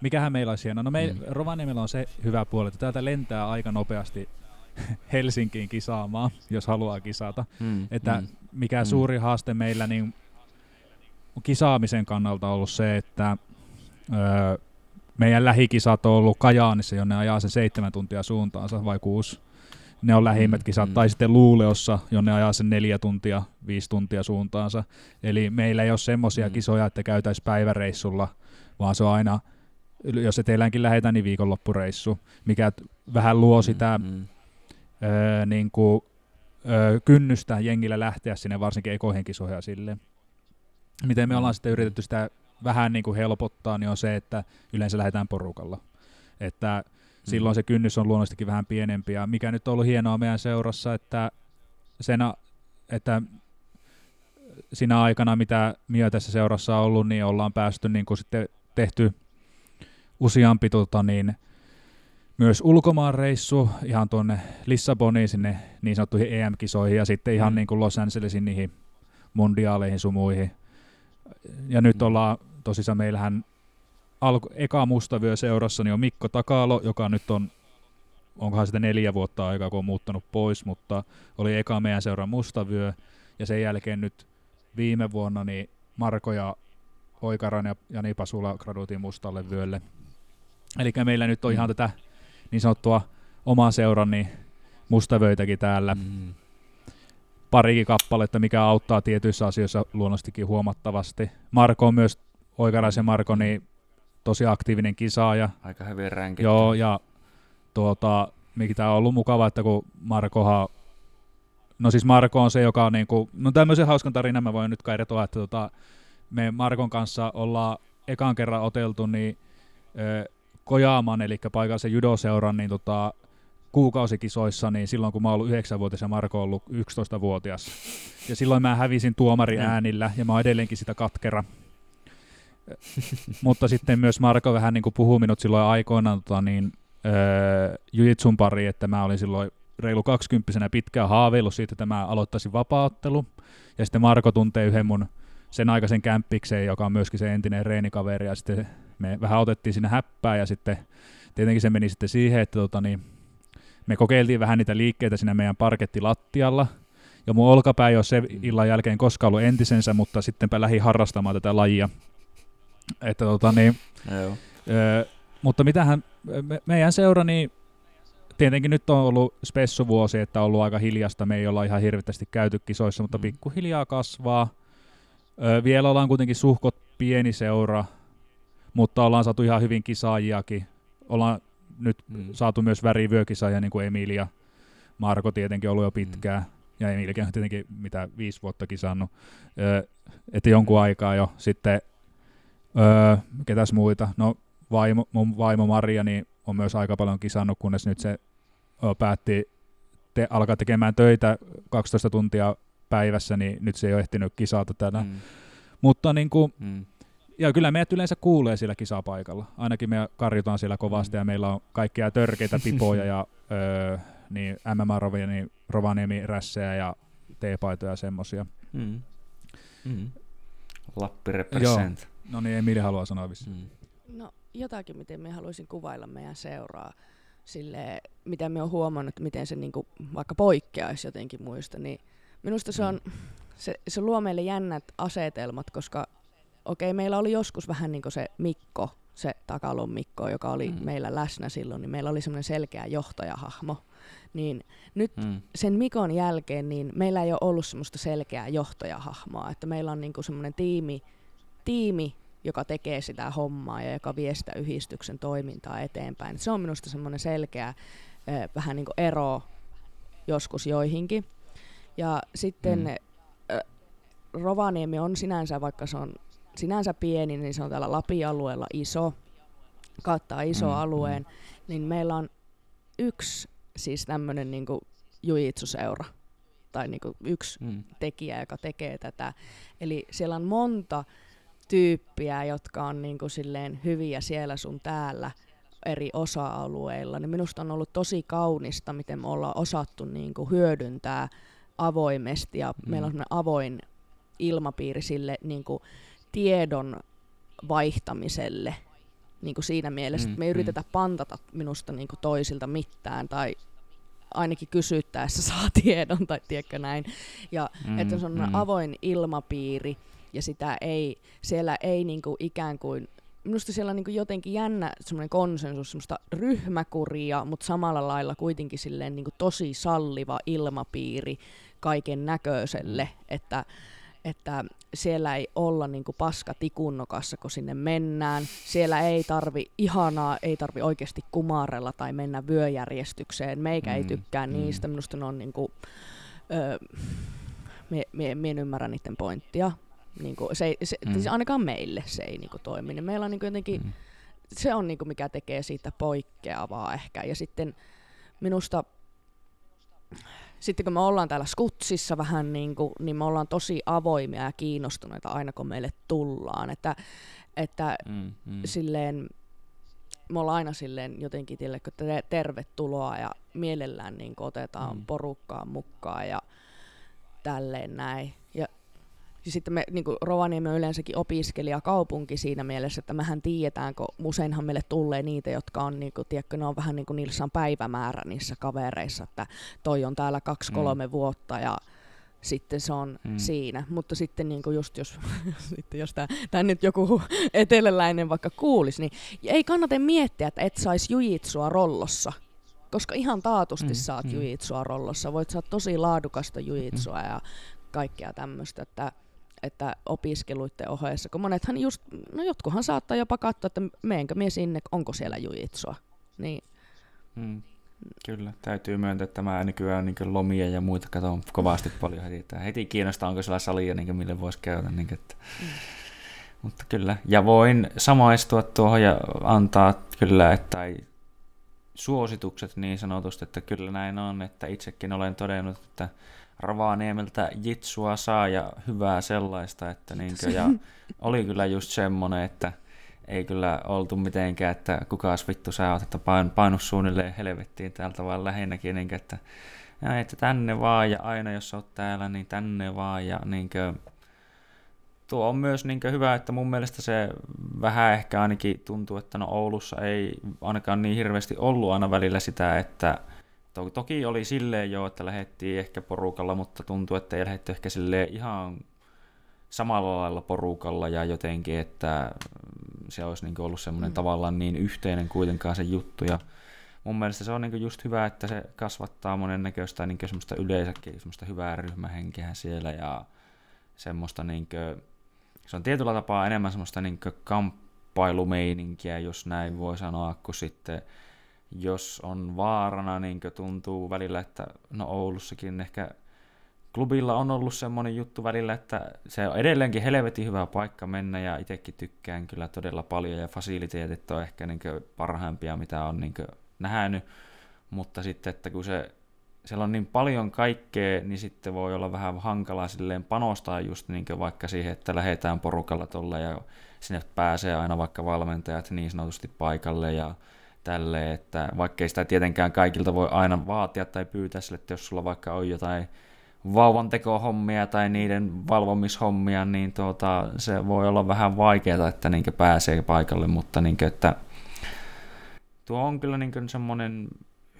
Mikähän meillä olisi hienoa? No me, mm. Rovaniemellä on se hyvä puoli, että täältä lentää aika nopeasti Helsinkiin kisaamaan, jos haluaa kisata. Mm, että mm, mikä mm. suuri haaste meillä niin kisaamisen kannalta on ollut se, että öö, meidän lähikisat on ollut Kajaanissa, jonne ajaa se seitsemän tuntia suuntaansa vai kuusi ne on lähimmät kisat, mm. tai sitten Luuleossa, jonne ajaa sen neljä tuntia, viisi tuntia suuntaansa. Eli meillä ei ole semmoisia mm. kisoja, että käytäisiin päiväreissulla, vaan se on aina, jos se teilläänkin lähetään, niin viikonloppureissu, mikä vähän luo mm, sitä mm. Öö, niin kuin, öö, kynnystä jengillä lähteä sinne, varsinkin ekoihin kisoja sille. Miten me ollaan mm. sitten yritetty sitä vähän niin kuin helpottaa, niin on se, että yleensä lähdetään porukalla. Että silloin se kynnys on luonnollisestikin vähän pienempi. Ja mikä nyt on ollut hienoa meidän seurassa, että, sen, että siinä aikana, mitä Mio tässä seurassa on ollut, niin ollaan päästy niin kuin sitten tehty useampi tota, niin, myös ulkomaanreissu ihan tuonne Lissaboniin sinne niin sanottuihin EM-kisoihin ja sitten ihan mm. niin kuin Los Angelesin niihin mondiaaleihin sumuihin. Ja nyt mm. ollaan tosissaan meillähän alku, eka mustavyö seurassa niin on Mikko Takalo, joka nyt on, onkohan sitä neljä vuotta aikaa, kun on muuttanut pois, mutta oli eka meidän seuran mustavyö. Ja sen jälkeen nyt viime vuonna niin Marko ja Oikaran ja Jani Pasula graduitiin mustalle vyölle. Eli meillä nyt on ihan mm. tätä niin sanottua omaa seuran niin mustavöitäkin täällä. Mm. Parikin kappaletta, mikä auttaa tietyissä asioissa luonnostikin huomattavasti. Marko on myös, Oikaraisen Marko, niin tosi aktiivinen kisaaja. Aika hyvin ränkitty. Joo, ja tuota, mikä tämä on ollut mukava, että kun Markohan No siis Marko on se, joka on niinku, no tämmöisen hauskan tarinan mä voin nyt kertoa, että tota, me Markon kanssa ollaan ekan kerran oteltu niin ö, Kojaaman, eli paikallisen judoseuran, niin tota, kuukausikisoissa, niin silloin kun mä oon ollut 9-vuotias ja Marko on ollut 11-vuotias. Ja silloin mä hävisin tuomari äänillä ja mä oon edelleenkin sitä katkera. Mutta sitten myös Marko vähän niin kuin puhuu minut silloin aikoinaan tota, niin, öö, jujitsun pari, että mä olin silloin reilu 20 pitkään haaveillut siitä, että mä aloittaisin vapaattelu. Ja sitten Marko tuntee yhden mun sen aikaisen kämppikseen, joka on myöskin se entinen reenikaveri, ja sitten me vähän otettiin sinne häppää, ja sitten tietenkin se meni sitten siihen, että tota, niin, me kokeiltiin vähän niitä liikkeitä siinä meidän parkettilattialla, ja mun olkapää ei ole se illan jälkeen koskaan ollut entisensä, mutta sittenpä lähi harrastamaan tätä lajia. Että tota niin, Joo. Ö, mutta mitähän me, meidän seura, niin tietenkin nyt on ollut spessuvuosi, että on ollut aika hiljasta, me ei olla ihan hirveästi käyty kisoissa, mutta mm. pikkuhiljaa kasvaa. Ö, vielä ollaan kuitenkin suhkot pieni seura, mutta ollaan saatu ihan hyvin kisaajiakin. Ollaan nyt mm. saatu myös värivyökisaajia, niin kuin Emilia. Marko tietenkin ollut jo pitkään, mm. ja Emilikin on tietenkin mitä viisi vuotta kisannut. Ö, että jonkun mm. aikaa jo. Sitten, ö, ketäs muita? No vaimo, mun vaimo Maria niin on myös aika paljon kisannut, kunnes nyt se ö, päätti te, alkaa tekemään töitä 12 tuntia päivässä, niin nyt se ei ole ehtinyt kisata tänään. Mm. Mutta niin kuin, mm. ja kyllä meidät yleensä kuulee siellä kisapaikalla. Ainakin me karjutaan siellä kovasti mm. ja meillä on kaikkia törkeitä pipoja ja öö, niin MMA Rovaniemi, Rovaniemi rässejä ja teepaitoja ja semmosia. Mm. Mm. Lappi represent. Joo. No niin, Emili haluaa sanoa vissi. Mm. No jotakin, miten me haluaisin kuvailla meidän seuraa sille, mitä me on huomannut, miten se niinku vaikka poikkeaisi jotenkin muista, niin minusta se, on, se, se luo meille jännät asetelmat, koska okei, okay, meillä oli joskus vähän niin kuin se Mikko, se Takalon Mikko, joka oli mm. meillä läsnä silloin, niin meillä oli semmoinen selkeä johtajahahmo. Niin nyt mm. sen Mikon jälkeen niin meillä ei ole ollut semmoista selkeää johtajahahmoa, että meillä on niinku semmoinen tiimi, tiimi, joka tekee sitä hommaa ja joka vie sitä yhdistyksen toimintaa eteenpäin. Se on minusta semmoinen selkeä vähän niin kuin ero joskus joihinkin. Ja sitten mm. Rovaniemi on sinänsä, vaikka se on sinänsä pieni, niin se on täällä Lapin-alueella iso, kattaa iso mm, alueen, mm. niin meillä on yksi siis tämmöinen niin jujitsuseura, tai niin yksi mm. tekijä, joka tekee tätä. Eli siellä on monta tyyppiä, jotka on niin kuin silleen hyviä siellä sun täällä eri osa-alueilla, niin minusta on ollut tosi kaunista, miten me ollaan osattu niin kuin hyödyntää avoimesti ja mm. meillä on avoin ilmapiiri sille niin kuin tiedon vaihtamiselle niin kuin siinä mielessä, mm, että me ei mm. yritetä pantata minusta niin kuin toisilta mitään tai ainakin kysyttäessä saa tiedon tai tiedätkö näin. Ja mm, että se on mm. avoin ilmapiiri ja sitä ei, siellä ei niin kuin ikään kuin minusta siellä on niin jotenkin jännä semmoinen konsensus, semmoista ryhmäkuria, mutta samalla lailla kuitenkin silleen niin tosi salliva ilmapiiri kaiken näköiselle, että että siellä ei olla niin kuin paska tikunnokassa, kun sinne mennään. Siellä ei tarvi ihanaa, ei tarvi oikeasti kumarella tai mennä vyöjärjestykseen. Meikä mm, ei tykkää mm. niistä. Minusta ne on niin kuin, öö, mie, mie, mie en ymmärrä niiden pointtia. Niin kuin, se, se, mm. siis ainakaan meille se ei niin kuin, toimi. Niin meillä on niin kuin, jotenkin, mm. se on niin kuin, mikä tekee siitä poikkeavaa ehkä. Ja sitten minusta sitten kun me ollaan täällä skutsissa vähän niin kuin, niin me ollaan tosi avoimia ja kiinnostuneita aina kun meille tullaan. Että, että mm, mm. silleen, me ollaan aina silleen jotenkin tille, kun tervetuloa ja mielellään niin otetaan mm. porukkaa mukaan ja tälleen näin. Ja ja sitten me, niin Rovaniemi on yleensäkin opiskelijakaupunki siinä mielessä, että mehän tiedetään, kun useinhan meille tulee niitä, jotka on, niin kuin, tiedätkö, ne on vähän niin kuin niissä on päivämäärä niissä kavereissa, että toi on täällä kaksi-kolme mm. vuotta ja sitten se on mm. siinä. Mutta sitten niin kuin just jos, sitten jos tämä nyt joku eteläläinen vaikka kuulisi, niin ei kannata miettiä, että et saisi jujitsua rollossa, koska ihan taatusti mm. saat mm. jujitsua rollossa. Voit saada tosi laadukasta jujitsua mm. ja kaikkea tämmöistä, että että opiskeluiden ohessa, kun monethan just, no jotkuhan saattaa jopa katsoa, että meenkö mie sinne, onko siellä jujitsua. Niin. Mm. Kyllä, täytyy myöntää, että mä nykyään niin lomia ja muita katson kovasti paljon heti. Että heti kiinnostaa, onko siellä salia, niin mille voisi käydä. Niin että. Mm. Mutta kyllä, ja voin samaistua tuohon ja antaa kyllä, että ei, suositukset niin sanotusti, että kyllä näin on, että itsekin olen todennut, että Ravaniemeltä jitsua saa ja hyvää sellaista, että niinkö, ja oli kyllä just semmonen, että ei kyllä oltu mitenkään, että kukaas vittu sä oot, että pain, painu suunnilleen helvettiin täältä vaan lähinnäkin, niinkö, että, ja, että tänne vaan ja aina jos oot täällä, niin tänne vaan ja niinkö, tuo on myös niinkö hyvä, että mun mielestä se vähän ehkä ainakin tuntuu, että no Oulussa ei ainakaan niin hirveästi ollut aina välillä sitä, että To- toki oli silleen jo, että lähdettiin ehkä porukalla, mutta tuntuu, että ei lähdetty ehkä silleen ihan samalla lailla porukalla ja jotenkin, että se olisi niin ollut semmoinen mm. tavallaan niin yhteinen kuitenkaan se juttu. Ja mun mielestä se on niin just hyvä, että se kasvattaa monen näköistä niin semmoista yleensäkin semmoista hyvää ryhmähenkeä siellä ja semmoista niin kuin, se on tietyllä tapaa enemmän semmoista niin kamppailumeininkiä, jos näin voi sanoa, kuin sitten jos on vaarana, niin tuntuu välillä, että no Oulussakin ehkä klubilla on ollut semmoinen juttu välillä, että se on edelleenkin helvetin hyvä paikka mennä ja itsekin tykkään kyllä todella paljon ja fasiliteetit on ehkä niin parhaimpia, mitä on niin nähnyt, mutta sitten, että kun se siellä on niin paljon kaikkea, niin sitten voi olla vähän hankalaa silleen panostaa just niin vaikka siihen, että lähdetään porukalla tuolla ja sinne pääsee aina vaikka valmentajat niin sanotusti paikalle ja tälle, että vaikkei sitä tietenkään kaikilta voi aina vaatia tai pyytää sille, että jos sulla vaikka on jotain vauvan tekohommia tai niiden valvomishommia, niin tuota, se voi olla vähän vaikeaa, että niin pääsee paikalle, mutta niin kuin, että tuo on kyllä niin semmoinen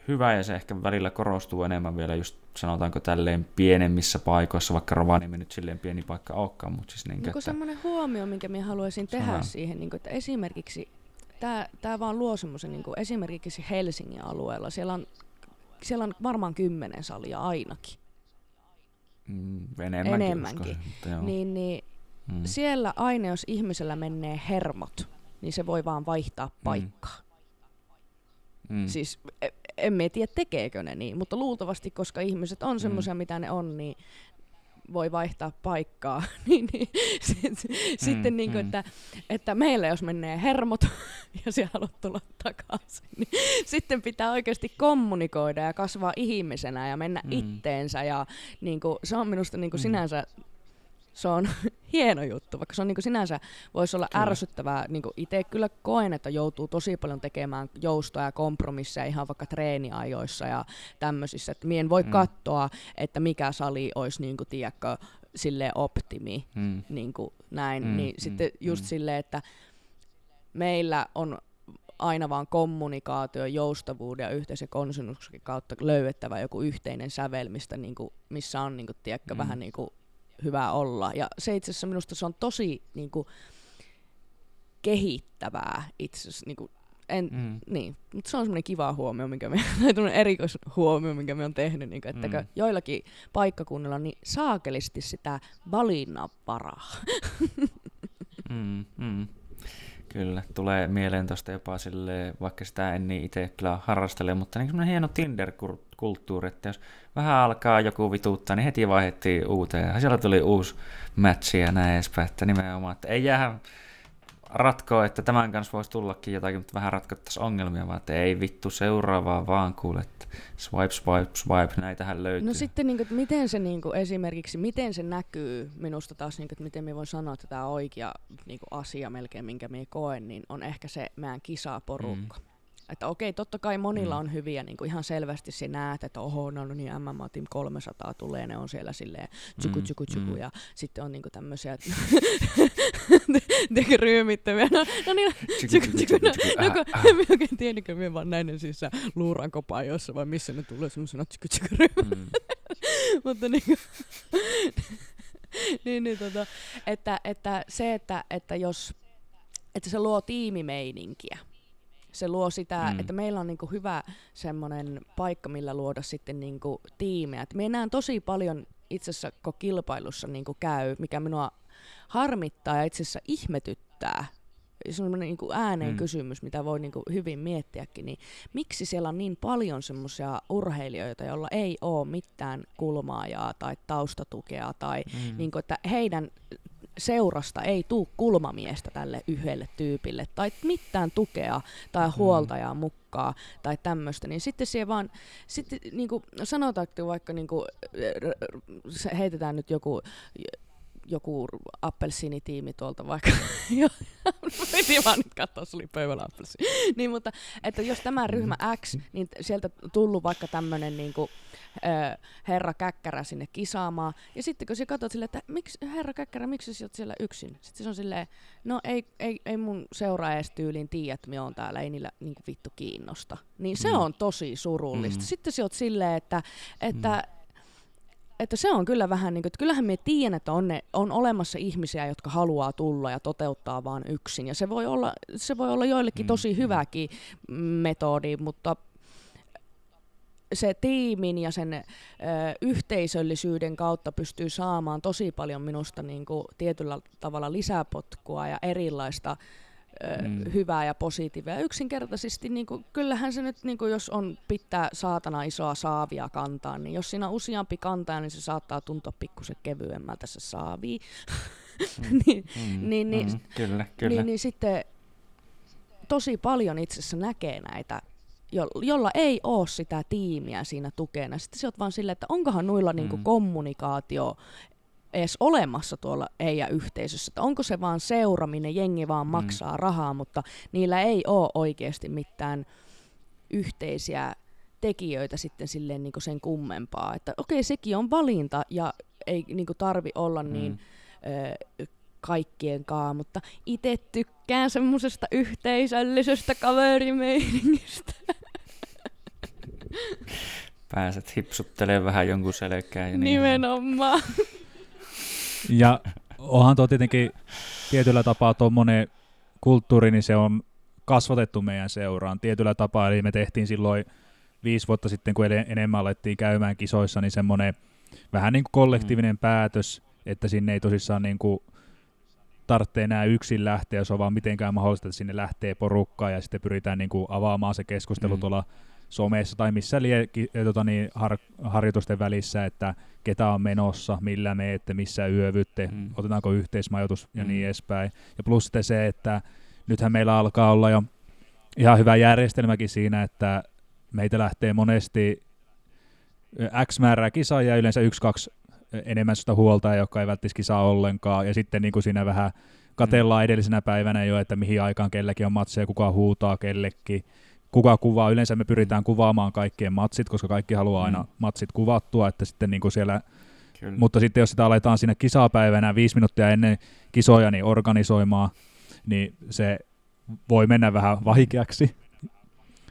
hyvä ja se ehkä välillä korostuu enemmän vielä just sanotaanko tälleen pienemmissä paikoissa, vaikka Rovaniemi nyt silleen pieni paikka olekaan. Mutta siis niin, niin että... semmoinen huomio, minkä minä haluaisin tehdä Sana. siihen, niin kuin, että esimerkiksi tämä, tämä vaan luo semmoisen niin esimerkiksi Helsingin alueella, siellä on, siellä on varmaan kymmenen salia ainakin. Mm, enemmänkin. enemmänkin. Uskoisin, niin, niin mm. Siellä aina, jos ihmisellä menee hermot, niin se voi vaan vaihtaa mm. paikkaa. Mm. Siis emme tiedä tekeekö ne niin, mutta luultavasti, koska ihmiset on semmoisia, mm. mitä ne on, niin voi vaihtaa paikkaa, niin, niin sit, mm, sitten niin kuin, mm. että, että meillä jos menee hermot ja siellä haluat tulla takaisin, niin sitten pitää oikeasti kommunikoida ja kasvaa ihmisenä ja mennä mm. itteensä ja niin kuin, se on minusta niin kuin mm. sinänsä se on hieno juttu, vaikka se on niin kuin sinänsä voisi olla kyllä. ärsyttävää. Niin kuin itse kyllä koen, että joutuu tosi paljon tekemään joustoja ja kompromisseja ihan vaikka treeniajoissa ja tämmöisissä. Että mien voi mm. katsoa, että mikä sali olisi niin kuin, tiedätkö, sille optimi, mm. niin kuin näin. Mm, niin mm, sitten just mm. silleen, että meillä on aina vaan kommunikaatio, joustavuuden ja yhteisen konsensuksen kautta löydettävä joku yhteinen sävel, mistä, niin kuin, missä on niin kuin, tiedätkö, mm. vähän niin kuin hyvä olla. Ja se itse asiassa minusta se on tosi niin kuin, kehittävää itse asiassa. Niin kuin, en, mm. niin, mutta se on semmoinen kiva huomio, minkä me, tai erikoishuomio, minkä me on tehnyt, niin kuin, että mm. joillakin paikkakunnilla niin saakelisti sitä valinnanvaraa. mm, mm. Kyllä, tulee mieleen tuosta jopa sille, vaikka sitä en niin itse kyllä harrastele, mutta niin semmoinen hieno Tinder-kulttuuri, että jos vähän alkaa joku vituuttaa, niin heti vaihdettiin uuteen. Ja siellä tuli uusi matchi ja näin edespäin, että nimenomaan, että ei jää ratkoa, että tämän kanssa voisi tullakin jotakin, mutta vähän ratkottaisiin ongelmia, vaan että ei vittu seuraavaa vaan kuule, että swipe, swipe, swipe, näitähän löytyy. No sitten niin kuin, että miten se niin kuin, esimerkiksi, miten se näkyy minusta taas, niin kuin, että miten me voin sanoa, että tämä oikea niin kuin asia melkein, minkä me koen, niin on ehkä se meidän kisaporukka. Mm. Että okei, totta kai monilla mm. on hyviä, niin kuin ihan selvästi se näet, että oho, no, no niin, MMA Team 300 tulee, ne on siellä silleen tsuku, tsuku, tsuku, mm. ja sitten on niin kuin tämmöisiä ryhmittäviä, no, no niin, tsuku, tsuku, no, no kun, en oikein tiedäkö, minä vaan näin siis luurankopaajoissa, vai missä ne tulee semmoisena tsuku, tsuku, mm. Mutta niin kuin, niin, niin tota, että, että se, että, että jos että se luo tiimimeininkiä, se luo sitä, mm. että meillä on niinku hyvä semmoinen paikka, millä luoda sitten niinku tiimejä. Et me näen tosi paljon itse asiassa, kun kilpailussa niinku käy, mikä minua harmittaa ja itse asiassa ihmetyttää, semmoinen niin kuin ääneen mm. kysymys, mitä voi niin kuin hyvin miettiäkin, niin miksi siellä on niin paljon semmoisia urheilijoita, joilla ei ole mitään kulmaajaa tai taustatukea, tai mm. niin kuin, että heidän seurasta ei tuu kulmamiestä tälle yhdelle tyypille tai mitään tukea tai mm. huoltajaa mukaan tai tämmöistä, niin sitten siellä vaan, sitten niin kuin sanotaanko vaikka niin kuin, heitetään nyt joku joku appelsiinitiimi tuolta vaikka. Piti vaan nyt katsoa, se oli pöydällä appelsiini. niin, mutta että jos tämä ryhmä X, niin sieltä tullut vaikka tämmöinen niin kuin, herra Käkkärä sinne kisaamaan. Ja sitten kun sä katsot silleen, että miksi, herra Käkkärä, miksi sä oot siellä yksin? Sitten se on silleen, no ei, ei, ei mun seuraa edes tyyliin tiedä, että me on täällä, ei niillä niin vittu kiinnosta. Niin se mm. on tosi surullista. Mm. Sitten sä oot silleen, että, että mm että se on kyllä vähän niin kuin, että kyllähän me tiedän, että on, ne, on olemassa ihmisiä, jotka haluaa tulla ja toteuttaa vaan yksin. Ja se voi olla, se voi olla joillekin tosi mm. hyväkin metodi, mutta se tiimin ja sen ö, yhteisöllisyyden kautta pystyy saamaan tosi paljon minusta niin kuin, tietyllä tavalla lisäpotkua ja erilaista mm. hyvää ja positiivia. Yksinkertaisesti, niin kuin, kyllähän se nyt, niin kuin, jos on pitää saatana isoa saavia kantaa, niin jos siinä on useampi kantaa, niin se saattaa tuntua pikkusen kevyemmältä se saavi. Mm. niin, mm. niin, niin, mm. Kyllä, kyllä. Niin, niin sitten tosi paljon itse asiassa näkee näitä jo, jolla ei ole sitä tiimiä siinä tukena. Sitten se on vaan silleen, että onkohan noilla niinku mm. niinku kommunikaatio edes olemassa tuolla EIA-yhteisössä, että onko se vaan seuraminen, jengi vaan mm. maksaa rahaa, mutta niillä ei ole oikeasti mitään yhteisiä tekijöitä sitten silleen niin sen kummempaa. Että okei, sekin on valinta ja ei niin tarvi olla mm. niin ö, kaikkien kaa, mutta itse tykkään semmoisesta yhteisöllisestä kaverimeiningistä. Pääset hipsuttelemaan vähän jonkun selkää. Ja niin Nimenomaan. Ja onhan tuo tietenkin tietyllä tapaa tuommoinen kulttuuri, niin se on kasvatettu meidän seuraan tietyllä tapaa. Eli me tehtiin silloin viisi vuotta sitten, kun enemmän alettiin käymään kisoissa, niin semmoinen vähän niin kuin kollektiivinen mm. päätös, että sinne ei tosissaan niin kuin tarvitse enää yksin lähteä, jos on vaan mitenkään mahdollista, että sinne lähtee porukkaa ja sitten pyritään niin kuin avaamaan se keskustelu mm. tuolla somessa tai missä lie tota niin, har, harjoitusten välissä, että ketä on menossa, millä meette, missä yövytte, mm. otetaanko yhteismajoitus ja mm. niin edespäin. Ja plus sitten se, että nythän meillä alkaa olla jo ihan hyvä järjestelmäkin siinä, että meitä lähtee monesti X määrää kisaa ja yleensä yksi, kaksi enemmän sitä huolta, joka ei välttämättä kisaa ollenkaan. Ja sitten niin kuin siinä vähän katellaan mm. edellisenä päivänä jo, että mihin aikaan kellekin on matseja, kuka huutaa kellekin kuka kuvaa. Yleensä me pyritään kuvaamaan kaikkien matsit, koska kaikki haluaa aina mm. matsit kuvattua, että sitten niin kuin siellä Kyllä. Mutta sitten jos sitä aletaan siinä kisapäivänä viisi minuuttia ennen kisoja niin organisoimaan, niin se voi mennä vähän vaikeaksi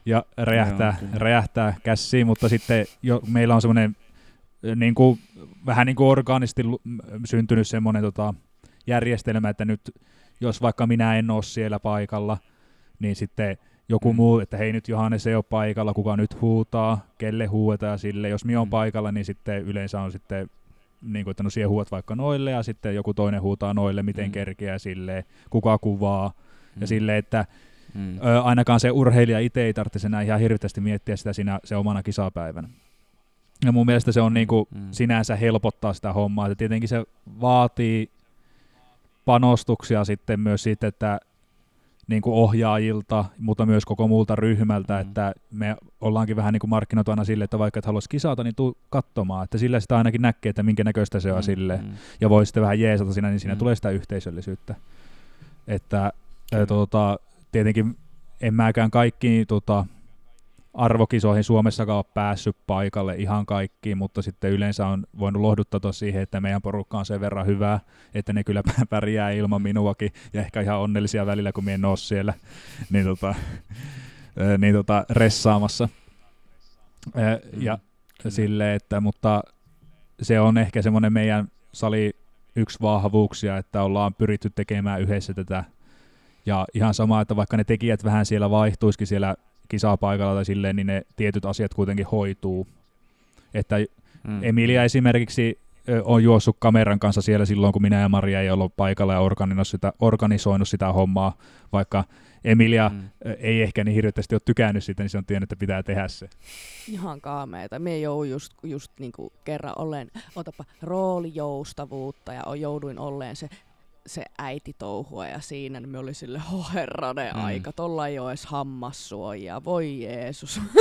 ja räjähtää, Joo, räjähtää käsiin, mutta sitten jo, meillä on semmoinen niin kuin, vähän niin kuin orgaanisesti syntynyt semmoinen tota, järjestelmä, että nyt jos vaikka minä en ole siellä paikalla, niin sitten joku mm. muu, että hei nyt Johannes ei ole paikalla, kuka nyt huutaa, kelle huuetaan sille. Jos minä on mm. paikalla, niin sitten yleensä on sitten niin kuin, että no siihen huuat vaikka noille ja sitten joku toinen huutaa noille, miten mm. kerkeää sille, kuka kuvaa. Mm. Ja sille, että mm. ö, ainakaan se urheilija itse ei tarvitse enää ihan hirveästi miettiä sitä siinä, se omana kisapäivänä. Ja mun mielestä se on niin kuin, mm. sinänsä helpottaa sitä hommaa, että tietenkin se vaatii panostuksia sitten myös siitä, että niin kuin ohjaajilta, mutta myös koko muulta ryhmältä, mm. että me ollaankin vähän niin kuin markkinoitu aina sille, että vaikka et haluaisi kisata, niin tuu katsomaan, että sillä sitä ainakin näkee, että minkä näköistä se on mm. sille, mm. ja voi sitten vähän jeesata siinä, niin siinä mm. tulee sitä yhteisöllisyyttä. Että ää, tuota, tietenkin en mäkään kaikki tuota, arvokisoihin Suomessakaan ole päässyt paikalle ihan kaikkiin, mutta sitten yleensä on voinut lohduttaa siihen, että meidän porukka on sen verran hyvää, että ne kyllä pärjää ilman minuakin ja ehkä ihan onnellisia välillä, kun minä en ole siellä niin, tota, niin tota, ressaamassa. Ja mm. sille, että, mutta se on ehkä semmoinen meidän sali yksi vahvuuksia, että ollaan pyritty tekemään yhdessä tätä ja ihan sama, että vaikka ne tekijät vähän siellä vaihtuisikin siellä kisapaikalla tai silleen, niin ne tietyt asiat kuitenkin hoituu. Että mm. Emilia esimerkiksi on juossut kameran kanssa siellä silloin, kun minä ja Maria ei ollut paikalla ja organisoinut sitä, organisoinut sitä hommaa, vaikka Emilia mm. ei ehkä niin hirveästi ole tykännyt sitä, niin se on tiennyt, että pitää tehdä se. Ihan kaameeta. Me jou just, just niinku kerran olleen, otapa roolijoustavuutta ja jouduin olleen se se äiti touhua ja siinä niin me oli sille, oh herranen mm. aika, tolla ei ole edes hammassuojaa, voi Jeesus.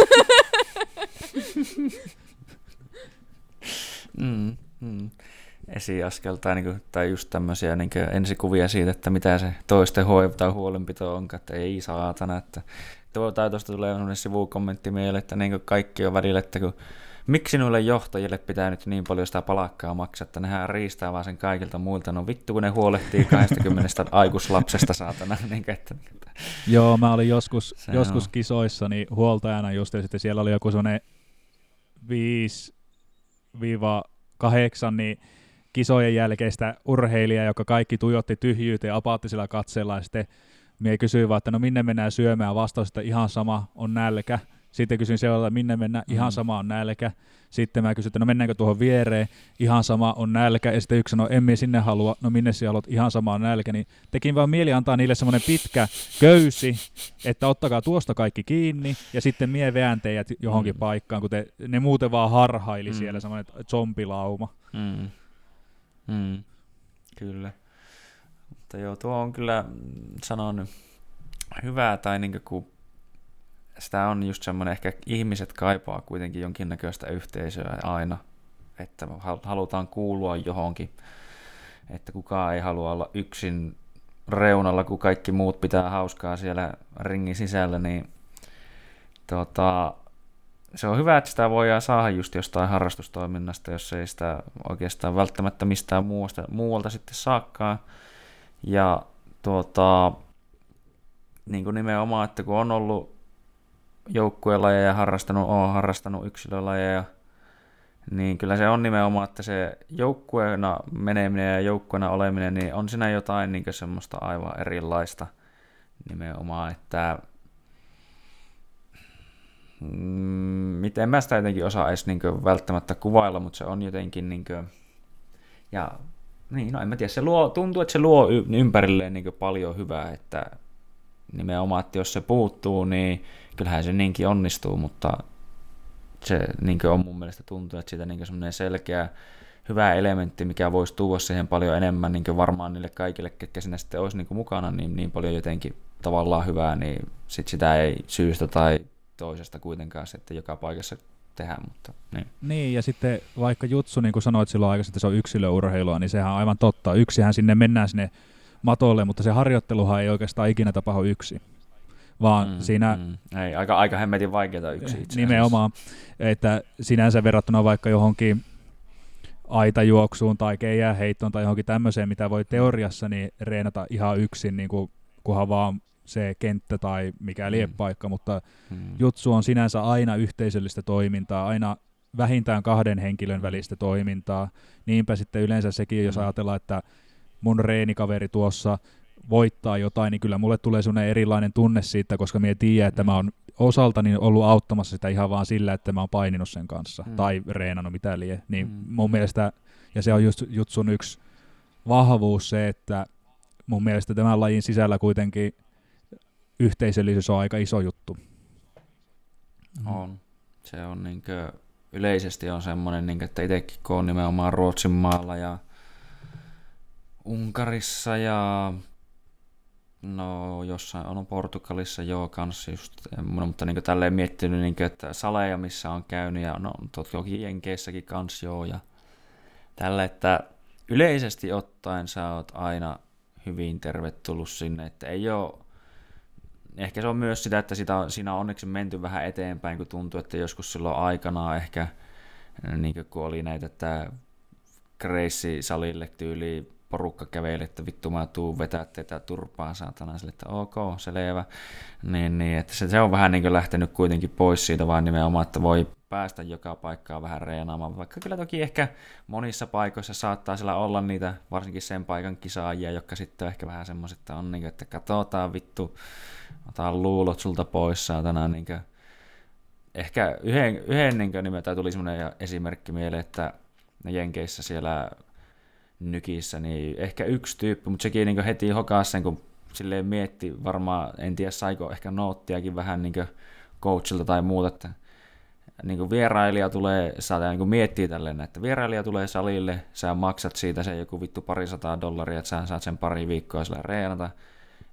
mm, mm. Esiaskel tai, niinku, tai just tämmöisiä niinku ensikuvia siitä, että mitä se toisten hoiva tai huolenpito on, että ei saatana. Että tuo taitosta tulee sellainen sivukommentti mieleen, että niinku kaikki on välillä, että kun miksi noille johtajille pitää nyt niin paljon sitä palakkaa maksaa, että nehän riistää vaan sen kaikilta muilta. No vittu, kun ne huolehtii 20 aikuislapsesta saatana. niin, että, että. Joo, mä olin joskus, joskus kisoissa niin huoltajana just, ja sitten siellä oli joku sellainen 5-8 niin kisojen jälkeistä urheilijaa, joka kaikki tuijotti tyhjyyteen apaattisella katseella, ja sitten mie kysyin vaan, että no minne mennään syömään, vastaus, että ihan sama on nälkä. Sitten kysyin seuraavalle, minne mennään, mm. ihan sama on nälkä. Sitten mä kysyin, että no mennäänkö tuohon viereen, ihan sama on nälkä. Ja sitten yksi sanoi, emme sinne halua, no minne sinä haluat, ihan sama on nälkä. Niin tekin vaan mieli antaa niille semmoinen pitkä köysi, että ottakaa tuosta kaikki kiinni, ja sitten mie veän teidät johonkin mm. paikkaan, kun te, ne muuten vaan harhaili mm. siellä, semmoinen zombilauma. Mm. Mm. Kyllä. Mutta joo, tuo on kyllä, sanon, hyvää tai niin kuin sitä on just semmoinen, ehkä ihmiset kaipaa kuitenkin jonkinnäköistä yhteisöä aina, että halutaan kuulua johonkin, että kukaan ei halua olla yksin reunalla, kun kaikki muut pitää hauskaa siellä ringin sisällä, niin tota, se on hyvä, että sitä voidaan saada just jostain harrastustoiminnasta, jos ei sitä oikeastaan välttämättä mistään muualta, muualta sitten saakkaan. Ja tuota, niin kuin nimenomaan, että kun on ollut joukkuelajeja harrastanut, olen harrastanut yksilölajeja, niin kyllä se on nimenomaan, että se joukkueena meneminen ja joukkueena oleminen, niin on siinä jotain niin semmoista aivan erilaista nimenomaan, että mm, miten mä sitä jotenkin osaa edes niin välttämättä kuvailla, mutta se on jotenkin niin kuin, ja niin, no en mä tiedä, se luo, tuntuu, että se luo ympärilleen niin paljon hyvää, että nimenomaan, että jos se puuttuu, niin kyllähän se niinkin onnistuu, mutta se niin on mun mielestä tuntuu, että siitä niin semmoinen selkeä hyvä elementti, mikä voisi tuoda siihen paljon enemmän niin varmaan niille kaikille, ketkä sinne sitten olisi niin mukana, niin, niin paljon jotenkin tavallaan hyvää, niin sit sitä ei syystä tai toisesta kuitenkaan sitten joka paikassa tehdä. Mutta, niin. niin, ja sitten vaikka jutsu, niin kuin sanoit silloin aikaisemmin, että se on yksilöurheilua, niin sehän on aivan totta. Yksihän sinne mennään sinne matolle, mutta se harjoitteluhan ei oikeastaan ikinä tapahdu yksi vaan mm, siinä... Mm. Ei, aika, aika hemmetin vaikeaa yksi itse Nimenomaan, että sinänsä verrattuna vaikka johonkin aitajuoksuun tai keijäheittoon tai johonkin tämmöiseen, mitä voi teoriassa niin reenata ihan yksin, niin kuin, kunhan vaan se kenttä tai mikä mm. paikka, mutta mm. jutsu on sinänsä aina yhteisöllistä toimintaa, aina vähintään kahden henkilön välistä toimintaa. Niinpä sitten yleensä sekin, jos mm. ajatellaan, että mun reenikaveri tuossa voittaa jotain, niin kyllä mulle tulee sellainen erilainen tunne siitä, koska minä tiedän, että mm. mä oon osaltani ollut auttamassa sitä ihan vaan sillä, että mä oon paininut sen kanssa mm. tai reenannut mitä lie. Niin mm. mun mielestä, ja se on just Jutsun yksi vahvuus se, että mun mielestä tämän lajin sisällä kuitenkin yhteisöllisyys on aika iso juttu. On. Se on niin yleisesti on semmoinen, niin että itsekin kun on nimenomaan Ruotsin maalla ja Unkarissa ja No jossain on Portugalissa joo kanssa just, mutta niin tälleen miettinyt, niin kuin, että saleja missä on käynyt ja no toki Jenkeissäkin kanssa joo ja tällä, että yleisesti ottaen sä oot aina hyvin tervetullut sinne, että ei ole ehkä se on myös sitä, että sitä, siinä on onneksi menty vähän eteenpäin, kun tuntuu, että joskus silloin aikanaan ehkä, niin kun oli näitä, että Gracie-salille tyyli porukka käveli, että vittu mä tuu vetää tätä turpaa saatana sille, että ok, selvä. Niin, niin että se, se, on vähän niin lähtenyt kuitenkin pois siitä vaan nimenomaan, että voi päästä joka paikkaan vähän reenaamaan, vaikka kyllä toki ehkä monissa paikoissa saattaa sillä olla niitä, varsinkin sen paikan kisaajia, jotka sitten on ehkä vähän semmoiset, että on niin kuin, että katsotaan vittu, otan luulot sulta pois saatana, niin kuin, ehkä yhden, yhden niin kuin, tai tuli semmoinen esimerkki mieleen, että Jenkeissä siellä nykissä, niin ehkä yksi tyyppi, mutta sekin niin heti hokas sen, kun silleen mietti varmaan, en tiedä saiko ehkä noottiakin vähän niin coachilta tai muuta, että niin kuin vierailija tulee, saa niin kuin miettiä tälleen, että vierailija tulee salille, sä maksat siitä se joku vittu parisataa dollaria, että sä saat sen pari viikkoa sillä reenata,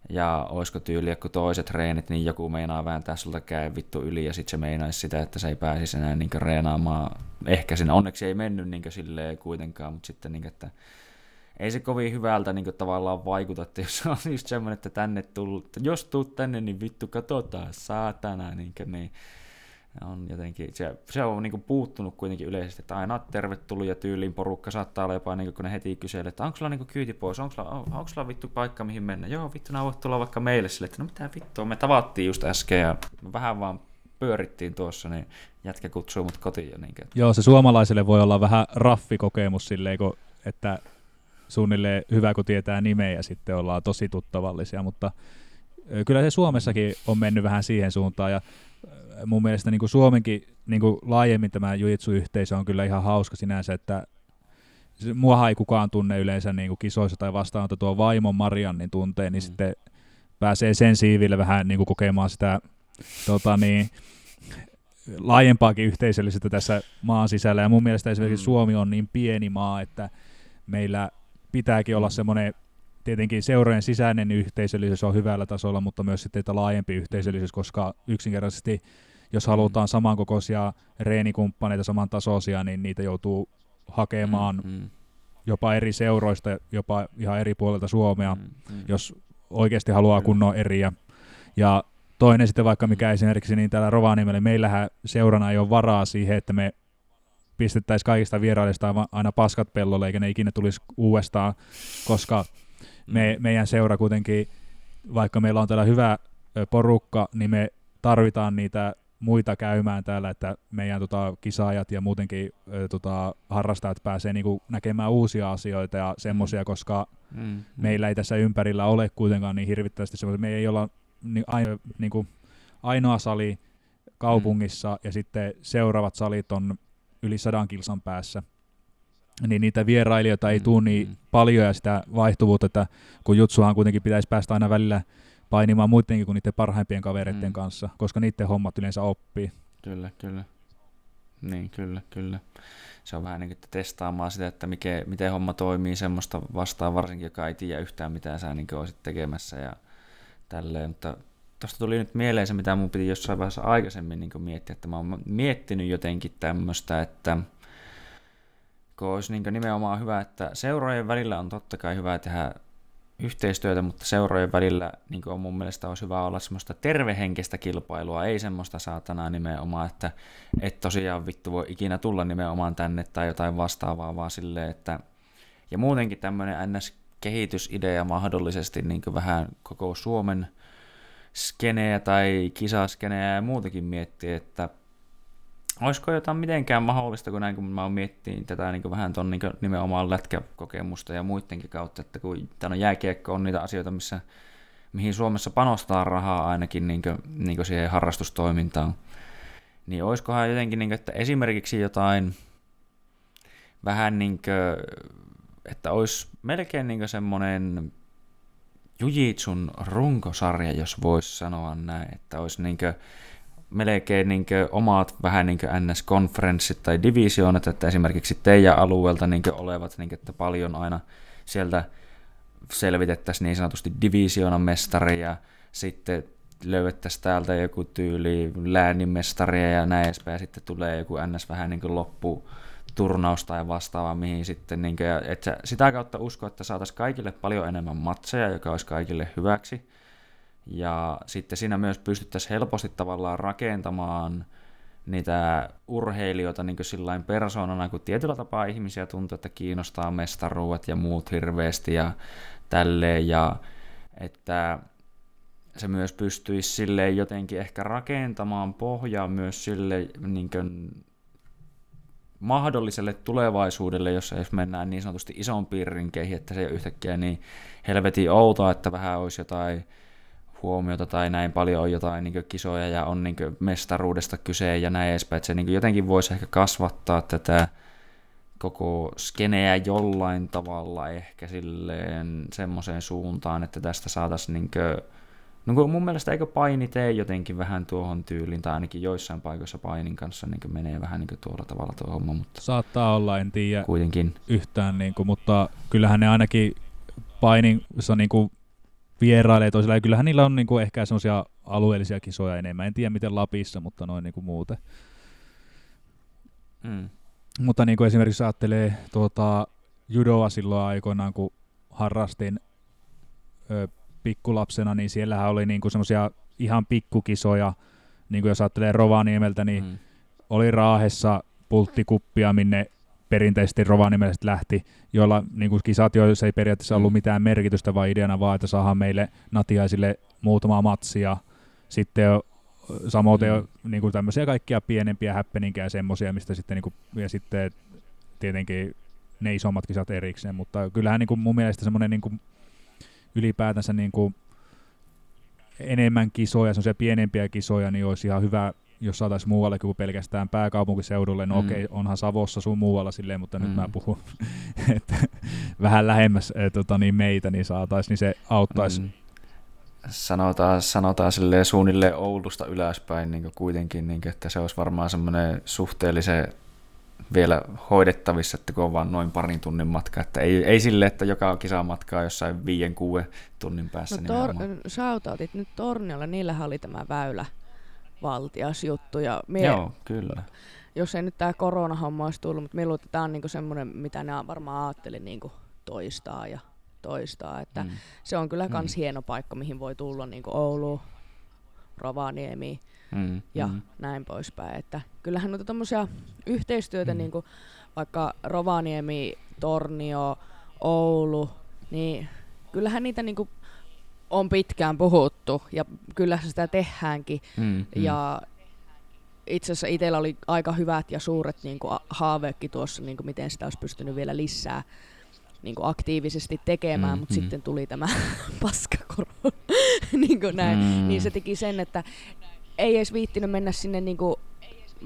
ja olisiko tyyli, kun toiset reenit, niin joku meinaa vääntää sulta käy vittu yli, ja sitten se meinaisi sitä, että se ei pääsisi enää niin reenaamaan. Ehkä sinne, onneksi ei mennyt niin silleen kuitenkaan, mutta sitten niin, että ei se kovin hyvältä niin tavallaan vaikuta, että jos on just semmoinen, että tänne tullut, jos tuut tänne, niin vittu katsotaan, saatana, niin, kuin, niin on jotenkin, se, se on niin puuttunut kuitenkin yleisesti, että aina tervetullut ja tyyliin porukka saattaa olla jopa, niin kuin, kun ne heti kyselee, että onko sulla niin kyyti pois, onko sulla, on, onko sulla vittu paikka mihin mennä, joo vittu, nämä voit tulla vaikka meille sille, että no mitä vittua, me tavattiin just äsken ja vähän vaan pyörittiin tuossa, niin jätkä kutsuu mut kotiin. Ja niin. Joo, se suomalaiselle voi olla vähän raffikokemus silleen, kun, että suunnilleen hyvä, kun tietää nimeä ja sitten ollaan tosi tuttavallisia, mutta kyllä se Suomessakin on mennyt vähän siihen suuntaan ja mun mielestä niin kuin Suomenkin niin kuin laajemmin tämä jujitsu-yhteisö on kyllä ihan hauska sinänsä, että muahan ei kukaan tunne yleensä niin kuin kisoissa tai vastaan, että tuo vaimon Mariannin tunteen, niin mm. sitten pääsee sen siiville vähän niin kuin kokemaan sitä tota niin, laajempaakin yhteisöllisyyttä tässä maan sisällä. Ja mun mielestä esimerkiksi mm. Suomi on niin pieni maa, että meillä pitääkin olla semmoinen tietenkin seurojen sisäinen yhteisöllisyys on hyvällä tasolla, mutta myös sitten laajempi yhteisöllisyys, koska yksinkertaisesti jos halutaan samankokoisia reenikumppaneita, samantasoisia, niin niitä joutuu hakemaan mm, mm. jopa eri seuroista, jopa ihan eri puolilta Suomea, mm, mm. jos oikeasti haluaa kunnon eriä. Ja toinen sitten vaikka mikä esimerkiksi, niin täällä Rovaniemellä meillähän seurana ei ole varaa siihen, että me pistettäisiin kaikista vierailista aina paskat pellolle, eikä ne ikinä tulisi uudestaan, koska me, mm. meidän seura kuitenkin, vaikka meillä on täällä hyvä porukka, niin me tarvitaan niitä muita käymään täällä, että meidän tota, kisaajat ja muutenkin tota, harrastajat pääsee niinku näkemään uusia asioita ja semmoisia, mm. koska mm, mm. meillä ei tässä ympärillä ole kuitenkaan niin hirvittävästi semmoisia. Me ei olla niin, aino, niinku, ainoa sali kaupungissa mm. ja sitten seuraavat salit on yli sadan kilsan päässä niin niitä vierailijoita ei tule niin mm. paljon ja sitä vaihtuvuutta, että kun jutsuhan kuitenkin pitäisi päästä aina välillä painimaan muidenkin kuin niiden parhaimpien kavereiden mm. kanssa, koska niiden hommat yleensä oppii. Kyllä, kyllä. Niin, kyllä, kyllä. Se on vähän niin kuin testaamaan sitä, että mikä, miten homma toimii semmoista vastaan, varsinkin joka ei tiedä yhtään mitään sä niin olisit tekemässä ja tälleen, mutta tuosta tuli nyt mieleen se, mitä mun piti jossain vaiheessa aikaisemmin niin miettiä, että mä oon miettinyt jotenkin tämmöistä, että kun olisi niin nimenomaan hyvä, että seurojen välillä on totta kai hyvä tehdä yhteistyötä, mutta seurojen välillä niin on mun mielestä olisi hyvä olla semmoista tervehenkistä kilpailua, ei semmoista saatanaa nimenomaan, että et tosiaan vittu voi ikinä tulla nimenomaan tänne tai jotain vastaavaa, vaan silleen, että ja muutenkin tämmöinen NS-kehitysidea mahdollisesti niin vähän koko Suomen skeneä tai kisaskeneä ja muutenkin miettiä, että olisiko jotain mitenkään mahdollista, kun näin kun mä oon miettinyt tätä niin vähän ton niin nimenomaan lätkäkokemusta ja muidenkin kautta, että kun tämä jääkiekko on niitä asioita, missä, mihin Suomessa panostaa rahaa ainakin niin kuin, niin kuin siihen harrastustoimintaan, niin olisikohan jotenkin, niin kuin, että esimerkiksi jotain vähän niin kuin, että olisi melkein niin semmoinen Jujitsun runkosarja, jos voisi sanoa näin, että olisi niin kuin, melkein niin omat vähän niin NS-konferenssit tai divisioonat, että esimerkiksi teidän alueelta niin olevat, niin että paljon aina sieltä selvitettäisiin niin sanotusti divisioonan mestari ja sitten löydettäisiin täältä joku tyyli läänimestaria ja näin edespäin, ja sitten tulee joku ns. vähän niin loppu turnaus tai vastaava, mihin sitten, niin kuin, että sitä kautta usko, että saataisiin kaikille paljon enemmän matseja, joka olisi kaikille hyväksi. Ja sitten siinä myös pystyttäisiin helposti tavallaan rakentamaan niitä urheilijoita niin kuin persoonana, kun tietyllä tapaa ihmisiä tuntuu, että kiinnostaa mestaruudet ja muut hirveästi ja tälleen, ja että se myös pystyisi sille jotenkin ehkä rakentamaan pohjaa myös sille niin kuin, mahdolliselle tulevaisuudelle, jossa jos mennään niin sanotusti isompiin rinkeihin, että se ei ole yhtäkkiä niin helvetin outoa, että vähän olisi jotain huomiota tai näin paljon on jotain niin kisoja ja on niin mestaruudesta kyse ja näin edespäin, että se niin jotenkin voisi ehkä kasvattaa tätä koko skeneä jollain tavalla ehkä silleen semmoiseen suuntaan, että tästä saataisiin niin kuin, No kun mun mielestä eikö paini tee jotenkin vähän tuohon tyyliin, tai ainakin joissain paikoissa painin kanssa niin menee vähän niin tuolla tavalla tuo homma. Mutta Saattaa olla, en tiedä kuitenkin. yhtään, niin kuin, mutta kyllähän ne ainakin painissa niin kuin vierailee toisilla, ja kyllähän niillä on niin kuin ehkä semmoisia alueellisia kisoja enemmän. En tiedä miten Lapissa, mutta noin niin kuin muuten. Mm. Mutta niin kuin esimerkiksi ajattelee tuota, judoa silloin aikoinaan, kun harrastin ö, pikkulapsena, niin siellähän oli niinku semmoisia ihan pikkukisoja, niin kuin jos ajattelee Rovaniemeltä, niin mm. oli Raahessa pulttikuppia, minne perinteisesti Rovaniemeltä lähti, joilla niin kuin kisat, joissa ei periaatteessa ollut mm. mitään merkitystä, vaan ideana vaan, että saadaan meille natiaisille muutama matsia. Sitten samoin mm. niin kuin tämmöisiä kaikkia pienempiä häppeninkejä semmoisia, mistä sitten, niin kuin, ja sitten tietenkin ne isommat kisat erikseen, mutta kyllähän niin kuin mun mielestä semmoinen niin kuin ylipäätänsä niin kuin enemmän kisoja, semmoisia pienempiä kisoja, niin olisi ihan hyvä, jos saataisiin muualle kuin pelkästään pääkaupunkiseudulle. No mm. okei, okay, onhan Savossa sun muualla silleen, mutta mm. nyt mä puhun että vähän lähemmäs et, tota, niin meitä, niin saataisiin, niin se auttaisi. Mm. Sanotaan, sanotaan silleen suunnilleen Oulusta ylöspäin niin kuitenkin, niin kuin, että se olisi varmaan semmoinen suhteellisen vielä hoidettavissa, että kun on vain noin parin tunnin matka. Että ei, ei sille, että joka kisa matkaa jossain viien, kuuden tunnin päässä. No tor- shoutoutit nyt Torniolla, niillähän oli tämä väylä valtias juttu. Ja mie, Joo, kyllä. Jos ei nyt tämä koronahomma olisi tullut, mutta minulla tämä on niinku semmoinen, mitä ne varmaan ajattelin niinku toistaa ja toistaa. Että mm. Se on kyllä myös mm. hieno paikka, mihin voi tulla niinku Oulu, Rovaniemi, mm, ja mm. näin poispäin. Että kyllähän noita tämmöisiä yhteistyötä, mm. niin kuin vaikka Rovaniemi, Tornio, Oulu, niin kyllähän niitä niin kuin on pitkään puhuttu ja kyllä sitä tehdäänkin. Mm, mm. Ja itse asiassa itsellä oli aika hyvät ja suuret niin kuin haaveekki tuossa, niin kuin miten sitä olisi pystynyt vielä lisää niin kuin aktiivisesti tekemään, mm, mutta mm. sitten tuli tämä paskakorona, niin, kuin näin. Mm. niin se teki sen, että ei edes viittinyt mennä sinne niinku,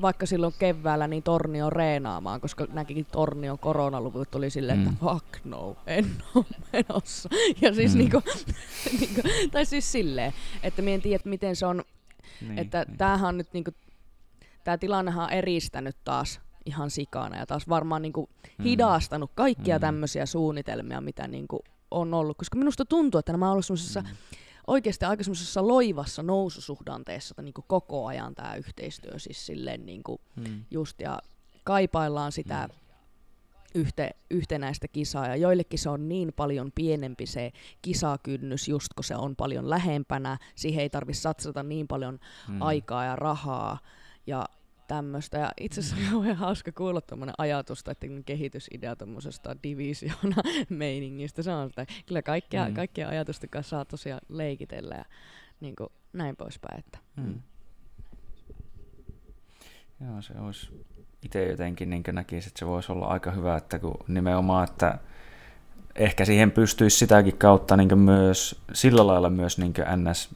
vaikka silloin keväällä niin Tornio reenaamaan, koska näkikin Tornion koronaluvut oli silleen, mm. että fuck no, en ole menossa. Ja siis mm. niinku, niinku, tai siis silleen, että minä en tiedä, miten se on, niin, että niin. tämähän on nyt niinku, tämä tilannehan on eristänyt taas ihan sikana ja taas varmaan niinku mm. hidastanut kaikkia mm. tämmöisiä suunnitelmia, mitä niinku on ollut, koska minusta tuntuu, että nämä on ollut semmoisessa mm oikeasti aika semmoisessa loivassa noususuhdanteessa niin kuin koko ajan tämä yhteistyö siis silleen niin kuin hmm. just ja kaipaillaan sitä hmm. yhte, yhtenäistä kisaa ja joillekin se on niin paljon pienempi se kisakynnys just kun se on paljon lähempänä, siihen ei tarvitse satsata niin paljon hmm. aikaa ja rahaa ja tämmöistä. Ja itse asiassa on ihan hauska kuulla tuommoinen ajatus tai kehitysidea tuommoisesta divisiona meiningistä. Se on sitä, kyllä kaikkia, mm. kaikkia ajatusten kanssa saa tosiaan leikitellä ja niin kuin, näin poispäin. Että. Mm. mm. Joo, se olisi itse jotenkin niin näkisi, että se voisi olla aika hyvä, että kun nimenomaan, että ehkä siihen pystyisi sitäkin kautta niin myös sillä lailla myös niin ns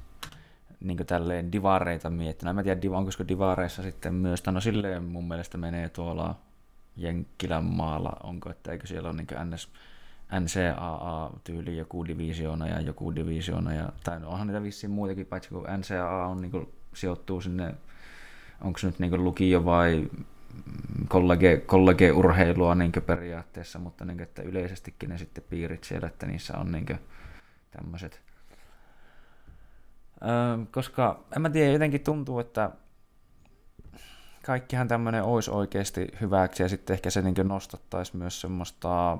niin tälleen divareita miettinyt. Mä tiedä, onko divareissa sitten myös, no silleen mun mielestä menee tuolla Jenkkilän maalla, onko, että eikö siellä ole niin NS, NCAA-tyyli joku divisioona ja joku divisioona, ja, tai no onhan niitä vissiin muutakin, paitsi kun NCAA on, niin kuin, sijoittuu sinne, onko se nyt niin lukio vai kollege, kollege-urheilua niin periaatteessa, mutta niin kuin, että yleisestikin ne sitten piirit siellä, että niissä on niin tämmöiset. Koska en mä tiedä, jotenkin tuntuu, että kaikkihan tämmöinen olisi oikeasti hyväksi ja sitten ehkä se niin nostattaisi myös semmoista,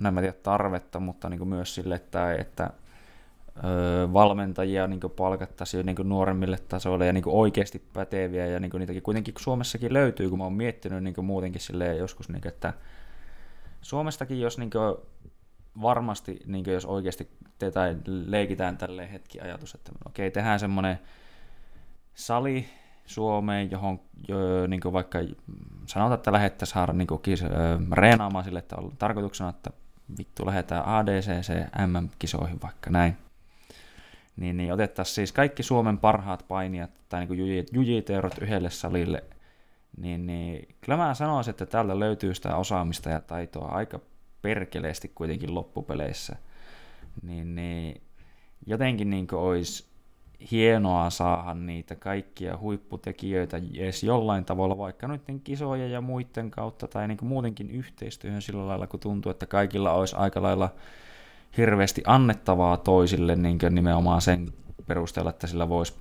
no en mä tiedä tarvetta, mutta niin myös sille, että, että valmentajia niin palkattaisiin niin nuoremmille tasoille ja niin oikeasti päteviä ja niin niitäkin kuitenkin Suomessakin löytyy, kun mä oon miettinyt niin muutenkin silleen joskus, niin kuin, että Suomestakin jos niin varmasti, niin jos oikeasti te, tai leikitään tälle hetki ajatus, että okei, tehdään semmoinen sali, Suomeen, johon jo, niin vaikka sanotaan, että lähettäisiin saada niin kis, reenaamaan sille, että on tarkoituksena, että vittu lähdetään ADCC MM-kisoihin vaikka näin. Niin, niin otettaisiin siis kaikki Suomen parhaat painijat tai niin jujiteurot yhdelle salille, niin, niin kyllä mä sanoisin, että täältä löytyy sitä osaamista ja taitoa aika perkeleesti kuitenkin loppupeleissä. Niin, niin jotenkin niin olisi hienoa saada niitä kaikkia huipputekijöitä edes jollain tavalla, vaikka noiden kisoja ja muiden kautta, tai niin muutenkin yhteistyöhön sillä lailla, kun tuntuu, että kaikilla olisi aika lailla hirveästi annettavaa toisille niin nimenomaan sen perusteella, että sillä voisi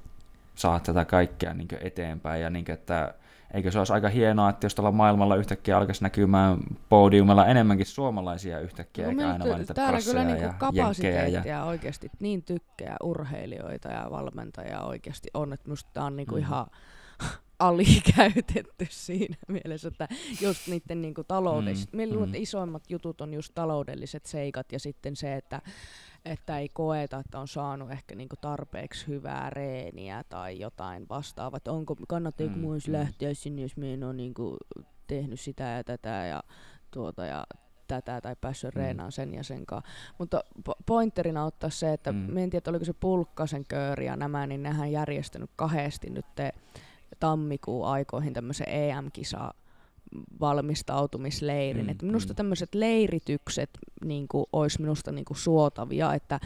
saada tätä kaikkea niin eteenpäin, ja niin kuin, että eikö se olisi aika hienoa, että jos tuolla maailmalla yhtäkkiä alkaisi näkymään podiumilla enemmänkin suomalaisia yhtäkkiä, no, eikä aina vain niitä Täällä kyllä niinku ja kapasiteettia ja... oikeasti niin tykkää urheilijoita ja valmentajia oikeasti on, että musta tämä on niinku mm. ihan alikäytetty siinä mielessä, että just niiden niinku taloudelliset, mm. mm. isoimmat jutut on just taloudelliset seikat ja sitten se, että että ei koeta, että on saanut ehkä niinku tarpeeksi hyvää reeniä tai jotain vastaavaa. Että onko, kannattaako mm, myös mm. lähteä sinne, jos me en ole niinku tehnyt sitä ja tätä ja tuota ja tätä tai päässyt mm. reenaan sen ja sen kanssa. Mutta pointerina ottaa se, että mm. en tiedä, oliko se Pulkkasen kööri ja nämä, niin nehän järjestänyt kahdesti nyt te tammikuun aikoihin tämmöisen EM-kisa valmistautumisleirin. Mm, Et minusta mm. tämmöiset leiritykset niin olisi minusta niin suotavia, että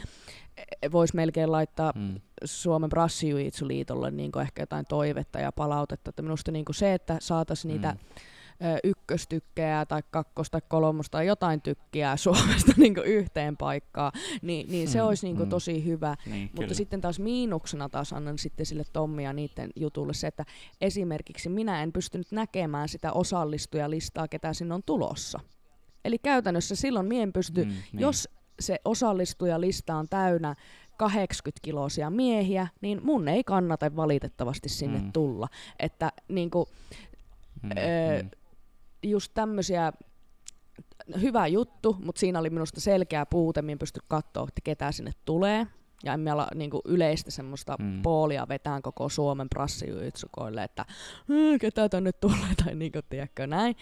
voisi melkein laittaa mm. Suomen Brassijuitsuliitolle niin ehkä jotain toivetta ja palautetta. Että minusta niin se, että saataisiin niitä mm ykköstykkejä tai kakkos- tai kolmosta tai jotain tykkiä Suomesta niin yhteen paikkaan, niin, niin se mm, olisi niin mm. tosi hyvä. Niin, Mutta kyllä. sitten taas miinuksena taas annan sitten sille Tommia niiden jutulle se, että esimerkiksi minä en pystynyt näkemään sitä osallistujalistaa, ketä sinne on tulossa. Eli käytännössä silloin mien pysty, mm, niin. jos se osallistujalista on täynnä 80-kiloisia miehiä, niin mun ei kannata valitettavasti sinne mm. tulla. Että niin kuin, mm, öö, mm just tämmöisiä, hyvä juttu, mutta siinä oli minusta selkeä puute, minä pysty katsoa, että ketä sinne tulee. Ja emme ala niin kuin yleistä semmoista mm. poolia vetään koko Suomen prassijutsukoille, että ketä tänne tulee, tai niin kuin, tiedätkö, näin.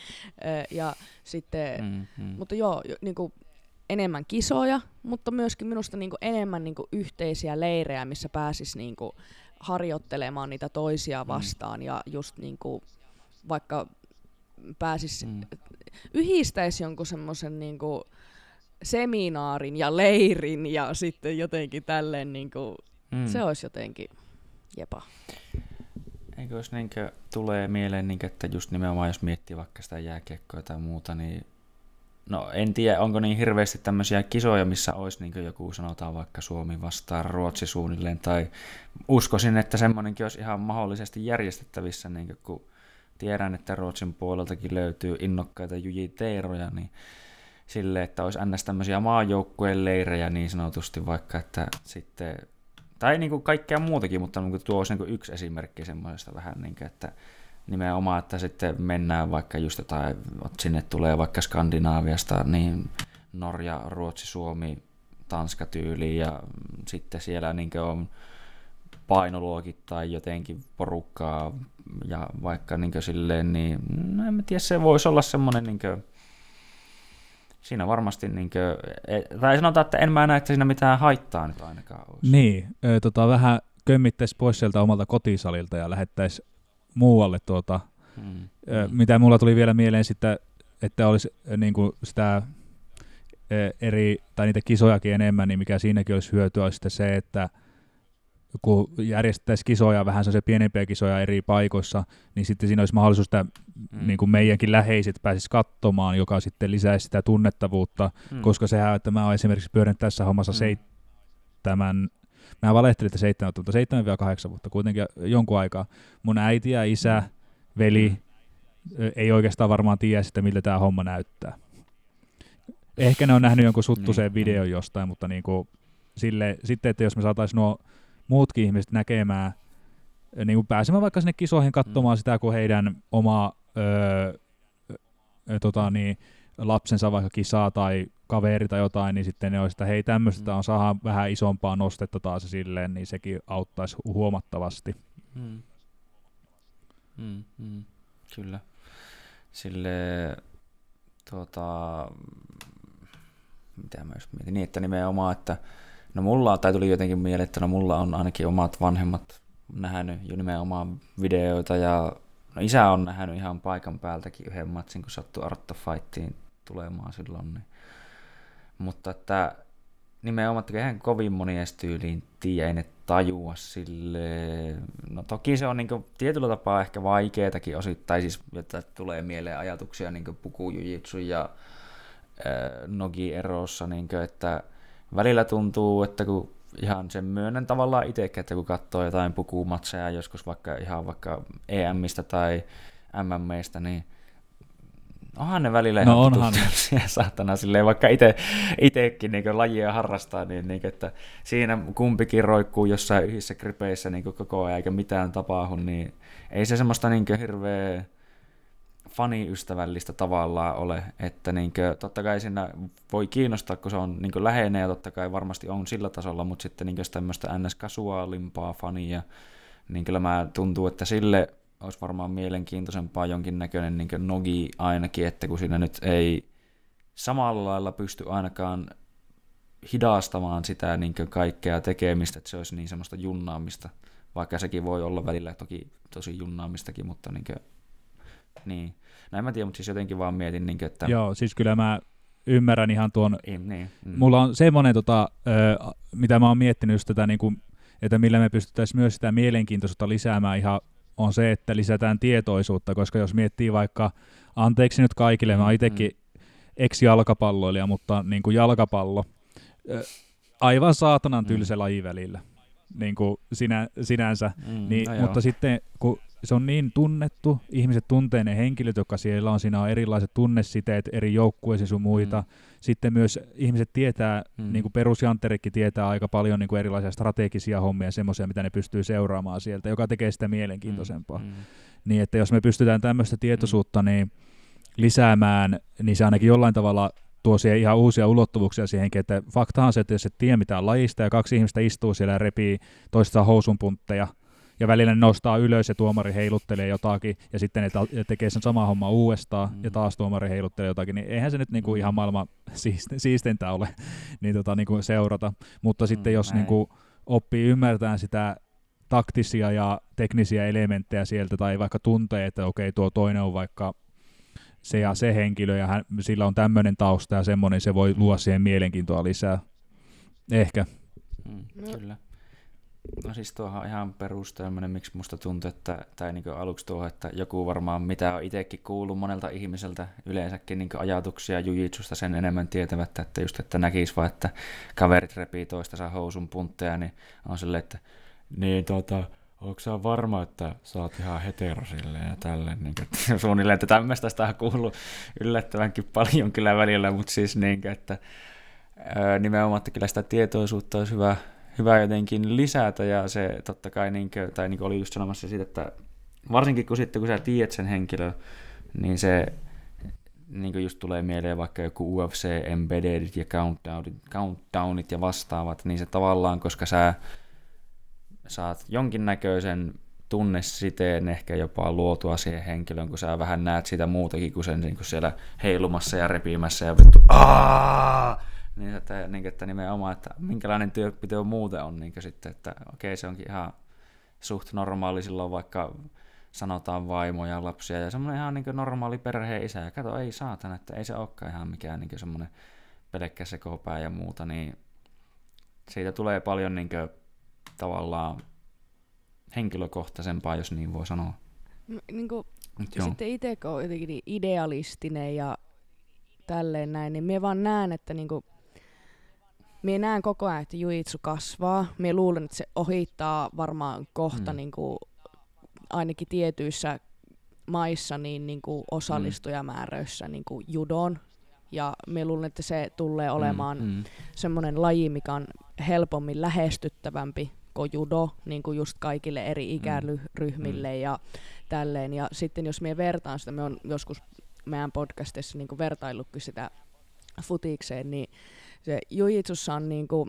Ja sitten, mm, mm. mutta joo, niin kuin, enemmän kisoja, mutta myöskin minusta niin kuin, enemmän niin kuin, yhteisiä leirejä, missä pääsis niin kuin, harjoittelemaan niitä toisia mm. vastaan mm. ja just niin kuin, vaikka pääsisi, mm. yhdistäisi jonkun semmoisen niin seminaarin ja leirin ja sitten jotenkin tälleen, niin kuin, mm. se olisi jotenkin jepa. Eikö jos niin tulee mieleen, niin kuin, että just nimenomaan jos miettii vaikka sitä jääkiekkoa tai muuta, niin no en tiedä, onko niin hirveästi tämmöisiä kisoja, missä olisi niin joku sanotaan vaikka Suomi vastaan Ruotsi suunnilleen, tai uskoisin, että semmoinenkin olisi ihan mahdollisesti järjestettävissä, niin kuin, kun tiedän, että Ruotsin puoleltakin löytyy innokkaita jujiteeroja, niin sille, että olisi ns. tämmöisiä maajoukkueen leirejä niin sanotusti vaikka, että sitten, tai niin kuin kaikkea muutakin, mutta niin kuin tuo olisi niin kuin yksi esimerkki semmoisesta vähän niin kuin, että nimenomaan, että sitten mennään vaikka just jotain, sinne tulee vaikka Skandinaaviasta, niin Norja, Ruotsi, Suomi, Tanska tyyliin ja sitten siellä niin on painoluokittain jotenkin porukkaa ja vaikka niin silleen, niin no en mä tiedä, se voisi olla semmoinen niin kuin, siinä varmasti, niin kuin, e, tai sanotaan, että en mä näe, että siinä mitään haittaa nyt ainakaan olisi. Niin, ö, tota, vähän kömmittäisi pois sieltä omalta kotisalilta ja lähettäisi muualle tuota, hmm. ö, hmm. mitä mulla tuli vielä mieleen sitten, että olisi niin kuin sitä eri, tai niitä kisojakin enemmän, niin mikä siinäkin olisi hyötyä, olisi sitten se, että kun järjestettäisiin kisoja, vähän se pienempiä kisoja eri paikoissa, niin sitten siinä olisi mahdollisuus, että mm. niin kuin meidänkin läheiset pääsisi katsomaan, joka sitten lisäisi sitä tunnettavuutta, mm. koska sehän, että mä oon esimerkiksi pyörinyt tässä hommassa mm. seitsemän, mä valehtelin, että seitsemän, mutta seitsemän vielä kahdeksan vuotta, kuitenkin jonkun aikaa. Mun äiti ja isä, mm. veli, mm. ei oikeastaan varmaan tiedä sitä, miltä tämä homma näyttää. Ehkä ne on nähnyt jonkun suttuseen niin, videon jostain, mutta niin kuin, sille, sitten, että jos me saataisiin nuo muutkin ihmiset näkemään, niin kuin pääsemään vaikka sinne kisoihin katsomaan mm. sitä, kun heidän oma öö, tota, niin, lapsensa vaikka kisaa tai kaveri tai jotain, niin sitten ne olisi, että hei tämmöistä mm. on saada vähän isompaa nostetta taas silleen, niin sekin auttaisi huomattavasti. Mm. Mm, mm, kyllä. Sille tuota, mitä mä just mietin, niin että nimenomaan, että no mulla, tai tuli jotenkin mieleen, että no mulla on ainakin omat vanhemmat nähnyt jo nimenomaan videoita ja no isä on nähnyt ihan paikan päältäkin yhden matsin, kun sattui Artta Fightiin tulemaan silloin. Niin. Mutta että nimenomaan, että eihän kovin moni edes tyyliin tiedä, ne tajua sille. No toki se on niin tietyllä tapaa ehkä vaikeatakin osittain, siis että tulee mieleen ajatuksia niin pukujujitsu ja nogi erossa, niin kuin, että välillä tuntuu, että kun ihan sen myönnän tavallaan itsekin, että kun katsoo jotain pukumatseja joskus vaikka ihan vaikka EMistä tai MMistä, niin onhan ne välillä no ihan onhan. saatana silleen, vaikka ite, itekin niin lajia harrastaa, niin, niin että siinä kumpikin roikkuu jossain yhdessä gripeissä niin koko ajan eikä mitään tapahdu, niin ei se semmoista niin hirveä faniystävällistä tavallaan ole, että niin kuin, totta kai siinä voi kiinnostaa, kun se on niin läheinen ja totta kai varmasti on sillä tasolla, mutta sitten niin tämmöistä ns-kasuaalimpaa fania, niin kyllä mä tuntuu, että sille olisi varmaan mielenkiintoisempaa jonkinnäköinen niin nogi ainakin, että kun siinä nyt ei samalla lailla pysty ainakaan hidastamaan sitä niin kaikkea tekemistä, että se olisi niin semmoista junnaamista, vaikka sekin voi olla välillä toki tosi junnaamistakin, mutta niin kuin, niin. En mä tiedä, mutta siis jotenkin vaan mietin, niin että... Joo, siis kyllä mä ymmärrän ihan tuon... Niin, niin, mm. Mulla on semmoinen, tota, mitä mä oon miettinyt just tätä, niin kuin, että millä me pystyttäisiin myös sitä mielenkiintoisuutta lisäämään ihan on se, että lisätään tietoisuutta, koska jos miettii vaikka, anteeksi nyt kaikille, mä itsekin mm. ex-jalkapalloilija, mutta niin kuin jalkapallo, aivan saatanan tylsä mm. laji välillä niin kuin sinä, sinänsä, mm, niin, no mutta sitten kun se on niin tunnettu, ihmiset tuntee ne henkilöt, jotka siellä on, siinä on erilaiset tunnesiteet eri joukkueisiin sun muita. Mm. Sitten myös ihmiset tietää, mm. niin kuin perusjantterikki tietää aika paljon niin kuin erilaisia strategisia hommia, semmoisia, mitä ne pystyy seuraamaan sieltä, joka tekee sitä mielenkiintoisempaa. Mm. Mm. Niin, että jos me pystytään tämmöistä tietoisuutta mm. niin lisäämään, niin se ainakin jollain tavalla tuo siihen ihan uusia ulottuvuuksia siihen, että fakta on se, että jos et tiedä mitään lajista ja kaksi ihmistä istuu siellä ja repii toista housunpuntteja, ja välillä ne nostaa ylös ja tuomari heiluttelee jotakin, ja sitten ne tekee sen sama homma uudestaan, mm. ja taas tuomari heiluttelee jotakin, niin eihän se nyt niinku ihan maailman siistintä ole niin tota, niinku seurata. Mutta sitten mm, jos niinku oppii ymmärtämään sitä taktisia ja teknisiä elementtejä sieltä, tai vaikka tuntee, että okei, tuo toinen on vaikka se ja se henkilö, ja hän, sillä on tämmöinen tausta ja semmoinen, se voi luoda siihen mielenkiintoa lisää. Ehkä. Mm, kyllä. No siis tuohon on ihan perusteellinen, miksi musta tuntuu, että, tai niin aluksi tuohon, että joku varmaan, mitä on itsekin kuullut monelta ihmiseltä, yleensäkin niin ajatuksia jujitsusta sen enemmän tietävät, että just, että näkis vaan, että kaverit repii toistensa housun puntteja, niin on silleen, että niin tota, onko sä varma, että sä oot ihan hetero ja tälleen, niin kuin, suunnilleen, että tämmöistä sitä on kuullut yllättävänkin paljon kyllä välillä, mutta siis niin kuin, että nimenomaan, että kyllä sitä tietoisuutta olisi hyvä, hyvä jotenkin lisätä, ja se totta kai, niin kuin, tai niin kuin oli just sanomassa siitä, että varsinkin kun sitten kun sä tiedät sen henkilö, niin se niin kuin just tulee mieleen vaikka joku UFC Embeddedit ja countdownit, countdownit ja vastaavat, niin se tavallaan, koska sä saat jonkinnäköisen tunnesiteen ehkä jopa luotua siihen henkilöön, kun sä vähän näet sitä muutakin kuin sen niin kuin siellä heilumassa ja repimässä ja vittu Aa! Niin, että, niin, että nimenomaan, että minkälainen työpito muuten on niin sitten, että okei se onkin ihan suht normaali silloin vaikka sanotaan vaimoja ja lapsia ja semmoinen ihan niin normaali perheen isä ja kato ei saatana, että ei se olekaan ihan mikään niin semmoinen pelkkä sekopää ja muuta, niin siitä tulee paljon niin tavallaan henkilökohtaisempaa, jos niin voi sanoa. Niin kuin, sitten itse kun on jotenkin niin idealistinen ja tälleen näin, niin me vaan näen, että niin kuin, Mie näen koko ajan, että juitsu kasvaa. Mie luulen, että se ohittaa varmaan kohta mm. niin kuin, ainakin tietyissä maissa niin, niin kuin osallistujamääröissä niin kuin judon. Ja me luulen, että se tulee mm, olemaan mm, mm. semmoinen laji, mikä on helpommin lähestyttävämpi kuin judo, niin kuin just kaikille eri mm. ikäryhmille mm. ja tälleen. Ja sitten jos me vertaan sitä, me on joskus meidän podcastissa niin vertaillutkin sitä futikseen, niin se jujitsussa on niinku,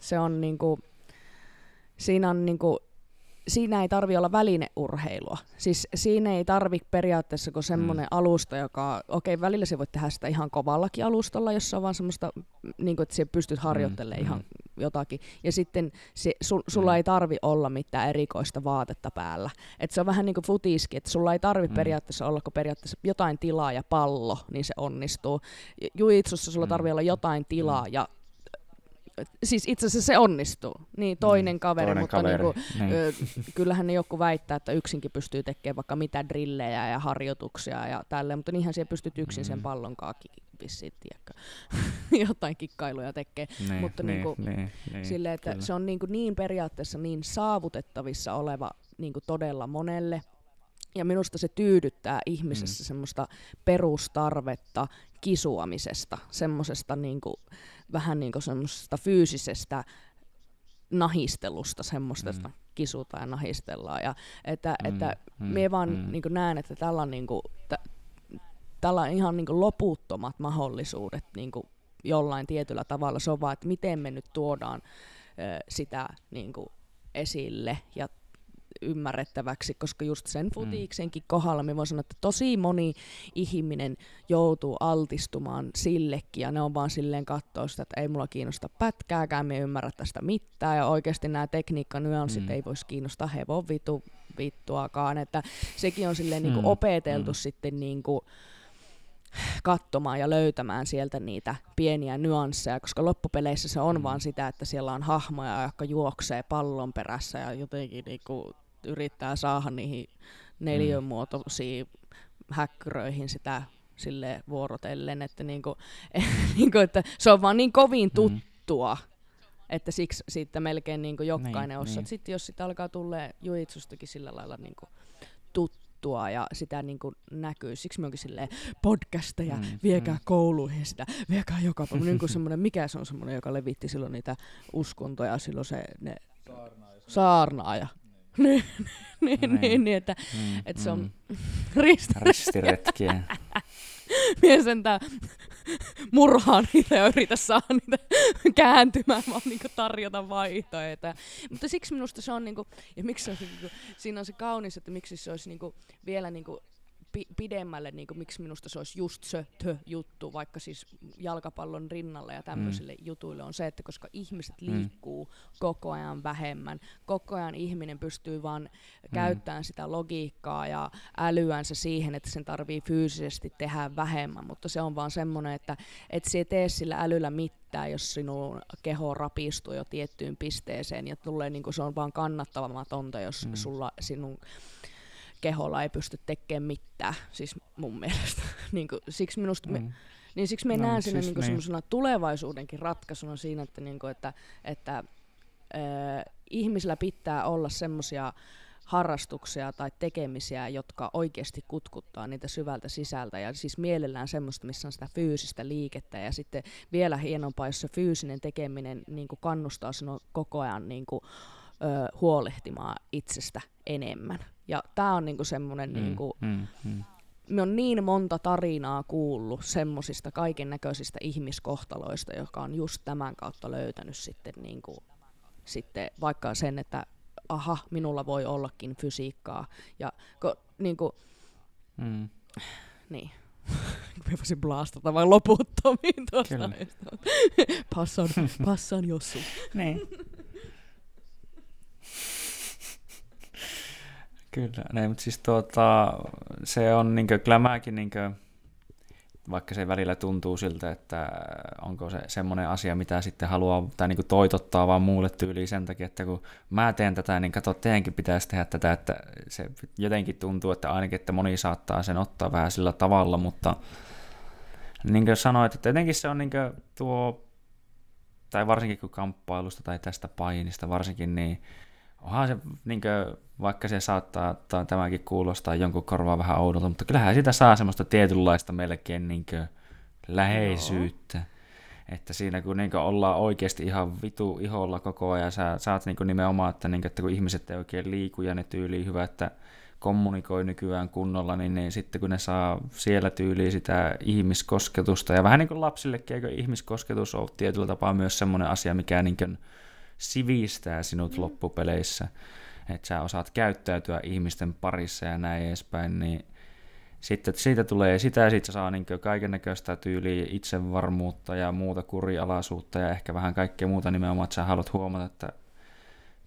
se on niinku, siinä on niinku, siinä ei tarvi olla välineurheilua. Siis siinä ei tarvi periaatteessa kuin semmoinen mm. alusta, joka, okei okay, välillä se voi tehdä sitä ihan kovallakin alustalla, jossa on vaan semmoista, niin kuin, että sä pystyt harjoittelemaan mm. ihan mm. jotakin. Ja sitten se, su, sulla mm. ei tarvi olla mitään erikoista vaatetta päällä. Et se on vähän niin kuin futiski, että sulla ei tarvi mm. periaatteessa olla, kun periaatteessa jotain tilaa ja pallo, niin se onnistuu. Juitsussa sulla mm. tarvii olla jotain tilaa mm. ja siis itse asiassa se onnistuu. Niin, toinen mm, kaveri, toinen mutta kaveri. Niinku, niin. ö, kyllähän ne joku väittää, että yksinkin pystyy tekemään vaikka mitä drillejä ja harjoituksia ja tälleen, mutta niinhän siellä pystyt yksin mm. sen pallon vissiin, jotain kikkailuja tekee. Niin, mutta niin, niinku, niin, niin, sille, että kyllä. se on niinku niin periaatteessa niin saavutettavissa oleva niinku todella monelle, ja minusta se tyydyttää ihmisessä mm. semmoista perustarvetta kisuamisesta, semmoisesta niinku, vähän niinku semmoisesta fyysisestä nahistelusta, semmoista mm. kisuta ja nahistellaan. Ja että, mm. että mm. me vaan mm. niinku näen, että tällä on, niinku, t- tällä on ihan niinku loputtomat mahdollisuudet niinku jollain tietyllä tavalla. Se on vaan, että miten me nyt tuodaan ö, sitä niinku esille ja ymmärrettäväksi, koska just sen mm. futiiksenkin kohdalla me voin sanoa, että tosi moni ihminen joutuu altistumaan sillekin ja ne on vaan silleen katsoa sitä, että ei mulla kiinnosta pätkääkään, me ei ymmärrä tästä mitään ja oikeasti nämä tekniikkanyanssit mm. ei voisi kiinnostaa hevon vitu, vittuakaan, että sekin on silleen niinku mm. opeteltu mm. sitten niinku, katsomaan ja löytämään sieltä niitä pieniä nyansseja, koska loppupeleissä se on mm. vaan sitä, että siellä on hahmoja, jotka juoksee pallon perässä ja jotenkin niinku yrittää saada niihin neliömuotoisiin häkkyröihin sitä sille vuorotellen, että, niinku, niinku, että se on vaan niin kovin mm. tuttua, mm. että siksi siitä melkein niinku jokainen niin, osaa. Niin. Sitten jos sitä alkaa tulla juitsustakin sillä lailla niinku tuttua ja sitä niinku näkyy, siksi me onkin silleen podcasteja, mm, viekää mm. kouluihin sitä, viekää joka päivä. niin semmoinen, mikä se on semmoinen, joka levitti silloin niitä uskontoja, silloin se ne saarnaaja. saarnaaja niin, niin, niin, niin, niin, että, mm, että se on mm. risti, ristiretkiä. Mie sentään murhaa niitä ja yritä saada niitä kääntymään, vaan niinku tarjota vaihtoehtoja. Mutta siksi minusta se on, niinku, ja miksi se on, niinku, siinä on se kaunis, että miksi se olisi niinku, vielä niinku, pi- pidemmälle, niin kuin, miksi minusta se olisi just se tö juttu, vaikka siis jalkapallon rinnalla ja tämmöisille mm. jutuille, on se, että koska ihmiset mm. liikkuu koko ajan vähemmän, koko ajan ihminen pystyy vaan mm. käyttämään sitä logiikkaa ja älyänsä siihen, että sen tarvii fyysisesti tehdä vähemmän, mutta se on vaan semmoinen, että et se tee sillä älyllä mitään, jos sinun keho rapistuu jo tiettyyn pisteeseen ja tulee, niin kuin se on vaan kannattavamatonta, jos mm. sulla sinun keholla ei pysty tekemään mitään, siis mun mielestä. niin kuin, siksi minusta me, mm. niin siksi me no, näen sinne siis niin. niin. tulevaisuudenkin ratkaisuna siinä, että, niin kuin, että, että äh, ihmisillä pitää olla semmoisia harrastuksia tai tekemisiä, jotka oikeasti kutkuttaa niitä syvältä sisältä ja siis mielellään semmoista, missä on sitä fyysistä liikettä ja sitten vielä hienompaa, jos se fyysinen tekeminen niin kuin kannustaa sinua koko ajan niin kuin, ö, huolehtimaan itsestä enemmän. Ja tämä on niinku semmoinen, mm, niinku, mm, mm. me on niin monta tarinaa kuullut semmoisista kaiken näköisistä ihmiskohtaloista, joka on just tämän kautta löytänyt sitten, niinku, sitten vaikka sen, että aha, minulla voi ollakin fysiikkaa. Ja ko, niinku, mm. niin. Me voisin blastata vain loputtomiin tuosta. passan, passan Jossu. niin. Kyllä, ne, mutta siis tuota, se on niinkö, kyllä mäkin niinkö, vaikka se välillä tuntuu siltä, että onko se semmoinen asia, mitä sitten haluaa tai niin kuin toitottaa vaan muulle tyyliin sen takia, että kun mä teen tätä, niin kato, teidänkin pitäisi tehdä tätä, että se jotenkin tuntuu, että ainakin, että moni saattaa sen ottaa vähän sillä tavalla, mutta niin kuin sanoit, että jotenkin se on niin tuo, tai varsinkin kun kamppailusta tai tästä painista varsinkin, niin onhan se, niin kuin, vaikka se saattaa tai tämäkin kuulostaa jonkun korvaa vähän oudolta, mutta kyllähän sitä saa semmoista tietynlaista melkein niin kuin, läheisyyttä. Joo. Että siinä kun niin ollaan oikeasti ihan vitu iholla koko ajan, sä saat niin nimenomaan, että, niin kuin, että kun ihmiset ei oikein liiku ja ne tyyliin hyvä, että kommunikoi nykyään kunnolla, niin, niin sitten kun ne saa siellä tyyliin sitä ihmiskosketusta, ja vähän niin kuin lapsillekin, eikö ihmiskosketus ole tietyllä tapaa myös semmoinen asia, mikä niin kuin, sivistää sinut mm. loppupeleissä, että sä osaat käyttäytyä ihmisten parissa ja näin edespäin, niin sitten siitä tulee sitä ja sitten saa niin kaiken näköistä tyyliä, itsevarmuutta ja muuta kurialaisuutta ja ehkä vähän kaikkea muuta nimenomaan, että sä haluat huomata, että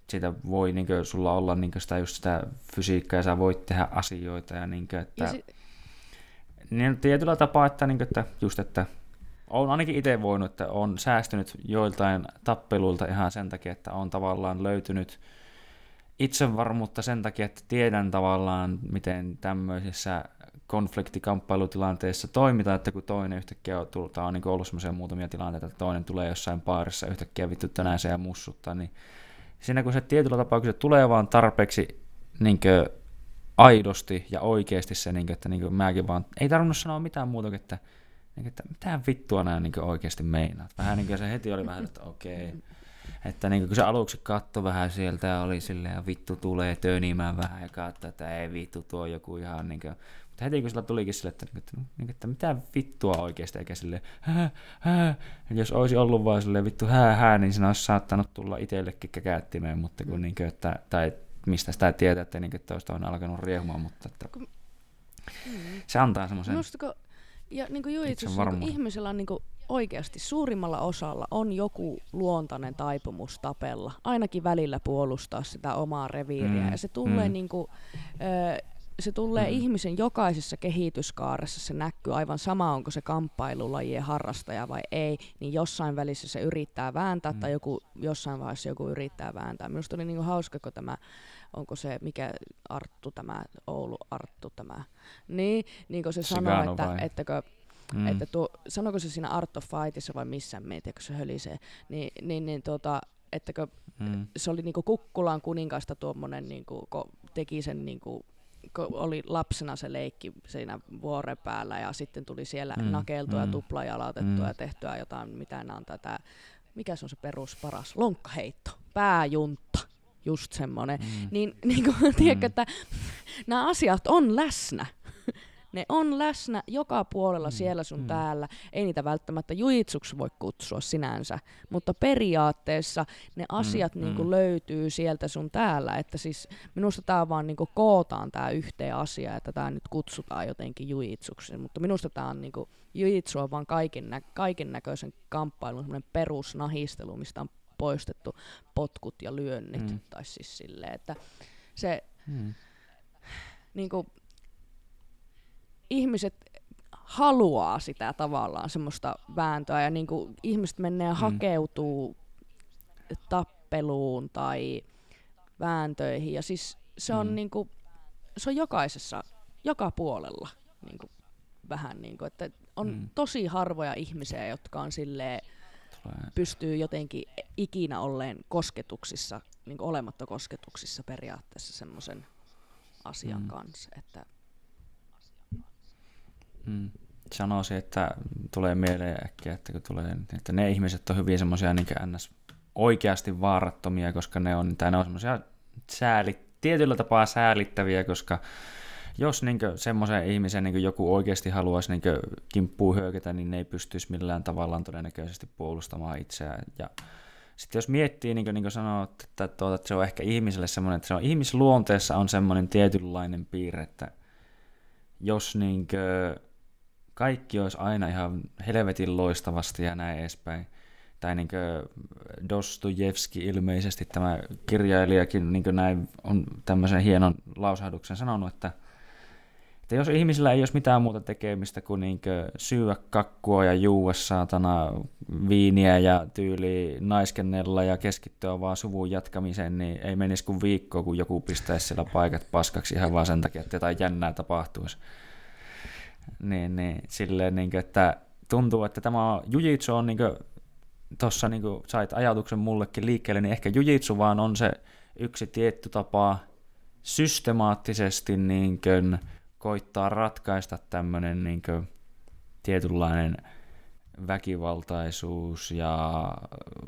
siitä voi niin kuin, sulla olla niin kuin, sitä, just sitä fysiikkaa ja sä voit tehdä asioita ja, niin kuin, että, ja si- niin tietyllä tapaa, että, niin kuin, että just, että olen ainakin itse voinut, että on säästynyt joiltain tappeluilta ihan sen takia, että on tavallaan löytynyt itsevarmuutta sen takia, että tiedän tavallaan, miten tämmöisissä konfliktikamppailutilanteissa toimitaan, että kun toinen yhtäkkiä on, tullut, on niin ollut semmoisia muutamia tilanteita, että toinen tulee jossain paarissa yhtäkkiä vittu tänään se ja mussuttaa, niin siinä kun se tietyllä se tulee vaan tarpeeksi niin aidosti ja oikeasti se, niin kuin, että niin kuin mäkin vaan, ei tarvinnut sanoa mitään muuta, että niin, että mitä vittua nämä niin oikeasti meinaat. Vähän niin kuin se heti oli vähän, että okei. Okay. Että niin kun se aluksi katsoi vähän sieltä ja oli silleen, ja vittu tulee tönimään vähän ja katsoi, että ei vittu tuo joku ihan niin kuin, mutta heti kun sillä tulikin sille, että, että, että, että mitä vittua oikeasti, eikä sille hää, hää. Jos olisi ollut vaan silleen vittu hää, hää, niin siinä olisi saattanut tulla itsellekin käkättimeen, mutta kun mm. niin kuin, että, tai mistä sitä tietää, että, niin kuin, että olisi alkanut riehumaan, mutta että, mm. se antaa semmoisen... Mustako ja niin kuin juitsussa niin kuin ihmisellä on niin kuin oikeasti suurimmalla osalla on joku luontainen taipumus tapella, ainakin välillä puolustaa sitä omaa reviiriä. Mm. Ja se tulee, mm. niin kuin, ö, se tulee mm. ihmisen jokaisessa kehityskaaressa, se näkyy aivan sama, onko se kamppailulajien harrastaja vai ei, niin jossain välissä se yrittää vääntää mm. tai joku, jossain vaiheessa joku yrittää vääntää. Minusta oli niin kuin hauska, kun tämä onko se, mikä Arttu tämä, Oulu Arttu tämä, niin, niin kuin se sanoo, että, ettäkö, mm. että tuo, sanoko se siinä Art of Fightissa vai missä, meitä, kun se hölisee, niin, niin, niin tuota, ettäkö, mm. se oli niinku Kukkulan kuninkaasta tuommoinen, niinku, kun teki sen niinku, kun oli lapsena se leikki siinä vuoren päällä ja sitten tuli siellä mm. nakeltua mm. ja tuplajalautettua mm. ja tehtyä jotain, mitä nämä on tätä, mikä se on se perus paras, lonkkaheitto, pääjunta just semmoinen, mm. niin, niin kuin, mm. tiedätkö, että nämä asiat on läsnä. ne on läsnä joka puolella mm. siellä sun mm. täällä. Ei niitä välttämättä juitsuksi voi kutsua sinänsä, mutta periaatteessa ne mm, asiat mm. niin kuin, löytyy sieltä sun täällä. Että siis minusta tämä vaan niin kuin, kootaan tämä yhteen asia, että tämä nyt kutsutaan jotenkin juitsuksi. Mutta minusta tämä on niin kuin, juitsu on vaan kaiken, nä- kaiken näköisen kamppailun perusnahistelu, mistä on poistettu potkut ja lyönnit. Mm. Tai siis silleen, että se mm. niin kuin, ihmiset haluaa sitä tavallaan semmoista vääntöä ja niin kuin ihmiset menee mm. hakeutuu tappeluun tai vääntöihin ja siis se on, mm. niin kuin, se on jokaisessa, joka puolella niin kuin, vähän niin kuin, että on mm. tosi harvoja ihmisiä, jotka on silleen pystyy jotenkin ikinä olleen kosketuksissa, niin olematta kosketuksissa periaatteessa semmoisen asian mm. kanssa. Että... Mm. Sanoisin, että tulee mieleen äkkiä, että, kun tulee, että ne ihmiset on hyvin semmoisia niin ns. oikeasti vaarattomia, koska ne on, tai ne on semmoisia sääli, tietyllä tapaa säälittäviä, koska jos niin semmoisen ihmisen niin joku oikeasti haluaisi niin kimppuun hyökätä, niin ne ei pystyisi millään tavallaan todennäköisesti puolustamaan itseään. Ja sitten jos miettii, niin kuin, niin kuin sanoo, että, tuota, että se on ehkä ihmiselle semmoinen, että se on ihmisluonteessa on semmoinen tietynlainen piirre, että jos niin kuin, kaikki olisi aina ihan helvetin loistavasti ja näin edespäin, tai niin Dostojevski ilmeisesti tämä kirjailijakin niin näin on tämmöisen hienon lausahduksen sanonut, että että jos ihmisillä ei olisi mitään muuta tekemistä kuin niinkö syödä kakkua ja juua saatana viiniä ja tyyli naiskennella ja keskittyä vaan suvun jatkamiseen, niin ei menisi kuin viikko, kun joku pistäisi siellä paikat paskaksi ihan vaan sen takia, että jotain jännää tapahtuisi. Niin, niin silleen, niin kuin, että tuntuu, että tämä jujitsu on niin tuossa niin sait ajatuksen mullekin liikkeelle, niin ehkä jujitsu vaan on se yksi tietty tapa systemaattisesti niin kuin, koittaa ratkaista tämmöinen niin tietynlainen väkivaltaisuus ja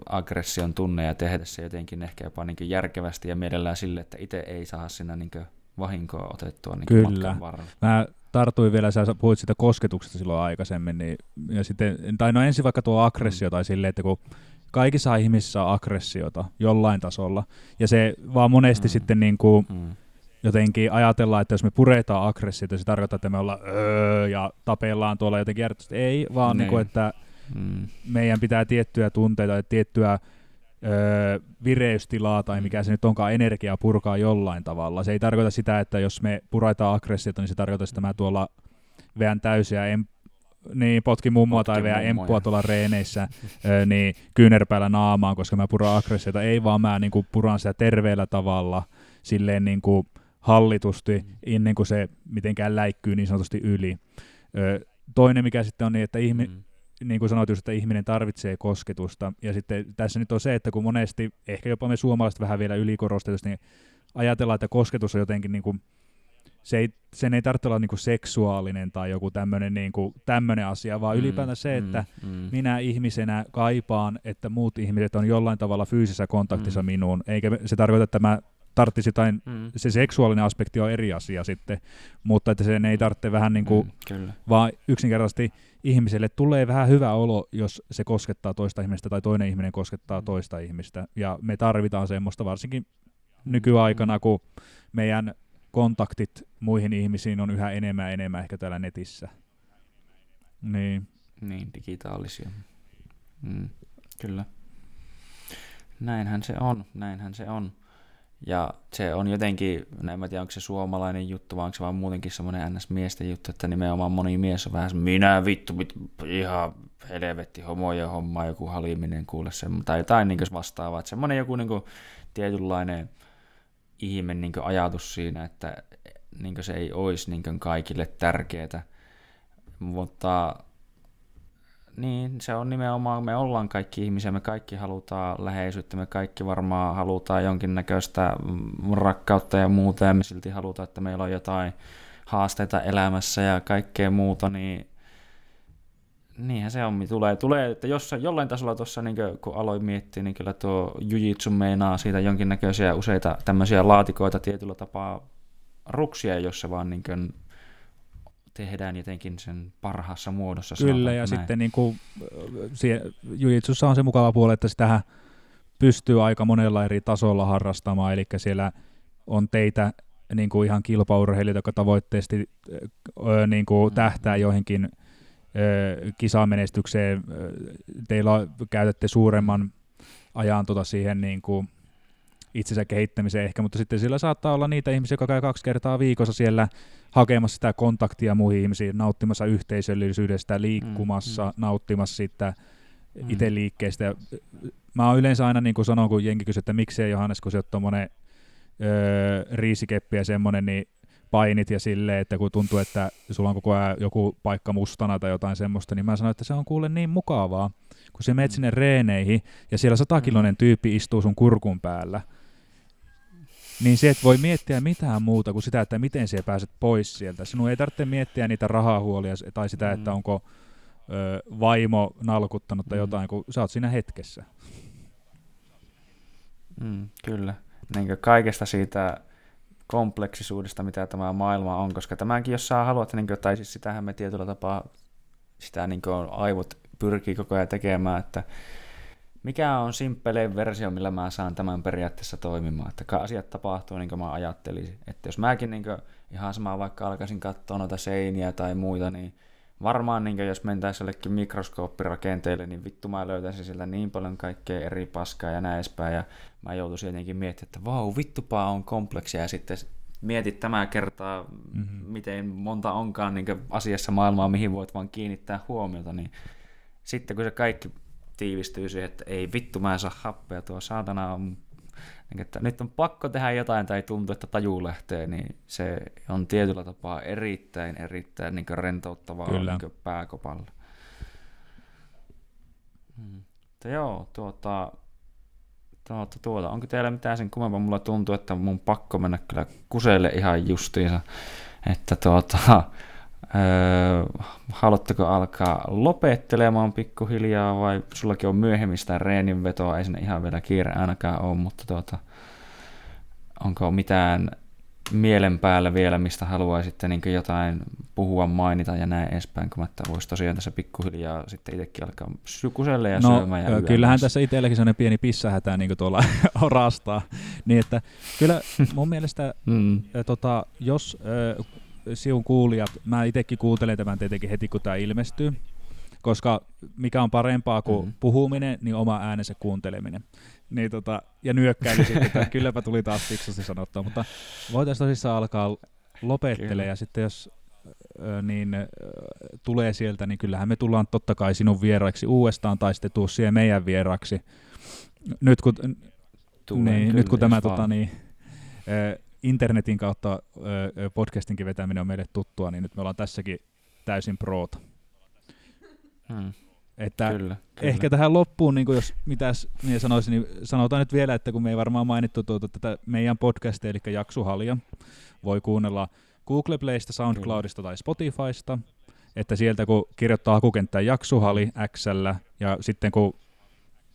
aggression tunne ja tehdä se jotenkin ehkä jopa niin järkevästi ja mielellään sille, että itse ei saa siinä niin vahinkoa otettua niin Kyllä. matkan varrella. Mä tartuin vielä, sä puhuit siitä kosketuksesta silloin aikaisemmin, niin, ja sitten, tai no ensin vaikka tuo aggressio tai silleen, että kun kaikissa ihmisissä on aggressiota jollain tasolla, ja se vaan monesti mm. sitten niin kuin, mm. Jotenkin ajatellaan, että jos me puretaan aggressiota, se tarkoittaa, että me ollaan öö, ja tapellaan tuolla jotenkin järjestöstä. Ei, vaan niin kuin, että mm. meidän pitää tiettyjä tunteita ja tiettyä öö, vireystilaa tai mikä se nyt onkaan, energiaa purkaa jollain tavalla. Se ei tarkoita sitä, että jos me puraitaan aggressiota, niin se tarkoittaa, että mä tuolla veän täysiä em- niin, potki mummoa tai vielä emppua tuolla reeneissä ö, niin kyynärpäällä naamaan, koska mä puran aggressiota. Ei vaan mä niin kuin, puran sitä terveellä tavalla, silleen niin kuin, hallitusti, mm. ennen kuin se mitenkään läikkyy niin sanotusti yli. Ö, toinen, mikä sitten on niin, että ihmi, mm niin kuin sanoit just, että ihminen tarvitsee kosketusta. Ja sitten tässä nyt on se, että kun monesti, ehkä jopa me suomalaiset vähän vielä ylikorostetusti, niin ajatellaan, että kosketus on jotenkin niin kuin, se ei, sen ei tarvitse olla niin kuin seksuaalinen tai joku tämmöinen niin kuin, asia, vaan mm, ylipäätään se, mm, että mm, minä ihmisenä kaipaan, että muut ihmiset on jollain tavalla fyysisessä kontaktissa mm. minuun, eikä se tarkoita, että mä tarvitsisi jotain, mm. se seksuaalinen aspekti on eri asia sitten, mutta että sen ei tarvitse vähän niin kuin, mm, kyllä. vaan yksinkertaisesti ihmiselle tulee vähän hyvä olo, jos se koskettaa toista ihmistä tai toinen ihminen koskettaa mm. toista ihmistä. Ja me tarvitaan semmoista varsinkin nykyaikana, kun meidän kontaktit muihin ihmisiin on yhä enemmän ja enemmän ehkä täällä netissä. Niin. Niin, digitaalisia. Mm, kyllä. Näinhän se on, näinhän se on. Ja se on jotenkin, en mä tiedä onko se suomalainen juttu, vai onko se vaan muutenkin semmoinen ns-miesten juttu, että nimenomaan moni mies on vähän minä vittu, mit, ihan helvetti, homoja homma, joku haliminen kuule sen, tai jotain niin vastaavaa. Että semmoinen joku niin kuin, tietynlainen ihme niin kuin, ajatus siinä, että niin kuin, se ei olisi niin kuin, kaikille tärkeää. Mutta niin, se on nimenomaan, me ollaan kaikki ihmisiä, me kaikki halutaan läheisyyttä, me kaikki varmaan halutaan jonkinnäköistä rakkautta ja muuta, ja me silti halutaan, että meillä on jotain haasteita elämässä ja kaikkea muuta, niin niinhän se on, tulee, tulee että jos, jollain tasolla tuossa, niin kun aloin miettiä, niin kyllä tuo jujitsu meinaa siitä jonkinnäköisiä useita tämmöisiä laatikoita tietyllä tapaa ruksia, jos se vaan niin kuin tehdään jotenkin sen parhaassa muodossa. Kyllä, ja näin. sitten niin kuin, Jujitsussa on se mukava puoli, että sitähän pystyy aika monella eri tasolla harrastamaan, eli siellä on teitä niin kuin ihan kilpaurheilijoita, jotka tavoitteesti niin kuin mm. tähtää joihinkin kisamenestykseen. Teillä käytätte suuremman ajan tuota siihen niin kuin itsensä kehittämiseen ehkä, mutta sitten sillä saattaa olla niitä ihmisiä, jotka käy kaksi kertaa viikossa siellä hakemassa sitä kontaktia muihin ihmisiin, nauttimassa yhteisöllisyydestä, liikkumassa, mm, mm. nauttimassa siitä mm. itse liikkeestä. Mä oon yleensä aina niin kuin sanon, kun jenki kysyy, että miksei Johannes, kun se on tuommoinen öö, riisikeppi ja semmoinen, niin painit ja silleen, että kun tuntuu, että sulla on koko ajan joku paikka mustana tai jotain semmoista, niin mä sanoin, että se on kuule niin mukavaa, kun se menet mm. sinne reeneihin ja siellä satakiloinen tyyppi istuu sun kurkun päällä, niin se et voi miettiä mitään muuta kuin sitä, että miten sä pääset pois sieltä. Sinun ei tarvitse miettiä niitä rahahuolia tai sitä, mm. että onko ö, vaimo nalkuttanut tai mm. jotain, kun sä oot siinä hetkessä. Mm, kyllä. Niin kaikesta siitä kompleksisuudesta, mitä tämä maailma on, koska tämäkin, jos sä haluat, niin kuin, tai siis sitähän me tietyllä tapaa, sitä niin kuin, aivot pyrkii koko ajan tekemään, että mikä on simppelein versio, millä mä saan tämän periaatteessa toimimaan, että asiat tapahtuu niin kuin mä ajattelisin. Että jos mäkin niin kuin, ihan sama vaikka alkaisin katsoa noita seiniä tai muita, niin varmaan niin kuin, jos mentäisiin jollekin mikroskooppirakenteelle, niin vittu mä löytäisin sieltä niin paljon kaikkea eri paskaa ja näin edespäin, ja mä joutuisin jotenkin miettimään, että vau, vittupaa on kompleksia, ja sitten mietit tämä kertaa, mm-hmm. miten monta onkaan niin asiassa maailmaa, mihin voit vaan kiinnittää huomiota, niin sitten kun se kaikki tiivistyy siihen, että ei vittu mä en saa happea, tuo saatana on, että nyt on pakko tehdä jotain tai tuntuu, että taju lähtee, niin se on tietyllä tapaa erittäin, erittäin niin rentouttavaa Kyllä. Niin pääkopalle. Hmm. joo, tuota, tuota, tuota, onko teillä mitään sen kummempaa? Mulla tuntuu, että mun pakko mennä kyllä kuselle ihan justiinsa. Että tuota, Öö, haluatteko alkaa lopettelemaan pikkuhiljaa vai sullakin on myöhemmistä reeninvetoa, ei sinne ihan vielä kiire ainakaan ole, mutta tuota, onko mitään mielen päällä vielä, mistä haluaisitte niin jotain puhua, mainita ja näin edespäin, kun että voisi tosiaan tässä pikkuhiljaa sitten itsekin alkaa sykuselle ja no, syömään. Ja kyllähän tässä itselläkin sellainen pieni pissähätä niin tuolla orastaa. Niin että kyllä mun mielestä, mm. tota, jos äh, siun kuulijat, mä itsekin kuuntelen tämän tietenkin heti kun tämä ilmestyy, koska mikä on parempaa kuin mm. puhuminen, niin oma äänensä kuunteleminen. Niin tota, ja nyökkäily sitten, että kylläpä tuli taas fiksusti sanottua, mutta voitaisiin tosissaan alkaa lopettele ja sitten jos niin tulee sieltä, niin kyllähän me tullaan totta kai sinun vieraiksi uudestaan tai sitten tuu siihen meidän vieraksi. Nyt kun, niin, nyt kun tämä tota, niin, internetin kautta ö, podcastinkin vetäminen on meille tuttua, niin nyt me ollaan tässäkin täysin proota. Hmm. Että kyllä, kyllä. ehkä tähän loppuun, niin jos mitäs minä sanoisin, niin sanotaan nyt vielä, että kun me ei varmaan mainittu tuota, tätä meidän podcastia, eli Jaksuhalja, voi kuunnella Google Playsta, SoundCloudista tai Spotifysta, että sieltä kun kirjoittaa hakukenttään Jaksuhali X ja sitten kun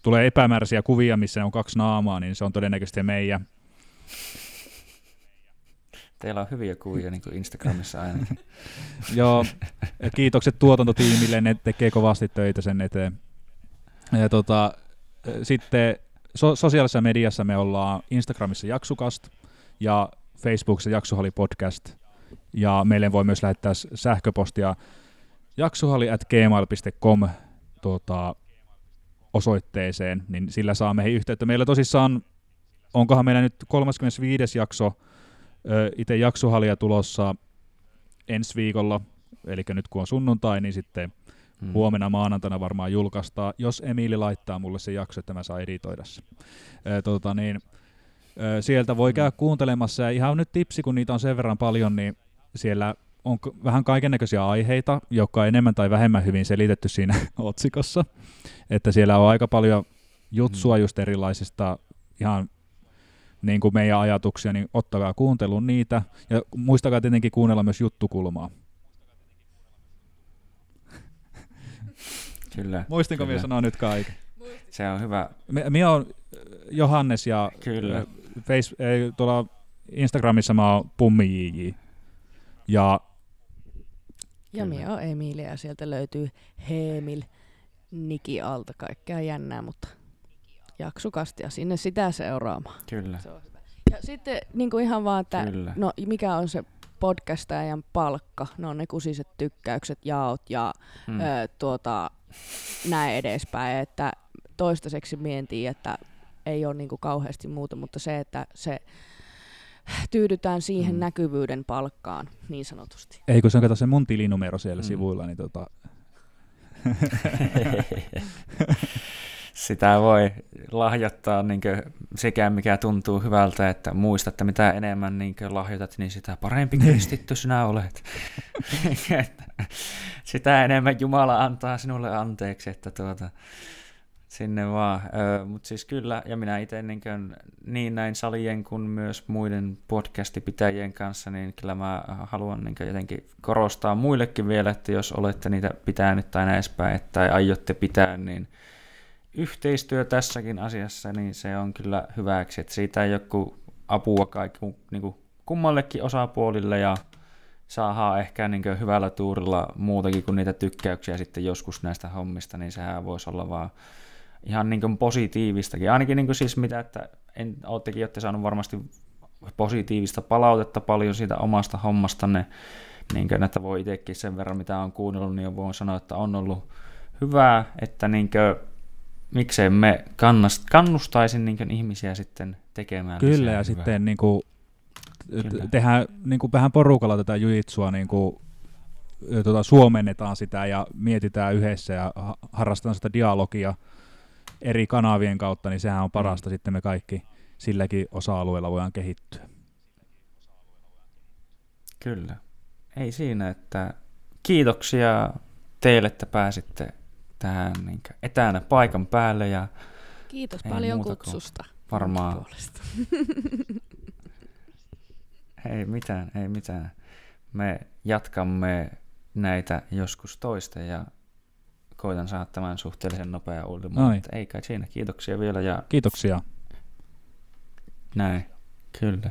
tulee epämääräisiä kuvia, missä on kaksi naamaa, niin se on todennäköisesti meidän. Teillä on hyviä kuvia niin kuin Instagramissa aina. Joo, kiitokset tuotantotiimille, ne tekee kovasti töitä sen eteen. Ja tota, sitten so- sosiaalisessa mediassa me ollaan Instagramissa Jaksukast ja Facebookissa Jaksuhali Podcast. Ja meille voi myös lähettää sähköpostia jaksuhali at gmail.com tota, osoitteeseen, niin sillä saa meihin yhteyttä. Meillä tosissaan, onkohan meillä nyt 35. jakso itse jaksohalia tulossa ensi viikolla, eli nyt kun on sunnuntai, niin sitten hmm. huomenna maanantaina varmaan julkaistaan, jos Emiili laittaa mulle se jakso, että mä saan editoida se. Tota niin, sieltä voi käydä kuuntelemassa, ja ihan nyt tipsi, kun niitä on sen verran paljon, niin siellä on vähän kaikennäköisiä aiheita, jotka on enemmän tai vähemmän hyvin selitetty siinä otsikossa. Että siellä on aika paljon jutsua hmm. just erilaisista ihan niin kuin meidän ajatuksia, niin ottakaa kuuntelun niitä. Ja muistakaa tietenkin kuunnella myös juttukulmaa. Kyllä. Muistinko kyllä. minä sanoa nyt kaiken? Se on hyvä. Minä olen Johannes ja kyllä. Face, ei, tuolla Instagramissa mä oon Pummi JJ. Ja, ja minä olen Emilia ja sieltä löytyy Heemil Niki alta kaikkea jännää, mutta jaksukastia sinne sitä seuraamaan. Kyllä. Se on hyvä. Ja sitten niin kuin ihan vaan, että Kyllä. no, mikä on se podcastajan palkka, ne on ne kusiset tykkäykset, jaot ja hmm. ö, tuota, näin edespäin, että toistaiseksi mientiin, että ei ole niin kuin kauheasti muuta, mutta se, että se tyydytään siihen hmm. näkyvyyden palkkaan, niin sanotusti. Ei, kun se on kato se mun tilinumero siellä hmm. sivuilla, niin tota... sitä voi lahjoittaa niin sekä mikä tuntuu hyvältä, että muista, että mitä enemmän niin lahjoitat, niin sitä parempi niin. kristitty sinä olet. sitä enemmän Jumala antaa sinulle anteeksi, että tuota, sinne vaan. Mutta siis kyllä, ja minä itse niin, niin näin salien kuin myös muiden podcastipitäjien kanssa, niin kyllä mä haluan niin jotenkin korostaa muillekin vielä, että jos olette niitä pitänyt tai näin edespäin, tai aiotte pitää, niin yhteistyö tässäkin asiassa, niin se on kyllä hyväksi, että siitä ei ole apua kaikki, niin kuin kummallekin osapuolille ja saadaan ehkä niin hyvällä tuurilla muutakin kuin niitä tykkäyksiä sitten joskus näistä hommista, niin sehän voisi olla vaan ihan niin positiivistakin. Ainakin niin siis mitä, että en, oottekin olette saanut varmasti positiivista palautetta paljon siitä omasta hommastanne, niin kuin, että voi itsekin sen verran mitä on kuunnellut, niin voin sanoa, että on ollut hyvää, että niin kuin, miksei me kannust, kannustaisin niin ihmisiä sitten tekemään Kyllä, ja hyvää. sitten niin kuin, tehdään niin kuin vähän porukalla tätä jujitsua, niin kuin, tuota, suomennetaan sitä ja mietitään yhdessä ja harrastetaan sitä dialogia eri kanavien kautta, niin sehän on parasta. Mm. Sitten me kaikki silläkin osa-alueella voidaan kehittyä. Kyllä. Ei siinä, että kiitoksia teille, että pääsitte tähän niin etänä paikan päälle. Ja Kiitos paljon kutsusta. Varmaan. ei mitään, ei mitään. Me jatkamme näitä joskus toista ja koitan saada tämän suhteellisen nopea mutta ei kai siinä. Kiitoksia vielä. Ja Kiitoksia. Näin, kyllä.